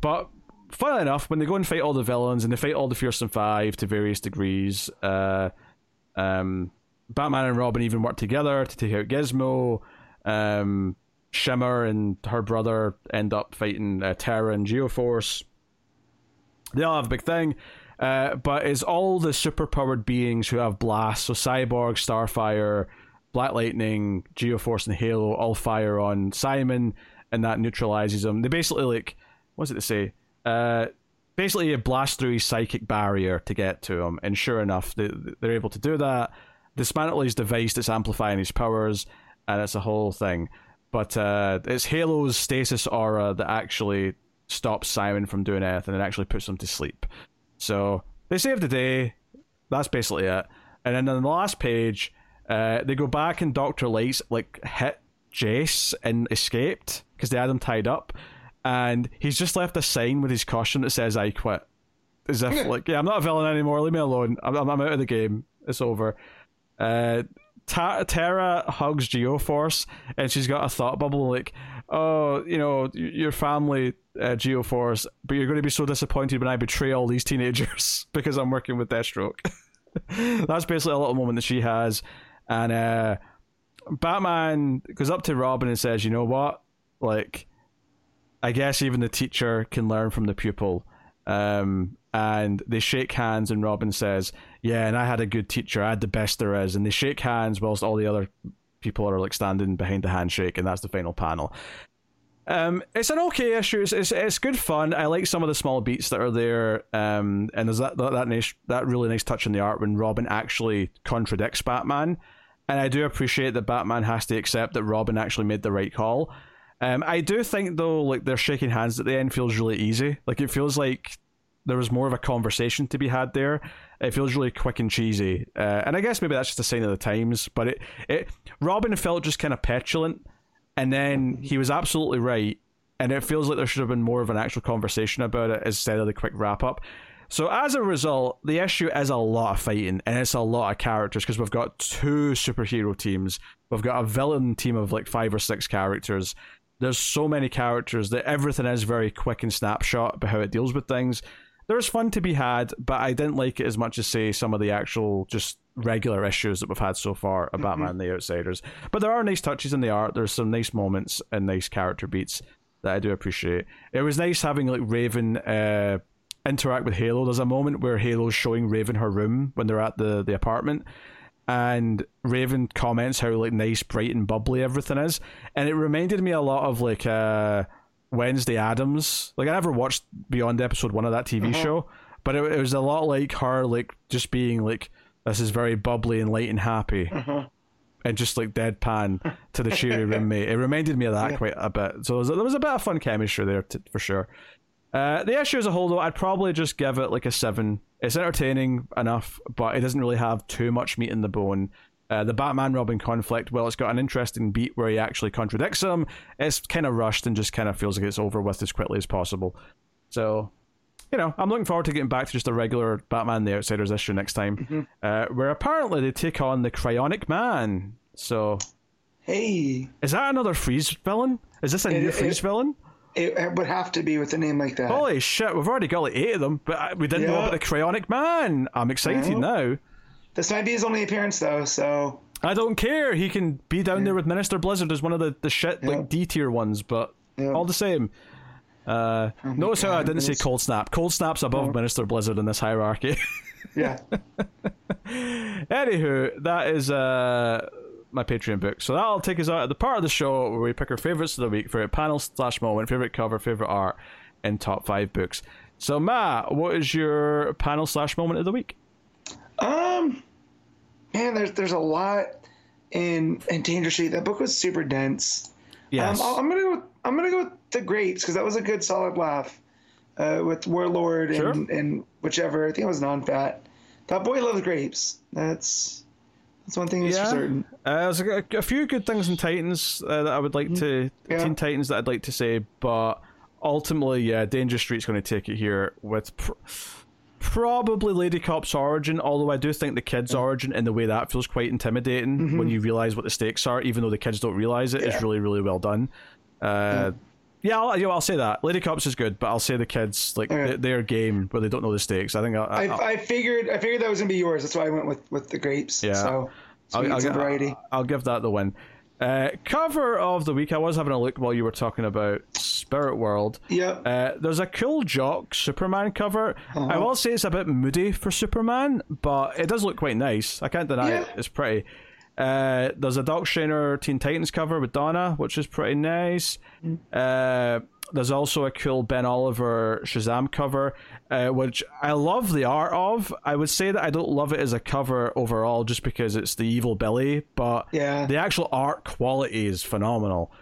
But funnily enough, when they go and fight all the villains and they fight all the Fearsome Five to various degrees, uh, um, Batman and Robin even work together to take out Gizmo. Um, Shimmer and her brother end up fighting uh, Terra and Geoforce. They all have a big thing. Uh, but it's all the superpowered beings who have blasts. So Cyborg, Starfire, Black Lightning, Geoforce, and Halo all fire on Psimon, and that neutralizes him. They basically like, what's it to say? Uh, basically, you blast through his psychic barrier to get to him, and sure enough, they, they're able to do that. Dismantle his device that's amplifying his powers, and it's a whole thing. But uh, it's Halo's stasis aura that actually stops Psimon from doing anything and it actually puts him to sleep. So they save the day. That's basically it. And then on the last page, uh, they go back and Doctor Light's like hit Jace and escaped because they had him tied up, and he's just left a sign with his caution that says "I quit." As if [LAUGHS] like, yeah, I'm not a villain anymore. Leave me alone. I'm, I'm out of the game. It's over. Uh, Ta- Terra hugs Geoforce, and she's got a thought bubble like, "Oh, you know, your family, uh, Geoforce, but you're going to be so disappointed when I betray all these teenagers [LAUGHS] because I'm working with Deathstroke." [LAUGHS] That's basically a little moment that she has, and uh, Batman goes up to Robin and says, "You know what? Like, I guess even the teacher can learn from the pupil." Um, and they shake hands, and Robin says, "Yeah, and I had a good teacher. I had the best there is." And they shake hands whilst all the other people are like standing behind the handshake, and that's the final panel. Um, it's an okay issue. It's, it's, it's good fun. I like some of the small beats that are there. Um, and there's that that that, nice, that really nice touch in the art when Robin actually contradicts Batman, and I do appreciate that Batman has to accept that Robin actually made the right call. Um, I do think though, like they're shaking hands at the end feels really easy. Like it feels like there was more of a conversation to be had there. It feels really quick and cheesy, uh, and I guess maybe that's just a sign of the times. But it, it Robin felt just kind of petulant, and then he was absolutely right, and it feels like there should have been more of an actual conversation about it instead of the quick wrap up. So as a result, the issue is a lot of fighting and it's a lot of characters because we've got two superhero teams. We've got a villain team of like five or six characters. There's so many characters that everything is very quick and snapshot about how it deals with things there's fun to be had, but I didn't like it as much as say some of the actual just regular issues that we've had so far about mm-hmm. Batman and the Outsiders. But there are nice touches in the art. There's some nice moments and nice character beats that I do appreciate. It was nice having like Raven uh, interact with Halo. There's a moment where Halo's showing Raven her room when they're at the the apartment. And Raven comments how like nice, bright, and bubbly everything is, and it reminded me a lot of like uh, Wednesday Addams. Like I never watched beyond episode one of that TV uh-huh. show, but it, it, was a lot like her, like just being like, "This is very bubbly and light and happy," uh-huh. and just like deadpan [LAUGHS] to the cheery roommate. It reminded me of that yeah. quite a bit. So there was, there was, a bit of fun chemistry there to, for sure. Uh, the issue as a whole, though, I'd probably just give it like a seven. It's entertaining enough, but it doesn't really have too much meat in the bone. Uh, the Batman Robin conflict, well, it's got an interesting beat where he actually contradicts him. It's kind of rushed and just kind of feels like it's over with as quickly as possible. So, you know, I'm looking forward to getting back to just a regular Batman the Outsiders issue next time, mm-hmm. uh, where apparently they take on the Cryonic Man. So, Hey, Is that another freeze villain? Is this a new it- freeze villain? It, it would have to be with a name like that. Holy shit, we've already got like eight of them, but uh, we didn't know about the Cryonic Man. I'm excited Yeah. now. This might be his only appearance though, so I don't care. He can be down there with Minister Blizzard as one of the, the shit Yeah. like D tier ones, but Yeah. all the same. Uh, notice how I didn't say Cold Snap. Cold Snap's above Minister Blizzard in this hierarchy. [LAUGHS] yeah. Anywho, that is uh, my Patreon book. So that'll take us out at the part of the show where we pick our favorites of the week, favorite panel slash moment, favorite cover, favorite art, and top five books. So Matt, what is your panel slash moment of the week? Um, man, there's there's a lot in in Danger Street. That book was super dense. Yes. Um, I'm gonna go. With, I'm gonna go with the Grapes because that was a good solid laugh. Uh, with Warlord and, Sure. and whichever. I think it was non-fat. That boy loves grapes. That's that's one thing that's for certain. Uh, there's a, a few good things in Titans uh, that I would like to Mm-hmm. Yeah. Teen Titans that I'd like to say, but ultimately, yeah, Danger Street's going to take it here with pr- probably Lady Cop's origin. Although I do think the kid's origin, in the way that feels quite intimidating when you realize what the stakes are, even though the kids don't realize it, is Mm-hmm. Yeah. really really well done. Uh, yeah, I'll, you know, I'll say that. Lady Cops is good, but I'll say the kids like Okay. th- their game where they don't know the stakes. I think I, I, I, I figured I figured that was gonna be yours. That's why I went with with the grapes. Yeah. So, I'll, I'll, get some gi- variety. I'll give that the win. Uh, cover of the week. I was having a look while you were talking about Spirit World. Yeah. Uh, there's a cool Jock Superman cover. Uh-huh. I will say it's a bit moody for Superman, but it does look quite nice. I can't deny Yeah. it. It's pretty. Uh, there's a Doc Shaner Teen Titans cover with Donna, which is pretty nice. Mm. Uh, there's also a cool Ben Oliver Shazam cover, uh, which I love the art of. I would say that I don't love it as a cover overall, just because it's the evil Billy, but Yeah. the actual art quality is phenomenal.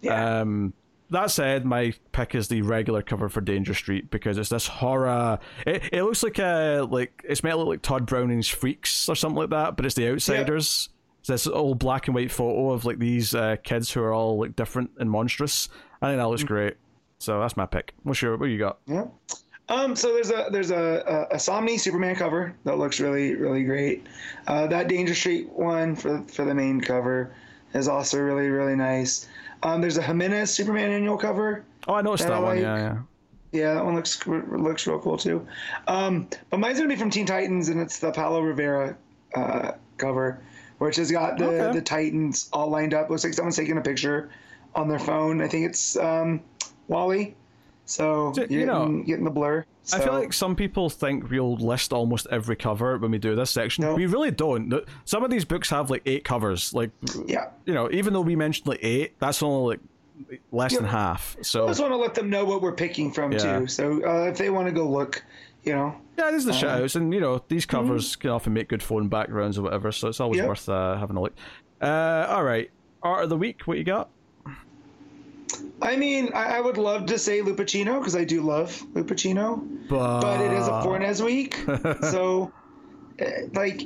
Yeah. Um, that said, my pick is the regular cover for Danger Street because it's this horror. It, it looks like a like it's meant to look like Tod Browning's Freaks or something like that, but it's the Outsiders. It's this old black and white photo of like these uh, kids who are all like different and monstrous. I think that looks great. So that's my pick. What's your what you got? Yeah. Um, so there's a there's a, a, a Somni Superman cover that looks really really great. Uh, that Danger Street one for for the main cover is also really really nice. Um, there's a Jimenez Superman annual cover. Oh, I noticed And that one. like- Yeah, yeah. Yeah, that one looks looks real cool too. Um, but mine's gonna be from Teen Titans, and it's the Paolo Rivera uh, cover, which has got the Okay. the Titans all lined up. Looks like someone's taking a picture on their phone. I think it's um, Wally. So you're you know, getting, getting the blur. I feel like some people think we'll list almost every cover when we do this section. No. We really don't. Some of these books have like eight covers. Like, yeah. you know, even though we mentioned like eight, that's only like less than half. So I just want to let them know what we're picking from Yeah. too. So uh, if they want to go look, you know, yeah, is the Uh-huh. shout outs, and you know these covers can often make good phone backgrounds or whatever. So it's always Mm-hmm. Worth uh, having a look. Uh, all right, art of the week. What you got? I mean, I, I would love to say Lupacchino because I do love Lupacchino. But, but it is a Fornés week, [LAUGHS] so eh, like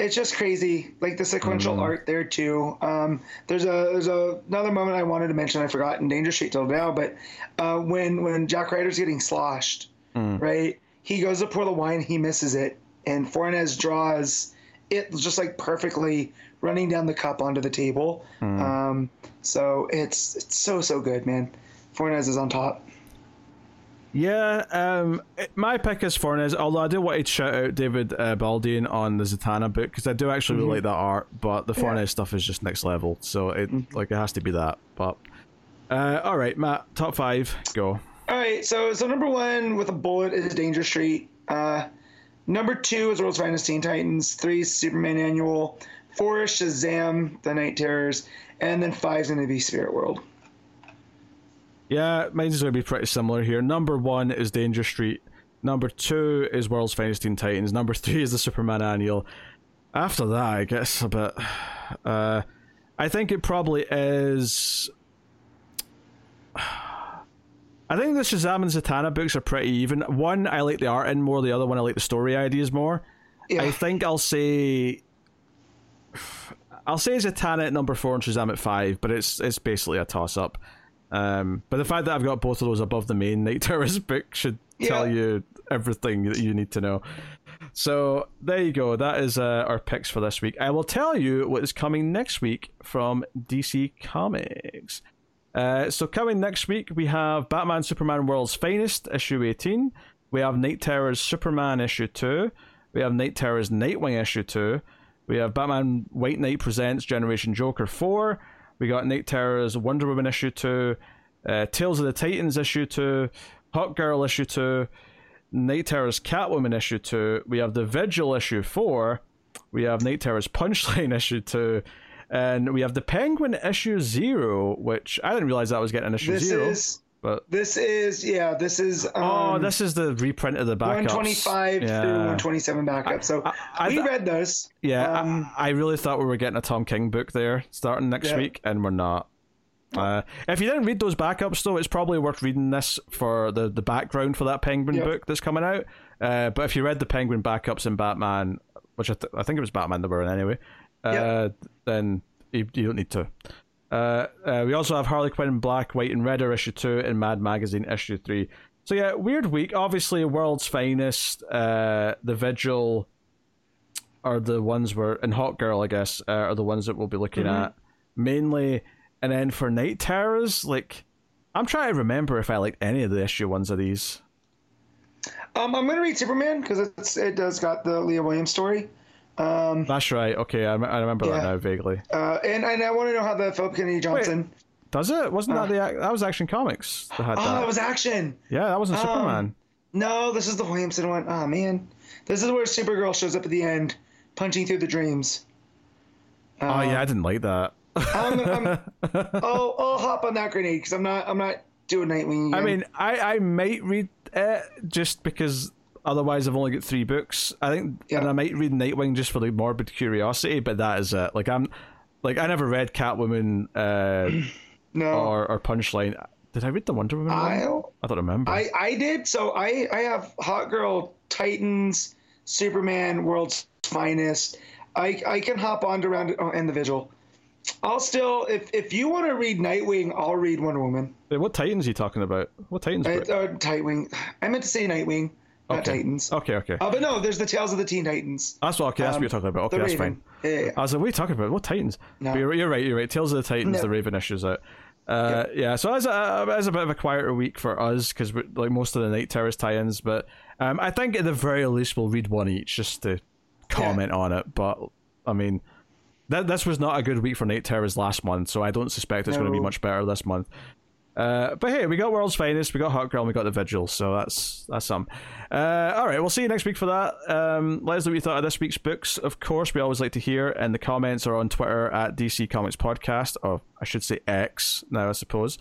it's just crazy. Like the sequential Mm. art there too. Um, there's a there's a, another moment I wanted to mention. I forgot in Danger Street till now, but uh, when when Jack Ryder's getting sloshed, Mm. right? He goes to pour the wine, he misses it, and Fornés draws it just like perfectly running down the cup onto the table. Mm. Um, so it's it's so so good, man. Fornés is on top. Yeah, um, it- my pick is Fornés. Although I do want to shout out David uh, Baldeón on the Zatanna book because I do actually really like that art. But the Fornés stuff is just next level, so it like it has to be that. But uh, all right, Matt, top five, go. All right, so so number one with a bullet is Danger Street. Uh, number two is World's Finest Teen Titans. Three Superman Annual. Four is Shazam: The Knight Terrors, and then five is going to be Spirit World. Yeah, mine's going to be pretty similar here. Number one is Danger Street. Number two is World's Finest Teen Titans. Number three is the Superman Annual. After that, I guess a bit. Uh, I think it probably is. I think the Shazam and Zatanna books are pretty even. One, I like the art in more. The other one, I like the story ideas more. Yeah, I think I'll say. I'll say Zatanna at number four and Shazam at five, but it's it's basically a toss up. Um, but the fact that I've got both of those above the main Knight Terrors [LAUGHS] book should tell you everything that you need to know. So there you go. That is uh, our picks for this week. I will tell you what is coming next week from DC Comics. Uh, so coming next week, we have Batman Superman World's Finest issue 18. We have Knight Terror's Superman issue 2. We have Knight Terror's Nightwing issue 2. We have Batman White Knight Presents Generation Joker 4. We got Knight Terror's Wonder Woman issue 2. Uh, Tales of the Titans issue 2. Hawkgirl issue 2. Knight Terror's Catwoman issue 2. We have The Vigil issue 4. We have Knight Terror's Punchline [LAUGHS] issue 2. And we have The Penguin issue 0, which I didn't realize that was getting an issue This 0. is but this is yeah this is um, oh, this is the reprint of the backups. 125 Yeah. through 127 backup. So I- I- we read those. Yeah, I- Um, I, really thought we were getting a Tom King book there starting next Yeah. week, and we're not. Uh, if you didn't read those backups, though, it's probably worth reading this for the, the background for that Penguin Yep. book that's coming out. Uh, but if you read the Penguin backups in Batman, which I, th- I think it was Batman that were in anyway, Yep. then you, you don't need to. Uh, uh, we also have Harley Quinn in Black, White, and Red are issue 2, and Mad Magazine issue 3. So, yeah, weird week. Obviously, World's Finest, uh, The Vigil, are the ones where and Hawkgirl, I guess, uh, are the ones that we'll be looking Mm-hmm. at mainly. And then for Knight Terrors, like I'm trying to remember if I liked any of the issue ones of these. Um, I'm gonna read Superman because it's it does got the Leah Williams story. Um, That's right. Okay, I, I remember that now vaguely. uh, and and I want to know how the Phillip Kennedy Johnson. Does it? Wasn't that the that was Action Comics that had Oh, that? that was action. yeah, that wasn't um, Superman. No, this is the Williamson one. Oh man, this is where Supergirl shows up at the end, punching through the dreams. oh yeah, I didn't like that. I'm, I'm, [LAUGHS] I'll, I'll hop on that grenade because I'm not I'm not doing Nightwing. I mean, I I might read it just because otherwise I've only got three books. I think, Yeah. and I might read Nightwing just for the morbid curiosity. But that is it. Like I'm, like I never read Catwoman uh, [CLEARS THROAT] no, or or Punchline. Did I read the Wonder Woman? I I don't remember. I I did. So I I have Hawkgirl, Titans, Superman, World's Finest. I I can hop on to round oh, and the Vigil. I'll still if if you want to read Nightwing, I'll read Wonder Woman. Wait, what Titans are you talking about? What Titans? Uh, uh, Nightwing. I meant to say Nightwing, not okay. Titans. Okay, okay. Uh, but no, there's the Tales of the Teen Titans. that's what. Okay, that's what you're talking about. Okay, that's Raven. fine. Yeah, yeah, yeah. I was like, what are you talking about? What Titans? No. You're, you're right. You're right. Tales of the Titans, No. the Raven issues out. Uh, yeah. So as a as a bit of a quieter week for us because like most of the Knight Terrors tie-ins, but um, I think at the very least we'll read one each just to comment on it. But I mean, that this was not a good week for Knight Terrors last month, so I don't suspect it's going to be much better this month. Uh, but hey, we got World's Finest, we got Hawkgirl, and we got the Vigil, so that's that's some. Uh, all right, we'll see you next week for that. Um, let us know what you thought of this week's books. Of course, we always like to hear, and the comments are on Twitter at DC Comics Podcast, or I should say X now, I suppose.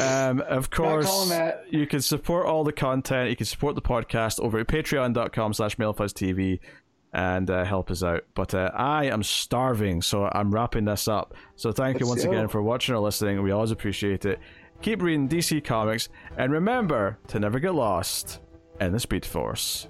Um, of course, you can support all the content. You can support the podcast over at patreon.com slash mildfuzztv and uh, help us out. But uh, I am starving, so I'm wrapping this up. So thank you once again for watching or listening. We always appreciate it keep reading DC Comics, and remember to never get lost in the Speed Force.